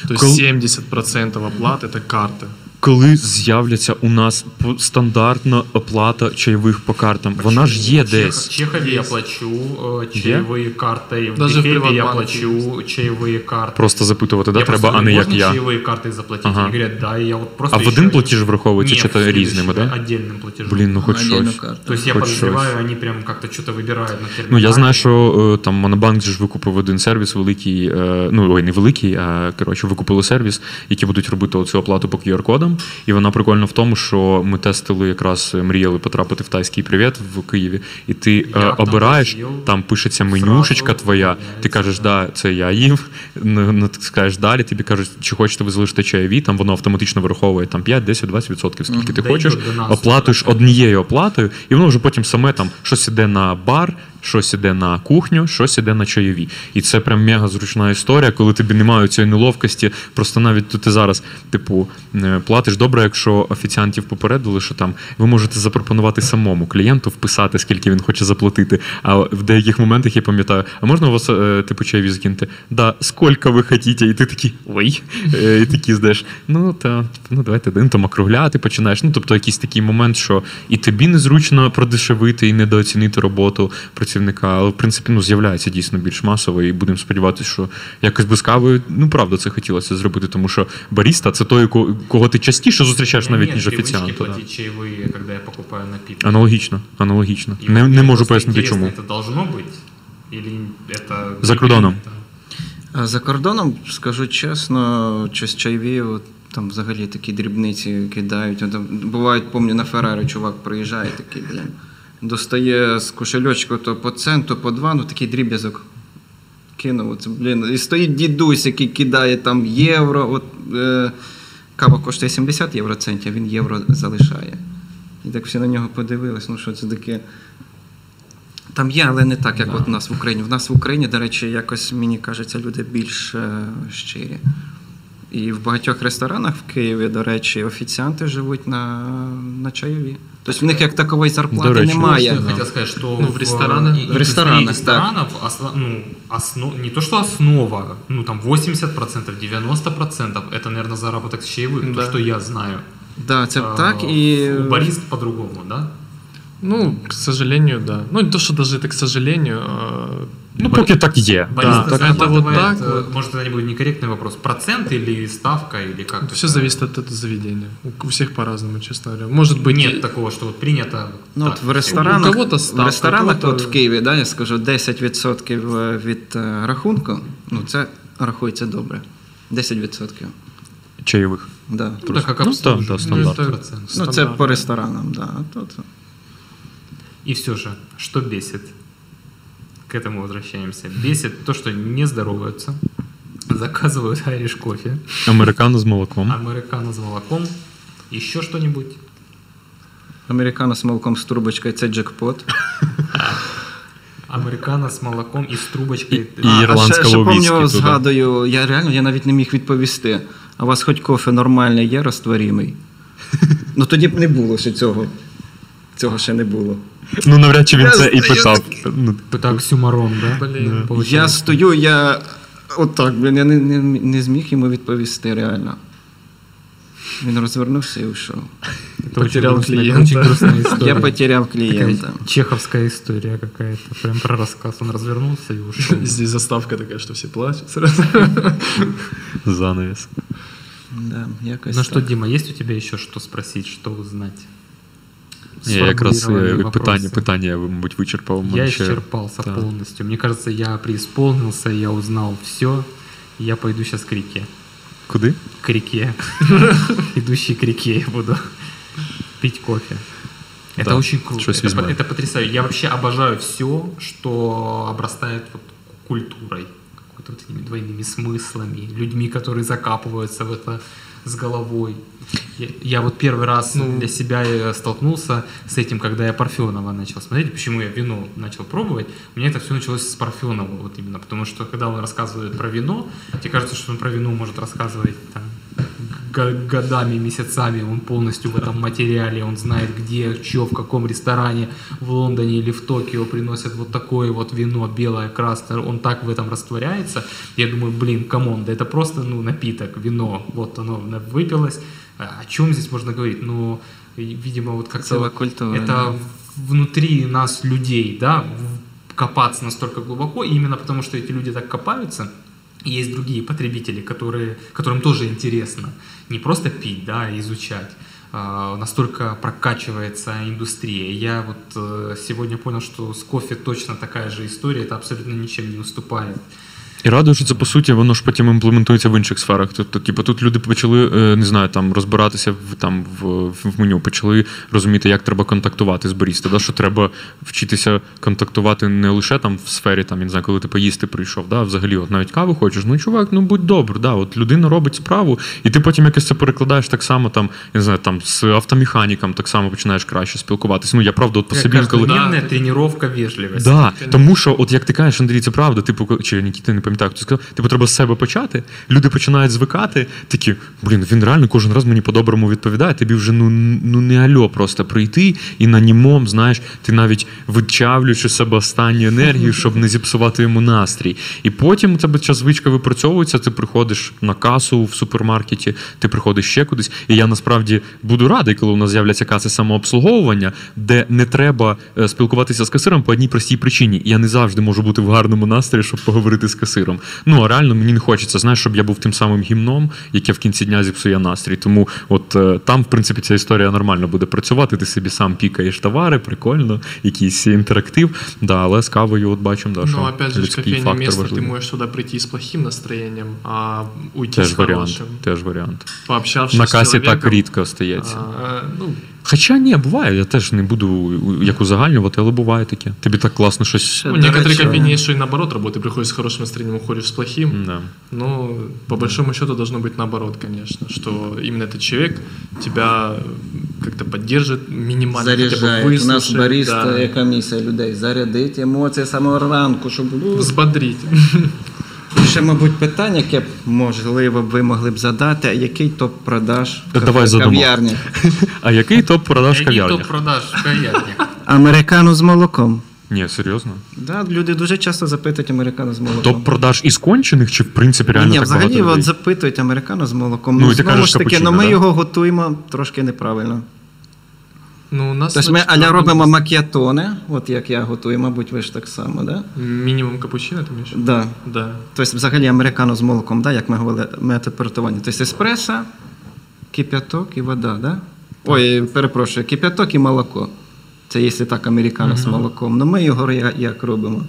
То Кол- есть 70% оплаты это карты. коли з'являться у нас по- стандартна оплата чайових по картам? Вона ж є В Чех- десь. В Чехове я Есть. плачу э, чаевые картой, в Даже в Бихеве я Приватбанке плачу чаевые карты. Просто запитувати, да, Я треба, просто а не говорю, як можно я. чаевые карты заплатить? Ага. Они говорят, да, и я вот просто А в еще- один платіж враховується, Не, чи в то следующий, різними, да? Отдельным платежом. Блін, ну хоч Отдельну щось. карту. То есть я Хоть подозреваю, щось. они прям как-то что-то выбирают на терминале. Ну я знаю, що е, там Монобанк же ж викупив один сервіс великий, е, ну ой, не великий, а коротше, викупили сервіс, які будуть робити оцю оплату по QR-кодам. І вона прикольна в тому, що ми тестили якраз е, мріяли потрапити в тайський привіт в Києві, і ти е, Я там обираєш, там пишеться менюшечка зразу твоя. Ти кажеш, да, це я їв. Ну, ну, ти скажеш далі, тобі кажуть, чи хочете ви залишити чайові, там воно автоматично вираховує там 5, 10, 20 відсотків, скільки ти Да хочеш, оплатуєш однією оплатою, і воно вже потім саме там щось іде на бар, щось іде на кухню, щось іде на чайові. І це прям мега зручна історія, коли тобі немає цієї неловкості. Просто навіть ти зараз, типу, е, платиш добре, якщо офіціантів попередили, що там ви можете запропонувати самому клієнту вписати, скільки він хоче заплатити. А в деяких моментах я пам'ятаю, а можна у вас е, типу чайові закинути? Да, скільки ви хотіте? І ти такий ой. Е, І такі знаєш, ну та ну давайте один там округляти починаєш. Ну тобто якийсь такий момент, що і тобі незручно продешевити і недооцінити роботу працівника, але в принципі ну з'являється дійсно більш масово, і будемо сподіватися, що якось без кави, ну правда, це хотілося зробити, тому що баріста це той, ко- кого ти частіше зустрічаєш У меня навіть нет ніж привычки офіціанта. да. платить чаевые, когда я покупаю напитки. Аналогічно, аналогічно. И Не, вот не мне можу просто пояснити, интересно, чому. Это должно быть? Или это... За кордоном. А за кордоном, скажу чесно, щось чайві, от, там взагалі такі дрібниці кидають. От, там, бувають, пам'ятаю, на Феррари чувак приїжджає такий, блін, достає з кошельочку то по центу, по два, ну такий дріб'язок. Кинув, це, блін. І стоїть дідусь, який кидає там євро. От, е, кава коштує 70 євроцентів, він євро залишає. І так всі на нього подивились, ну що це таке. Там є, але не так, як от у нас в Україні. В нас в Україні, до речі, якось мені кажеться, люди більш е, щирі. І в багатьох ресторанах в Києві, до речі, офіціанти живуть на, на чайові. Тобто в них як такової зарплати До речі. немає. Я хотел сказать, что Ну, в ресторанах? и- В ресторанах, индустрии ресторанов осла- ну, основ- не то что основа, ну там 80%, 90% это, наверное, заработок с чаевых, Да. то, что я знаю. Да, це А, так. І У барист по-другому, да? Ну, к сожалению, да. Ну, не то, что даже это к сожалению. а, Ну, ба- поки так є. Бариста так это вот зарабатывает, так э, вот. Может, это не будет некорректный вопрос, процент или ставка, или как? Все это? зависит от этого заведения. У у всех по-разному, честно говоря. Может быть, Нет такого, что вот принято. Ну, так, от в ресторанах, У кого-то в ставка, ресторанах у кого-то- от в Києві, да, я скажу, 10% від е, рахунку, ну це рахується добре. 10%. Чайових. Да. Ну, так как Ну, обслуживание, да, да, стандарт. ну, процент. Ну, це Стандарт. по ресторанам, да. а то це. И все же, что бесит? К этому возвращаемся. Бесит то, что не здороваются, заказывают айриш кофе, Американо з молоком. американо с молоком, еще что-нибудь. Американо з молоком з трубочкою це джекпот. Американо с молоком и с трубочкой. І А, ірландського а ще, ще помню, згадую, я реально я навіть не міг відповісти. А у вас хоч кофе нормальний є, розтворімий? Ну тоді б не було ще цього. Цього ще не було. Ну, навряд чи він Я це і стою питав. Ну, Это оксюмарон, да? Блин. Да, Я получается. стою, я отак, блін, я не, не, не зміг йому відповісти реально. Він розвернувся і ушов. Это очень Потерял грустная- клиента. Очень грустная история. Я потеряв Такая клієнта. чеховская история какая-то. Прям про рассказ. Он развернулся и ушел. Здесь заставка такая, что все плачут сразу. занавіс. Да, якось Ну что, так. Дима, есть у тебя еще что спросить, что узнать? Ні, якраз Сформулированные е, питання, питання я, мабуть, вичерпав. У Я исчерпался Да. полностью. Мне кажется, я преисполнился, я узнал все. Я пойду сейчас к реке. Куди? К реке. Идущий к реке я буду пить кофе. Это Да, очень круто. Это, это потрясающе. Я вообще обожаю все, что обрастает вот культурой, какой-то вот этими двойными смыслами, людьми, которые закапываются в это с головой. Я, я вот первый раз Ну. для себя э, столкнулся с этим, когда я Парфенова начал смотреть. Почему я вино начал пробовать? У меня это все началось с Парфенова, вот именно. Потому что когда он рассказывает про вино, тебе кажется, что он про вино может рассказывать там, годами, месяцами. Он полностью в этом материале, он знает, где, что, в каком ресторане в Лондоне или в Токио приносят вот такое вот вино, белое, красное. Он так в этом растворяется. Я думаю, блин, come on, да это просто ну, напиток, вино. Вот оно выпилось. О чем здесь можно говорить? Ну, и, видимо, вот как Целая культура, Это да. внутри нас людей, да, копаться настолько глубоко, и именно потому что эти люди так копаются, есть другие потребители, которые, которым тоже интересно не просто пить, да, а изучать. А, Настолько прокачивается индустрия. Я вот э, сегодня понял, что с кофе точно такая же история, это абсолютно ничем не уступает. І радую, що це по суті воно ж потім імплементується в інших сферах. Тобто, типу, тут люди почали е, не знаю, там розбиратися в там в, в меню, почали розуміти, як треба контактувати з баріста, да? що треба вчитися контактувати не лише там в сфері, там я не знаю, коли ти поїсти прийшов, да? взагалі, от навіть каву хочеш. Ну чувак, ну будь добр, да, от людина робить справу, і ти потім якось це перекладаєш так само, там я не знаю, там з автомеханіком так само починаєш краще спілкуватися. Ну я правда, от по собі коли. Тренировка вежливости. Да, тому що, от як ти кажеш, Андрій, це правда, типу, чи Нікіта, не пам'ятаю, хто сказав, типу, треба з себе почати, люди починають звикати, такі, блін, він реально кожен раз мені по-доброму відповідає, тобі вже ну, ну не альо просто прийти і на німом, знаєш, ти навіть вичавлюєш із себе останню енергію, щоб не зіпсувати йому настрій. І потім у тебе ця звичка випрацьовується, ти приходиш на касу в супермаркеті, ти приходиш ще кудись. І я насправді буду радий, коли у нас з'являться каси самообслуговування, де не треба е, спілкуватися з касиром по одній простій причині. Я не завжди можу бути в гарному настрої, щоб поговорити з касиром. Ну а реально мені не хочеться, знаєш, щоб я був тим самим гімном, яке в кінці дня зіпсує настрій. Тому от от е, там, в принципі, ця історія нормально буде працювати. Ти собі сам пікаєш товари, прикольно, якийсь інтерактив. Да, але з кавою, от бачимо, да, що Но опять же, людський кофейное фактор место, ты важливий. можешь туда прийти с плохим настроением, а уйти с Теж варіант. хорошим. Теж варіант. Пообщавшись На с касі так человеком, рідко стається. а, ну, Хоча ні, буває, я теж не буду у- як узагальнювати, але буває таке. Тобі так класно щось. ну, Да, некоторые конечно. кофейни есть, что и наоборот работают. Ты приходишь с хорошим настроением, уходишь с плохим. Да. Но по большому счету должно быть наоборот, конечно, что именно этот человек тебя э, как-то поддержит, минимально хотя бы Заряджає. У нас выслушает, бариста, да, яка місія людей, зарядить емоції з самого ранку, щоб ну, взбодрить. І ще, мабуть, питання, яке б, можливо б ви могли б задати, а який топ продаж в Давай кафе- задамо. кав'ярні? А який топ продаж Какие кав'ярні? топ-продаж в кав'ярнях? Американу з молоком. Ні, серйозно. Да, люди дуже часто запитують американо з молоком. Топ продаж із кончених чи в принципі реально Ні, так взагалі от запитують американо з молоком. Ну, Ну, і ти знову кажеш ж таки, капучино, ну, ми да? його готуємо трошки неправильно. Ну, у нас Тобто на ми аля робимо макіатони, от як я готую, мабуть, ви ж так само, да? Минимум капучино, ты имеешь? Да. Да. Тобто, взагалі американо з молоком, да, як ми говорили, метод приготування. Тобто еспресо, кип'яток і вода, да? Ой, перепрошую, кип'яток і молоко. Це якщо так, американо з молоком. Ну ми його як робимо?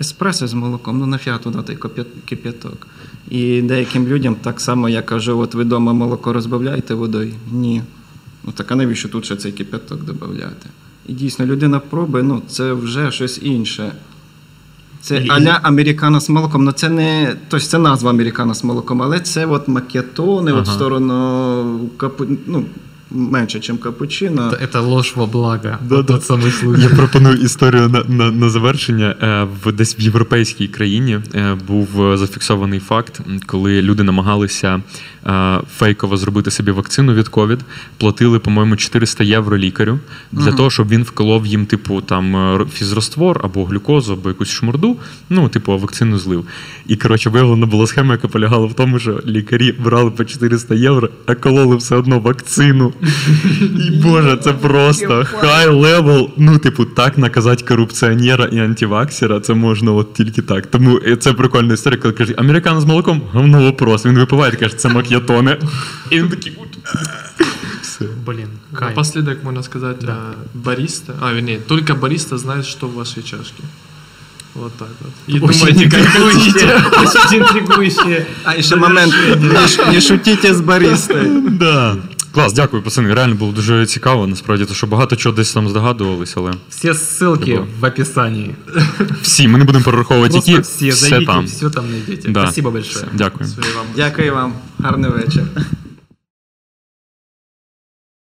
Еспресо з молоком, ну нафіга туди той кип'яток. І деяким людям так само я кажу, от ви вдома молоко розбавляєте водою? Ні. Ну так а навіщо тут ще цей кип'яток додати? І дійсно, людина пробує, ну це вже щось інше. Це аля американо з молоком. Ну це не тобто це назва американо з молоком, але це от макетони, от в сторону капу, ну, менше, ніж капучино. Это- Это ложь во благо. Вот тот самый случай. Я пропоную історію на, на, на завершення. Е, В десь в європейській країні е, був е, зафіксований факт, м, коли люди намагалися е, фейково зробити собі вакцину від ковід, платили, по-моєму, 400 євро лікарю для того, щоб він вколов їм, типу, там е, фізроствор або глюкозу, або якусь шмурду. Ну, типу, вакцину злив. І коротше, виявлена була схема, яка полягала в тому, що лікарі брали по 400 євро, а кололи все одно вакцину. І боже, це просто high level. Ну, типу, так наказати корупціонера і антиваксера, це можна от тільки так. Тому е, це прикольна історія, коли каже, американо з молоком, говно вопрос. Він випиває каже, це мак'ятоне. І він такий. «От». Все. Блин, кайф. Напоследок можно сказать, Да. а, бариста, а, вернее, только бариста знает, что в вашей чашке. Вот так вот. И Очень думайте, как интригующе. хотите. Очень интригующе. А і ще момент, не, ш- не шутіть з баристою. Да. Клас, дякую, пацани. Реально було дуже цікаво, насправді, то що багато чого десь там здогадувалися, але всі ссылки в описанні. всі, ми не будемо перераховувати, які всі все зайдіть, там. все там знайдете. Да. Спасибо большое. Дякую. Вам. Дякую вам. Гарний вечір.